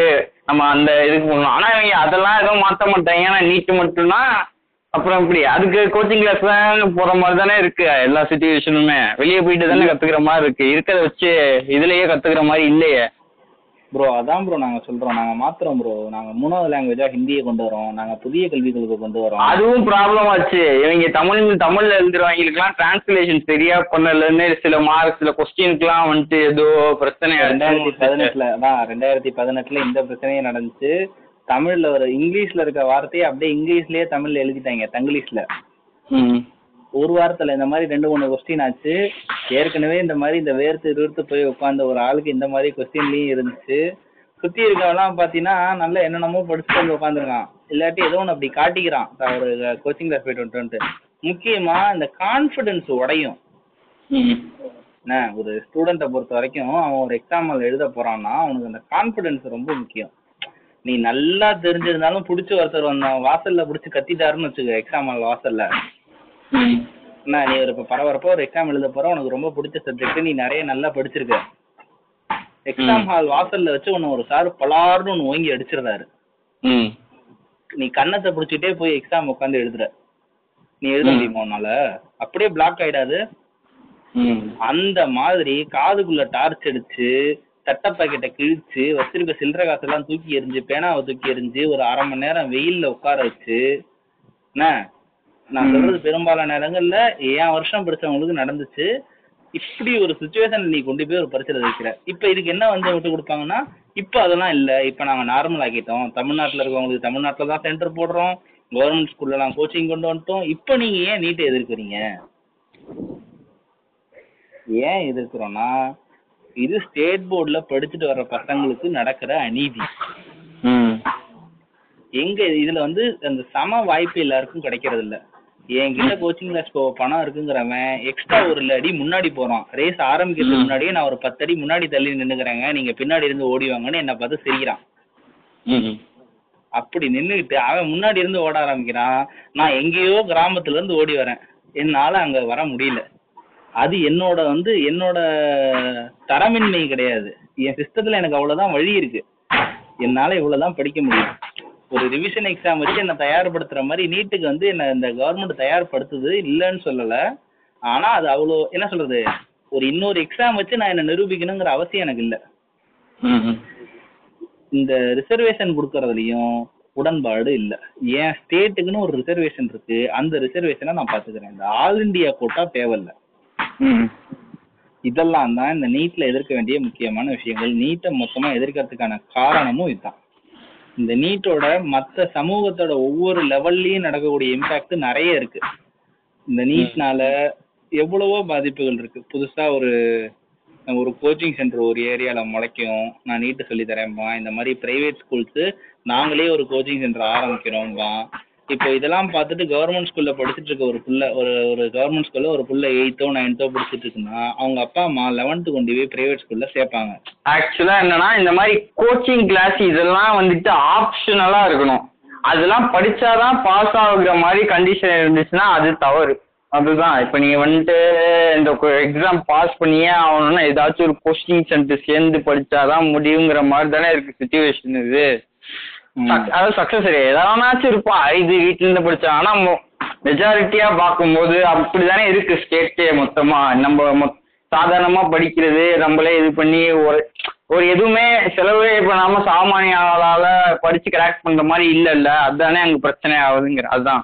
நம்ம அந்த இதுக்கு போகணும். ஆனா இவங்க அதெல்லாம் எதுவும் மாத்த மாட்டாங்க. ஏன்னா நீட்டு மட்டும்னா அப்புறம் இப்படி அதுக்கு கோச்சிங் கிளாஸ் தான் போற மாதிரி தானே இருக்கு. எல்லா சுச்சுவேஷனுமே வெளியே போயிட்டு தானே கத்துக்கிற மாதிரி இருக்கு. இருக்கிறத வச்சு இதுலயே கத்துக்கிற மாதிரி இல்லையே. ப்ரோ அதான் ப்ரோ நாங்க சொல்றோம். நாங்க மாத்துறோம் ப்ரோ நாங்க மூணாவது லாங்குவேஜா ஹிந்தியை கொண்டு வரோம். நாங்க புதிய கல்விக் கொள்கை கொண்டு வரோம். அதுவும் ப்ராப்ளம் ஆச்சு. இவங்க தமிழ் தமிழ்ல எழுதுறவங்களுக்குலாம் டிரான்ஸ்லேஷன் சரியா பண்ணலன்னு சில மார்க் சில கொஸ்டினுக்குலாம் வந்துட்டு ஏதோ பிரச்சனை ரெண்டாயிரத்தி. பதினெட்டுல அதான் ரெண்டாயிரத்தி பதினெட்டுல இந்த பிரச்சனையே நடந்துச்சு. தமிழ்ல ஒரு இங்கிலீஷ்ல இருக்க வார்த்தையை அப்படியே இங்கிலீஷ்லயே தமிழ்ல எழுதிட்டாங்க தங்கிலீஷ்ல. ஒரு வாரத்துல இந்த மாதிரி ரெண்டு மூணு கொஸ்டின் ஆச்சு. ஏற்கனவே இந்த மாதிரி இந்த வேர்த்து இருத்து போய் உட்காந்த ஒரு ஆளுக்கு இந்த மாதிரி கொஸ்டின்லயும் இருந்துச்சு. சுத்தி இருக்கவெல்லாம் பாத்தீங்கன்னா நல்லா என்னென்னமோ படிச்சுட்டு வந்து உட்காந்துருக்கான் இல்லாட்டி ஏதோ ஒன்று அப்படி காட்டிக்கிறான். ஒரு கோச்சிங் கிளாஸ் போயிட்டு வந்துட்டு முக்கியமா இந்த கான்ஃபிடன்ஸ் உடையும். என்ன ஒரு ஸ்டூடெண்ட்டை பொறுத்த வரைக்கும் அவன் ஒரு எக்ஸாம் எழுத போறான்னா அவனுக்கு அந்த கான்ஃபிடன்ஸ் ரொம்ப முக்கியம். நீ நல்லா தெரிஞ்சிருந்தாலும் பிடிச்ச ஒருத்தர் வந்தான் வாசல்ல பிடிச்சி கத்திட்டாருன்னு வச்சுக்க எக்ஸாம் வாசல்ல. என்ன நீ ஒரு இப்போ பரபரப்பா ஒரு எக்ஸாம் எழுத போற உனக்கு ரொம்ப பிடிச்ச சப்ஜெக்ட் நீ நிறைய நல்லா படிச்சிருக்க. எக்ஸாம் ஹால் வாசல்ல வச்சு உன்னை ஒரு சார் பலார்னு ஒன்று ஓங்கி அடிச்சிருந்தாரு ம். நீ கன்னத்தை பிடிச்சிட்டே போய் எக்ஸாம் உட்காந்து எழுதுற. நீ எழுத. முடியுமா உன்னால? அப்படியே பிளாக் ஆயிடாது. அந்த மாதிரி காதுக்குள்ள டார்ச் அடிச்சு தட்டை பாக்கெட்டை கிழிச்சு வச்சிருக்க சில்லறை காசெல்லாம் தூக்கி எறிஞ்சு பேனாவை தூக்கி எறிஞ்சு ஒரு அரை மணி நேரம் வெயில்ல உட்கார வச்சு என்ன நான். சொல்றது பெரும்பாலான நேரங்கள்ல என் வருஷம் படிச்சவங்களுக்கு நடந்துச்சு? இப்படி ஒரு சுச்சுவேஷன்ல நீ கொண்டு போய் ஒரு பரிசு வைக்கிற. இப்ப இதுக்கு என்ன வந்து விட்டு கொடுப்பாங்கன்னா இப்ப அதெல்லாம் இல்ல. இப்ப நாங்க நார்மல் ஆக்கிட்டோம். தமிழ்நாட்டுல இருக்கவங்களுக்கு தமிழ்நாட்டுல தான் சென்டர் போடுறோம். கவர்மெண்ட் ஸ்கூல்ல நான் கோச்சிங் கொண்டு வந்துட்டோம். இப்ப நீங்க ஏன் நீட்டை எதிர்க்கிறீங்க? ஏன் எதிர்க்கிறோம்னா இது ஸ்டேட் போர்டுல படிச்சுட்டு வர்ற பசங்களுக்கு நடக்கிற அநீதி. ம். எங்க இதுல வந்து அந்த சம வாய்ப்பு எல்லாருக்கும் கிடைக்கிறது இல்ல என்கிட்ட கோச்சிங் கிளாஸ் போக பணம் இருக்குங்கிறவன் எக்ஸ்ட்ரா ஒரு அடி முன்னாடி போறான். ரேஸ் ஆரம்பிக்கிறதுக்கு. முன்னாடியே நான் ஒரு பத்து அடி முன்னாடி தள்ளி நின்னுக்கிறேங்க. நீங்க பின்னாடி இருந்து ஓடி வாங்கன்னு என்ன பார்த்து சிரிக்கிறான். ம் அப்படி நின்னுக்கிட்டு அவன் முன்னாடி இருந்து ஓட ஆரம்பிக்கிறான். நான் எங்கேயோ கிராமத்துல இருந்து ஓடி வரேன். என்னால அங்க வர முடியல. அது என்னோட வந்து என்னோட தரமின்மை கிடையாது. என் சிஸ்டத்துல எனக்கு அவ்வளவுதான் வழி இருக்கு. என்னால இவ்வளவுதான் படிக்க முடியும். ஒரு ரிவிஷன் எக்ஸாம் வச்சு என்ன தயார்படுத்துற மாதிரி நீட்டுக்கு வந்து என்ன இந்த கவர்மெண்ட் தயார்படுத்துது இல்லைன்னு சொல்லல. ஆனா அது அவ்வளோ என்ன சொல்றது ஒரு இன்னொரு எக்ஸாம் வச்சு நான் என்ன நிரூபிக்கணுங்கிற அவசியம் எனக்கு இல்லை. இந்த ரிசர்வேஷன் கொடுக்கறதுலயும் உடன்பாடு இல்ல. என் ஸ்டேட்டுக்குன்னு ஒரு ரிசர்வேஷன் இருக்கு. அந்த ரிசர்வேஷனை நான் பாத்துக்கிறேன் இந்த ஆல் இந்தியா கோட்டா தேவையில்ல இதெல்லாம் தான் இந்த நீட்ல எதிர்க்க வேண்டிய முக்கியமான விஷயங்கள். நீட்டை மொத்தமா எதிர்க்கிறதுக்கான காரணமும் இதுதான். இந்த நீட்டோட மத்த சமூகத்தோட ஒவ்வொரு லெவல்லயும் நடக்கக்கூடிய இம்பாக்ட் நிறைய இருக்கு. இந்த நீட்னால எவ்வளவோ பாதிப்புகள் இருக்கு. புதுசா ஒரு ஒரு கோச்சிங் சென்டர் ஒரு ஏரியால முளைக்கும். நான் நீட்டு சொல்லி தரேன்பா இந்த மாதிரி பிரைவேட் ஸ்கூல்ஸ் நாங்களே ஒரு கோச்சிங் சென்டர் ஆரம்பிக்கிறோம்பா இப்போ இதெல்லாம் பார்த்துட்டு கவர்மெண்ட் ஸ்கூல்ல படிச்சுட்டு இருக்க ஒரு புள்ள ஒரு ஒரு கவர்மெண்ட் ஸ்கூல்ல ஒரு புள்ள எயித்தோ நைன்த்தோ படிச்சுட்டு இருக்குன்னா அவங்க அப்பா அம்மா லெவன்த்து கொண்டு போய் பிரைவேட் ஸ்கூல்ல சேர்ப்பாங்க. ஆக்சுவலா என்னன்னா இந்த மாதிரி கோச்சிங் கிளாஸ் இதெல்லாம் வந்துட்டு ஆப்ஷனலா இருக்கணும். அதெல்லாம் படிச்சாதான் பாஸ் ஆகுற மாதிரி கண்டிஷன் இருந்துச்சுன்னா அது தவறு. அதுதான். இப்போ நீங்க வந்துட்டு இந்த எக்ஸாம் பாஸ் பண்ணியே ஆகணும்னா ஏதாச்சும் ஒரு கோச்சிங் சென்டர் சேர்ந்து படிச்சாதான் முடியுங்கிற மாதிரி தானே இருக்கு சுச்சுவேஷன் இது. அதாவது சக்ஸஸ் எதனாச்சும் இருப்பான் இது வீட்டுல இருந்து படிச்சா. ஆனா மெஜாரிட்டியா பார்க்கும்போது அப்படிதானே இருக்கு ஸ்டேட்டே மொத்தமா. நம்ம மொ- சாதாரணமா படிக்கிறது நம்மளே இது பண்ணி ஒரு ஒரு எதுவுமே செலவே பண்ணாம சாமானிய ஆளால படிச்சு கிராக் பண்ற மாதிரி இல்ல இல்ல அதுதானே அங்க பிரச்சனை ஆகுதுங்கிற அதுதான்.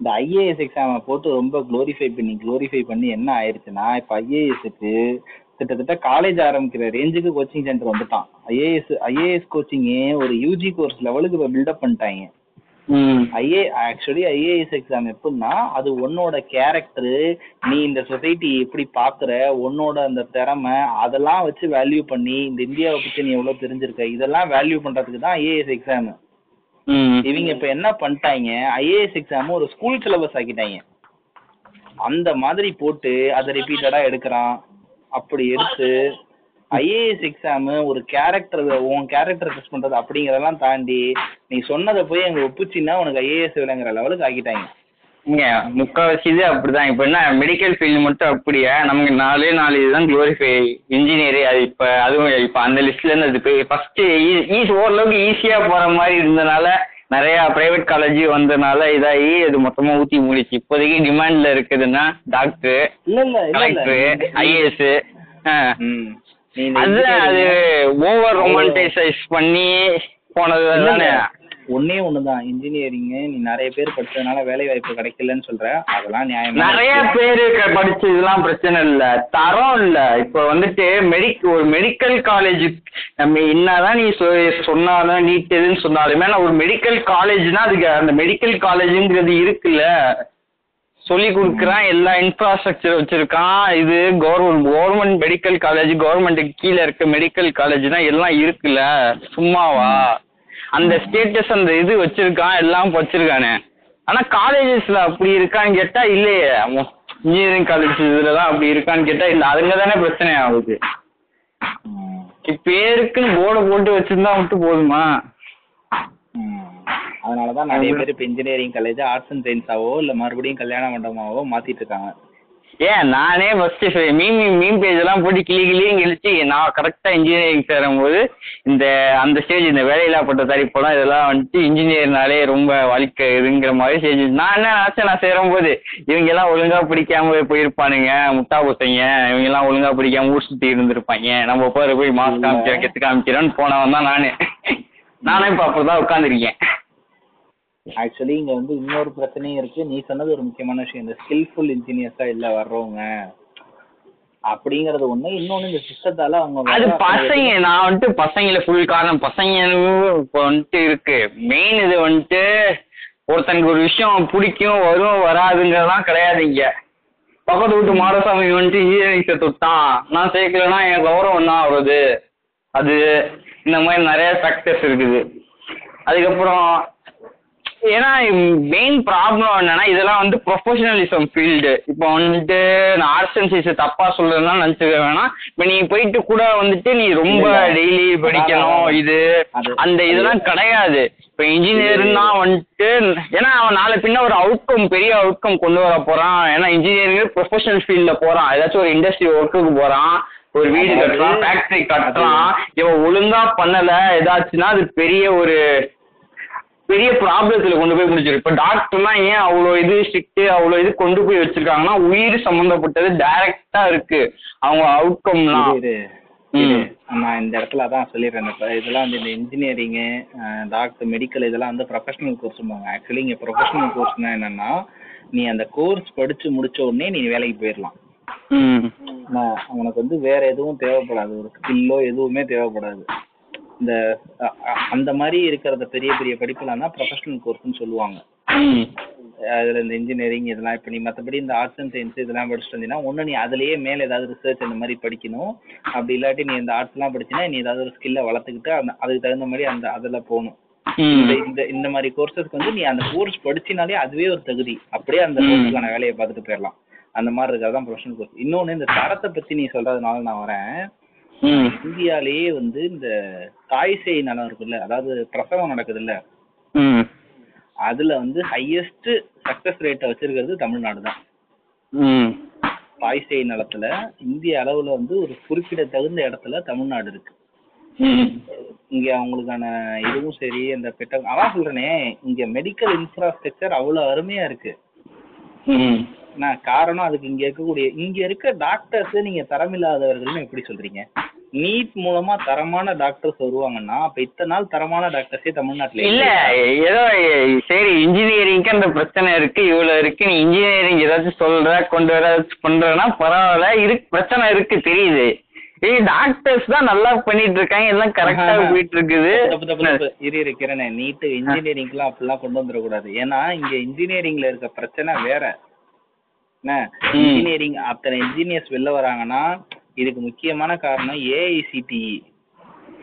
இந்த ஐஏஎஸ் எக்ஸாமை போட்டு ரொம்ப க்ளோரிஃபை பண்ணி க்ளோரிஃபை பண்ணி என்ன ஆயிருச்சுன்னா இப்போ ஐஏஎஸ்க்கு கிட்டத்தட்ட காலேஜ் ஆரம்பிக்கிற ரேஞ்சுக்கு கோச்சிங் சென்டர் வந்துட்டான். ஐஏஎஸ் ஐஏஎஸ் கோச்சிங்கே ஒரு யூஜி கோர்ஸ் லெவலுக்கு இப்போ பில்டப் பண்ணிட்டாங்க. ஐஏ ஆக்சுவலி ஐஏஎஸ் எக்ஸாம் எப்படின்னா அது உன்னோட கேரக்டரு நீ இந்த சொசைட்டி எப்படி பார்க்குற உன்னோட அந்த திறமை அதெல்லாம் வச்சு வேல்யூ பண்ணி இந்த இந்தியாவை பற்றி நீ எவ்வளோ தெரிஞ்சிருக்க இதெல்லாம் வேல்யூ பண்ணுறதுக்கு தான் ஐஏஎஸ் எக்ஸாமு இவங்க இப்ப என்ன பண்ணிட்டாங்க ஐஏஎஸ் எக்ஸாம் ஒரு ஸ்கூல் சிலபஸ் ஆக்கிட்டாங்க. அந்த மாதிரி போட்டு அதை ரிப்பீட்டடா எடுக்கிறான். அப்படி எடுத்து ஐஏஎஸ் எக்ஸாம் ஒரு கேரக்டர் உன் கேரக்டர் டெஸ்ட் பண்றது அப்படிங்கறதெல்லாம் தாண்டி நீ சொன்னதை போய் அங்க ஒப்புச்சின்னா உனக்கு ஐஏஎஸ் விளங்குற லெவலுக்கு ஆக்கிட்டாங்க. இங்க முக்கால்வாசி இது அப்படிதான். இப்போ என்ன மெடிக்கல் ஃபீல்டு மட்டும் அப்படியா? நமக்கு நாலே நாலு இதுதான் க்ளோரிஃபை இன்ஜினியர் அது இப்போ அதுவும் இப்போ அந்த லிஸ்ட்ல இருந்து அது போய் first easy e, e, e ஓரளவுக்கு ஈஸியா போற மாதிரி இருந்தனால நிறைய பிரைவேட் காலேஜ் வந்தனால இதாகி அது மொத்தமா ஊத்தி மூடிச்சு. இப்போதைக்கு டிமாண்ட்ல இருக்குதுன்னா டாக்டர் கலெக்டர் ஐஏஎஸ் அதுதான் அது ஓவர் ரொமான்டைசைஸ் பண்ணி போனது தானே ஒன்னே ஒண்ணுதான். இன்ஜினியரிங் நீ நிறைய பேர் படிச்சதுனால வேலை வாய்ப்பு கிடைக்கலன்னு சொல்ற. அதெல்லாம் நியாயம் நிறைய பேரு படிச்சு இதெல்லாம் பிரச்சனை இல்ல. தரம் இல்ல. இப்ப வந்துட்டு மெடிக் ஒரு மெடிக்கல் காலேஜ் நம்ம என்னதான் நீ சொ- சொன்னாலும் நீட் எதுன்னு சொன்னாலுமே ஒரு மெடிக்கல் காலேஜ்னா அதுக்கு அந்த மெடிக்கல் காலேஜுங்கிறது இருக்குல்ல. சொல்லி கொடுக்குறான் எல்லா இன்ஃப்ராஸ்ட்ரக்சர் வச்சிருக்கான். இது கவர்மெண்ட் கவர்மெண்ட் மெடிக்கல் காலேஜ் கவர்மெண்ட்டுக்கு கீழே இருக்க மெடிக்கல் காலேஜ்னா எல்லாம் இருக்குல்ல. சும்மாவா? அந்த ஸ்டேட்டஸ் அந்த இது வச்சிருக்கான் எல்லாம் வச்சிருக்கானே. ஆனா காலேஜஸ்ல அப்படி இருக்கான்னு கேட்டா இல்லையே. இன்ஜினியரிங் காலேஜ் இதுல தான் அப்படி இருக்கான்னு கேட்டா இல்ல அதுங்க தானே பிரச்சனை ஆகுது. பேருக்குன்னு போர்டை போட்டு வச்சிருந்தா மட்டும் போதுமா. அதனாலதான் நிறைய பேர் இப்ப இன்ஜினியரிங் காலேஜ் ஆர்ட்ஸ் அண்ட் சயின்ஸாவோ இல்ல மறுபடியும் கல்யாண மண்டபமாவோ மாத்திட்டு இருக்காங்க. ஏன் நானே ஃபர்ஸ்ட் மீம் மீம் பேஜ் எல்லாம் போட்டு கிளி கிளியும் கிழிச்சு நான் கரெக்டாக இன்ஜினியரிங் சேரும்போது இந்த அந்த ஸ்டேஜ் இந்த வேலையில்லா பட்டதாரி படம் இதெல்லாம் வந்துட்டு இன்ஜினியர்னாலே ரொம்ப வாழ்க்கை இதுங்கிற மாதிரி ஸ்டேஜ் நான் என்ன நினைச்சேன் நான் சேரும்போது இவங்க எல்லாம் ஒழுங்கா பிடிக்காம போயிருப்பானுங்க முட்டா பசங்க இவங்க எல்லாம் ஒழுங்கா பிடிக்காம ஊர் சுத்தி இருந்திருப்பாங்க. நம்ம போற போய் மாஸ்க் காமிக்கிறோம் கெத்து காமிக்கிறோன்னு போனவன் தான் நானு. நானே இப்ப தான் உட்காந்துருக்கேன் ஆக்சுவலி இங்க வந்து இன்னொரு பிரச்சனையும் இருக்கு. நீ சொன்னது ஒரு முக்கியமான விஷயம். இந்த ஸ்கில்ஃபுல் இன்ஜினியர்ஸா இல்ல வர்றவங்க அப்படிங்கறது ஒண்ணு. இன்னொன்னு இந்த சிஸ்டத்தால அவங்க அது பசங்க. நான் வந்துட்டு பசங்கள ஃபுல் காரணம். பசங்க இப்போ வந்துட்டு இருக்கு. மெயின் இது வந்துட்டு ஒருத்தனுக்கு ஒரு விஷயம் பிடிக்கும் வரும் வராதுங்கிறதெல்லாம் கிடையாது இங்க. பக்கத்து வீட்டு மாடசாமி வந்துட்டு சேர்த்து விட்டான். நான் சேர்க்கலன்னா என் கௌரவம் என்ன ஆகுறது? அது இந்த மாதிரி நிறைய ஃபேக்டர்ஸ் இருக்குது. அதுக்கப்புறம் ஏன்னா மெயின் ப்ராப்ளம் என்னன்னா இதெல்லாம் வந்து ப்ரொஃபஷனலிசம் ஃபீல்டு இப்போ வந்துட்டு நான் ஆர்ட்ஸ் அண்ட் சயின்ஸ் தப்பா சொல்றதுனா நினச்சிக்க வேணாம். இப்போ நீ போயிட்டு கூட வந்துட்டு நீ ரொம்ப. டெய்லி படிக்கணும் இது அந்த இதெல்லாம் கிடையாது. இப்போ இன்ஜினியர்னா வந்துட்டு ஏன்னா அவன் நாளை பின்ன ஒரு அவுட்கம் பெரிய அவுட்கம் கொண்டு வர போறான். ஏன்னா இன்ஜினியரிங் ப்ரொஃபஷனல் ஃபீல்டில் போறான். ஏதாச்சும் ஒரு இண்டஸ்ட்ரி ஒர்க்குக்கு போறான். ஒரு வீடு கட்டுறான் ஃபேக்டரி கட்டுறான் இவன் ஒழுங்கா பண்ணல ஏதாச்சுன்னா அது பெரிய ஒரு பெரிய ப்ராப்ளத்துல கொண்டு போய் முடிச்சிடும் இப்போ டாக்டர்லாம் ஏன் அவ்வளோ இது ஸ்ட்ரிக்ட் அவ்வளோ இது கொண்டு போய் வச்சிருக்காங்கன்னா உயிர் சம்மந்தப்பட்டது டைரக்டா இருக்கு. அவங்க அவுட்கம்லாம். நான் இந்த இடத்துல அதான் சொல்லிடுறேன் இப்ப இதெல்லாம் வந்து இந்த இன்ஜினியரிங்கு டாக்டர் மெடிக்கல் இதெல்லாம் வந்து ப்ரொஃபஷனல் கோர்ஸ்பாங்க ஆக்சுவலி இங்க ப்ரொஃபஷனல் கோர்ஸ்னா என்னன்னா நீ அந்த கோர்ஸ் படிச்சு முடிச்ச உடனே நீ வேலைக்கு போயிடலாம் உனக்கு வந்து வேற எதுவும் தேவைப்படாது. ஒரு ஸ்கில்லோ எதுவுமே தேவைப்படாது. இந்த அந்த மாதிரி இருக்கிறத பெரிய பெரிய படிப்புலாம் தான் ப்ரொஃபஷனல் கோர்ஸ்னு சொல்லுவாங்க. அதில் இந்த இன்ஜினியரிங் இதெல்லாம் இப்போ நீ மற்றபடி இந்த ஆர்ட்ஸ் அண்ட் சயின்ஸ் இதெல்லாம் படிச்சுட்டு வந்தீங்கன்னா ஒன்று நீ அதுலேயே மேலே ஏதாவது ரிசர்ச் அந்த மாதிரி படிக்கணும். அப்படி இல்லாட்டி நீ இந்த ஆர்ட்ஸ்லாம் படிச்சினா நீ ஏதாவது ஒரு ஸ்கில்லை வளர்த்துக்கிட்டு அந்த அதுக்கு தகுந்த மாதிரி அந்த அதில் போகணும். இந்த இந்த மாதிரி கோர்சஸ்க்கு வந்து நீ அந்த கோர்ஸ் படிச்சினாலே அதுவே ஒரு தகுதி. அப்படியே அந்த கோர்ஸுக்கான வேலையை பார்த்துட்டு போயிடலாம். அந்த மாதிரி இருக்கிறது தான் ப்ரொஃபஷனல் கோர்ஸ் இன்னொன்று இந்த தரத்தை பற்றி நீ சொல்கிறதுனால நான் வரேன். இந்தியாலேயே வந்து இந்த தாய் சேய் நலம் இருக்குல்ல அதாவது பிரசவம் நடக்குதுல்ல ம். அதுல வந்து ஹையஸ்ட் சக்சஸ் ரேட்டை வச்சிருக்கிறது தமிழ்நாடு தான். பாய்சை நிலத்துல இந்திய அளவுல வந்து ஒரு குறிப்பிடத்தகுந்த இடத்துல தமிழ்நாடு இருக்கு. இங்க அவங்களுக்கான இதுவும் சரி அந்த பெட்ட அதான் சொல்றேனே இங்க மெடிக்கல் இன்ஃப்ராஸ்ட்ரக்சர் அவ்வளவு அருமையா இருக்கு. நான் காரணம்? அதுக்கு இங்க இருக்கக்கூடிய இங்க இருக்க டாக்டர்ஸ் நீங்க தரமில்லாதவர்கள்னு எப்படி சொல்றீங்க? நீட் மூலமா தரமான டாக்டர்ஸ் வருவாங்கன்னா அப்ப இத்தனை நாள் தரமான டாக்டர்ஸே தமிழ்நாட்டுல இல்ல ஏதோ சரி இன்ஜினியரிங்க்கு அந்த பிரச்சனை இருக்கு இவ்வளவு இருக்கு நீ இன்ஜினியரிங் ஏதாச்சும் சொல்ற கொண்டு வர பண்றனா பரவாயில்ல இருக்கு பிரச்சனை இருக்கு தெரியுது. ஏய் டாக்டர்ஸ் தான் நல்லா பண்ணிட்டு இருக்காங்க எல்லாம் கரெக்டா. போயிட்டு இருக்குது. இரு இரு கிரணே நீட் இன்ஜினியரிங்லாம் அப்படிலாம் கொண்டு வந்துடக்கூடாது. ஏன்னா இங்க இன்ஜினியரிங்ல இருக்க பிரச்சனை வேற. என்ன. இன்ஜினியரிங் அத்தனை இன்ஜினியர்ஸ் வெளில வராங்கன்னா இதுக்கு முக்கியமான காரணம் ஏஐசிடிஇ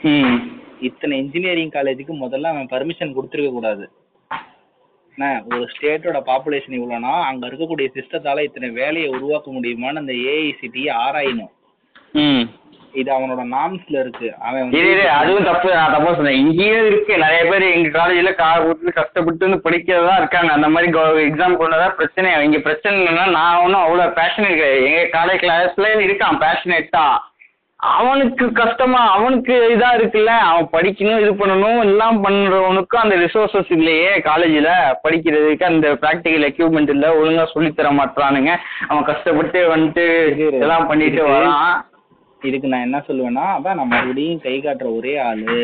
ம். இத்தனை இன்ஜினியரிங் காலேஜுக்கு முதல்ல அவன் பர்மிஷன் கொடுத்துருக்க கூடாது. என்ன? ஒரு ஸ்டேட்டோட பாப்புலேஷன் இவ்வளோனா அங்க இருக்கக்கூடிய சிஸ்டத்தால இத்தனை வேலையை உருவாக்க முடியுமான்னு அந்த ஏஐசிடிஇ ஆராயணும். ம். இது அவனோட நார்ம்ஸ்ல இருக்கு. அவன் அதுவும் தப்பு. நான் தப்பா சொன்னேன். இங்கேயும் இருக்கு. நிறைய பேர் எங்க காலேஜ்ல கார் விட்டு கஷ்டப்பட்டு வந்து படிக்கிறதா இருக்காங்க. அந்த மாதிரி எக்ஸாம் கொண்டதா பிரச்சனை. இங்க பிரச்சனை இல்லைன்னா நான் ஒன்றும் அவ்வளோ பேஷனேட் எங்க காலேஜ் கிளாஸ்ல இருக்கான். பேஷனேட் தான். அவனுக்கு கஷ்டமா அவனுக்கு இதா இருக்குல்ல. அவன் படிக்கணும் இது பண்ணணும் எல்லாம் பண்றவனுக்கும் அந்த ரிசோர்சஸ் இல்லையே காலேஜ்ல படிக்கிறதுக்கு அந்த ப்ராக்டிக்கல் எக்யூப்மெண்ட் இல்ல. ஒழுங்கா சொல்லித் தர மாட்டானுங்க அவன் கஷ்டப்பட்டு வந்துட்டு இதெல்லாம் பண்ணிட்டு வரான். இதுக்கு நான் என்ன சொல்லுவேன்னா அதான் நான் மறுபடியும் கை காட்டுற ஒரே ஆளு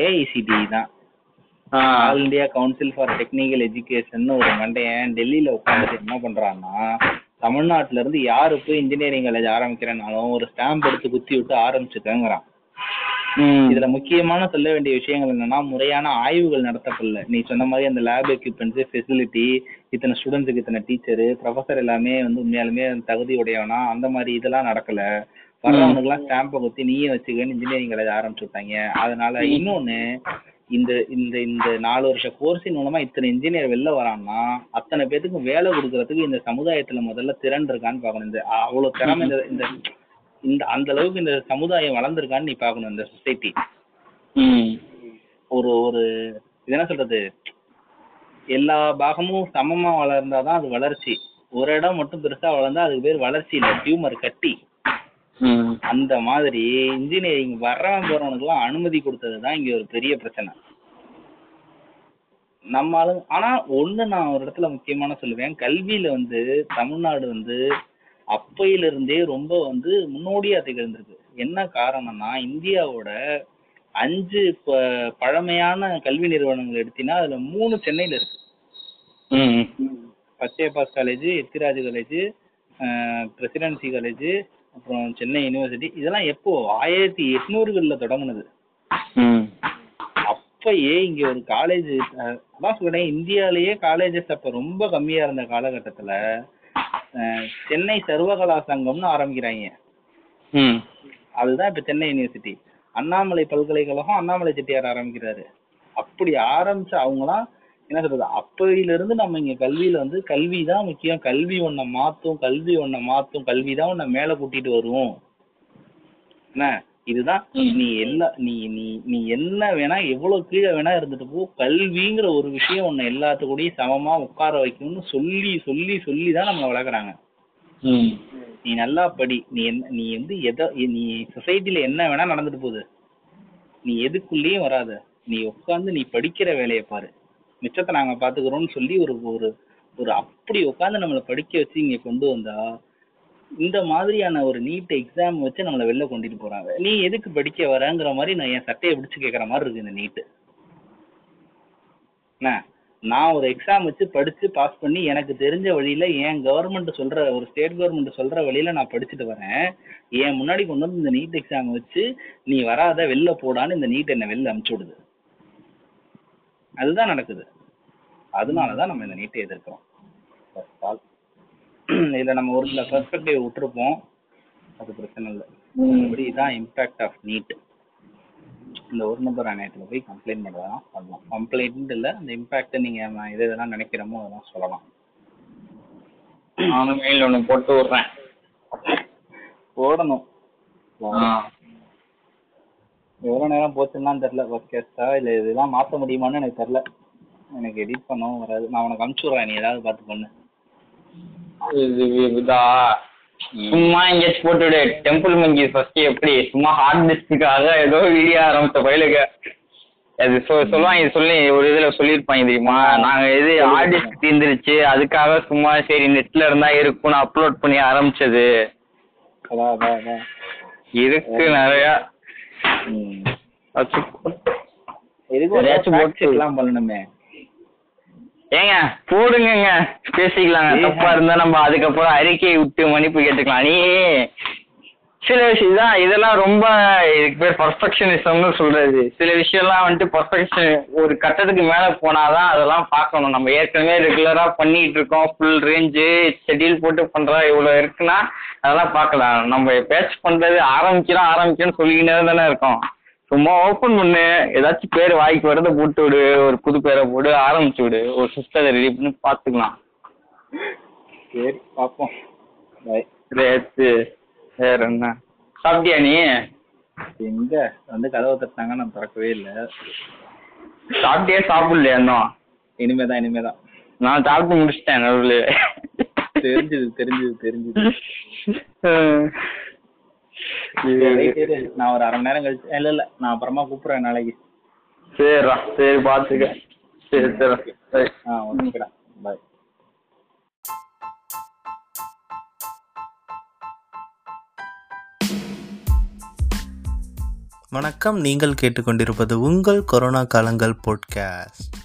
ஏஐசிடிஇ தான் ஆ. All India council for technical education ஒரு மண்டையன் டெல்லியில உட்காந்துட்டு என்ன பண்றான்னா தமிழ்நாட்டுல இருந்து யாரு போய் இன்ஜினியரிங் காலேஜ் ஆரம்பிக்கிறேன்னாலும் ஒரு ஸ்டாம்ப் எடுத்து குத்தி விட்டு ஆரம்பிச்சுக்கங்கிறான். இதுல முக்கியமான சொல்ல வேண்டிய விஷயங்கள் என்னன்னா முறையான ஆய்வுகள் நடத்தப்படல நீ சொன்ன மாதிரி அந்த லேப் எக்யூப்மெண்ட்ஸ் ஃபெசிலிட்டி இத்தனை ஸ்டூடெண்ட்ஸுக்கு இத்தனை டீச்சரு ப்ரொஃபசர் எல்லாமே வந்து உண்மையாலுமே தகுதி உடையவனா அந்த மாதிரி இதெல்லாம் நடக்கல வர்றவனுக்குலாம் ஸ்டாம்பை குத்தி நீயே வச்சுக்கன்னு இன்ஜினியரிங் காலேஜ் ஆரம்பிச்சு விட்டாங்க. அதனால இன்னொன்னு இந்த இந்த இந்த நாலு வருஷ கோர்ஸின் மூலமா இத்தனை இன்ஜினியர் வெளில வரான்னா அத்தனை பேத்துக்கும் வேலை கொடுக்கறதுக்கு இந்த சமுதாயத்துல முதல்ல திறன் இருக்கான்னு பார்க்கணும். இந்த அவ்வளவு திறமை இந்த இந்த இந்த அந்த அளவுக்கு இந்த சமுதாயம் வளர்ந்துருக்கான்னு நீ பார்க்கணும் இந்த சொசைட்டி. ஒரு ஒரு இது என்ன சொல்றது? எல்லா பாகமும் சமமா வளர்ந்தாதான் அது வளர்ச்சி. ஒரு இடம் மட்டும் பெருசா வளர்ந்தா அதுக்கு பேர் வளர்ச்சி இல்லை டியூமர் கட்டி. அந்த மாதிரி இன்ஜினியரிங் வர்றவன் போறவனுக்குலாம் அனுமதி கொடுத்தது தான் இங்க ஒரு பெரிய பிரச்சனை. நம்ம ஆளு ஆனா ஒண்ணு நான் ஒரு இடத்துல முக்கியமான சொல்லுவேன். கல்வியில வந்து தமிழ்நாடு வந்து அப்பையில இருந்தே ரொம்ப வந்து முன்னோடியா திகழ்ந்திருக்கு. என்ன காரணம்னா இந்தியாவோட அஞ்சு பழமையான கல்வி நிறுவனங்கள் எடுத்தீங்கன்னா அதுல மூணு சென்னையில இருக்கு. Pachaiyappa's college Ethiraj college presidency college அப்புறம் சென்னை யூனிவர்சிட்டி இதெல்லாம் எப்போ? ஆயிரத்தி எட்நூறுகள்ல தொடங்குனது. அப்பயே இங்க ஒரு காலேஜ் அதான் சொல்றேன் இந்தியாலயே காலேஜஸ் அப்ப ரொம்ப கம்மியா இருந்த காலகட்டத்துல சென்னை சர்வகலா சங்கம்னு ஆரம்பிக்கிறாங்க. அதுதான் இப்ப சென்னை யூனிவர்சிட்டி அண்ணாமலை பல்கலைக்கழகம் அண்ணாமலை செட்டியார் ஆரம்பிக்கிறாரு. அப்படி ஆரம்பிச்ச அவங்கலாம் என்ன சொல்றது? அப்பையில இருந்து நம்ம இங்க கல்வியில வந்து கல்வி தான் முக்கியம். கல்வி உன்னை மாத்தும் கல்வி உன்னை மாத்தும் கல்வி தான் உன்னை மேல கூட்டிட்டு வரும் என்ன? இதுதான். நீ எல்லா நீ நீ நீ என்ன வேணா எவ்வளவு கீழே வேணா இருந்துட்டு போ. கல்விங்கிற ஒரு விஷயம் உன்னை எல்லாத்துக்கூடயும் சமமா உட்கார வைக்கணும்னு சொல்லி சொல்லி சொல்லி தான் நம்மளை வளர்க்குறாங்க. நீ நல்லா படி. நீ என்ன நீ வந்து எதை நீ சொசைட்டில என்ன வேணா நடந்துட்டு போகுது. நீ எதுக்குள்ளேயும் வராத. நீ உட்காந்து நீ படிக்கிற வேலையை பாரு. மிச்சத்தை நாங்க பாத்துக்கிறோம்னு சொல்லி ஒரு ஒரு ஒரு அப்படி உட்காந்து நம்மளை படிக்க வச்சு இங்க கொண்டு வந்தா இந்த மாதிரியான ஒரு நீட் எக்ஸாம் வச்சு நம்மளை வெளில கொண்டுட்டு போறாங்க. நீ எதுக்கு படிக்க வரங்கிற மாதிரி நான் என் சட்டையை பிடிச்சு கேட்குற மாதிரி இருக்கு இந்த நீட்டு நான் ஒரு எக்ஸாம் வச்சு படிச்சு பாஸ் பண்ணி எனக்கு தெரிஞ்ச வழியில என் கவர்மெண்ட் சொல்ற ஒரு ஸ்டேட் கவர்மெண்ட் சொல்ற வழியில நான் படிச்சுட்டு வரேன். என் முன்னாடி கொண்டு வந்து இந்த நீட் எக்ஸாம் வச்சு நீ வராத வெளில போடான்னு இந்த நீட் என்னை வெளில அமுச்சு விடுது. அதுதான் நடக்குது. அதனால தான் நம்ம இந்த நீட்டை எதிர்க்கிறோம். All. இதுல நம்ம ஒரு சில பெர்ஸ்பெக்டிவ் விட்டுருப்போம். அது பிரச்சனை இல்லை. மற்றபடி இதான் இம்பாக்ட் ஆஃப் நீட் இந்த ஒரு நம்பர் ஆணையத்தில் போய் கம்ப்ளைண்ட் பண்ணுறதா பண்ணலாம். கம்ப்ளைண்ட் இல்லை அந்த இம்பாக்ட்டை நீங்கள் எது எதெல்லாம் நினைக்கிறோமோ அதெல்லாம் சொல்லலாம். நானும் மெயில் ஒன்று போட்டு விட்றேன். போடணும். ஆ. எவ்வளோ நேரம் போச்சுன்னு தெரில ஒர்க்கேஸ்டா இல்லை இதெல்லாம் மாற்ற முடியுமான்னு எனக்கு தெரில எனக்கு எடிட் பண்ணவும் வராது. நான் உனக்கு அனுப்பிச்சு விட்றேன். நீ ஏதாவது பார்த்து பண்ணு. இது சும்மா எங்கேயாச்சும் போட்டுவிடு டெம்பிள் மங்கி ஃபர்ஸ்ட் எப்படி? சும்மா ஹார்ட் டிஸ்க்குக்காக ஏதோ வீடியோ ஆரம்பிச்ச பயிலுக்கு அது சொல்லுவாங்க இது சொல்லி ஒரு இதுல சொல்லியிருப்பாங்க தெரியுமா? நாங்க இது ஹார்ட் டிஸ்க் தீர்ந்துருச்சு. அதுக்காக சும்மா சரி நெட்ல இருந்தா இருக்கும்னு அப்லோட் பண்ணி ஆரம்பிச்சது. இருக்கு நிறைய. பண்ணணுமே? ஏங்க போடுங்கங்க. பேசிக்கலாங்க. ஏங்க. தப்பா இருந்தா நம்ம அதுக்கப்புறம் அறிக்கை விட்டு மன்னிப்பு கேட்டுக்கலாம். நீ சில விஷயம் தான் இதெல்லாம் ரொம்ப இதுக்கு பேர் பர்ஃபெக்ஷனிசம்னு சொல்றது. சில விஷயம்லாம் வந்துட்டு பர்ஃபெக்ஷன் ஒரு கட்டத்துக்கு மேல போனாதான் அதெல்லாம் பார்க்கணும். நம்ம ஏற்கனவே ரெகுலரா பண்ணிட்டு இருக்கோம். ஃபுல் ரேஞ்சு ஷெட்யூல் போட்டு பண்றோம் இவ்வளவு இருக்குன்னா அதெல்லாம் பார்க்கலாம் நம்ம பேட்ச் பண்றது ஆரம்பிக்கிறோம் ஆரம்பிக்கிறோம்னு சொல்லிக்கிட்டே தானே இருக்கோம். சும்மா ஓப்பன் பண்ணு. ஏதாச்சும் பேர் வாய்க்கு வரதை போட்டு விடு. ஒரு புது பேரை போடு ஆரம்பிச்சு விடு. ஒரு சிஸ்டத்தை ரெடி பண்ணி பார்த்துக்கலாம். சரி பார்ப்போம். ரேத்து வேற என்ன? சாப்பிட்டியா நீ? எங்க? வந்து கதவை தட்டினாங்க நான் திறக்கவே இல்லை. சாப்பிட்டியா சாப்பிடலையா இன்னும்? இனிமேதான் இனிமேதான். நான் சாப்பிட்டு முடிச்சிட்டேன் நடுவில் தெரிஞ்சது தெரிஞ்சது தெரிஞ்சது. நான் ஒரு அரை மணி நேரம் கழிச்சு இல்ல இல்ல. நான் அப்புறமா கூப்பிடுறேன் நாளைக்கு. சரிடா. சரி பார்த்துக்க சரி சரி. சரி ஆ ஓகேடா. பாய் வணக்கம். நீங்கள் கேட்டுக்கொண்டிருப்பது உங்கள் கொரோனா காலங்கள் பாட்காஸ்ட்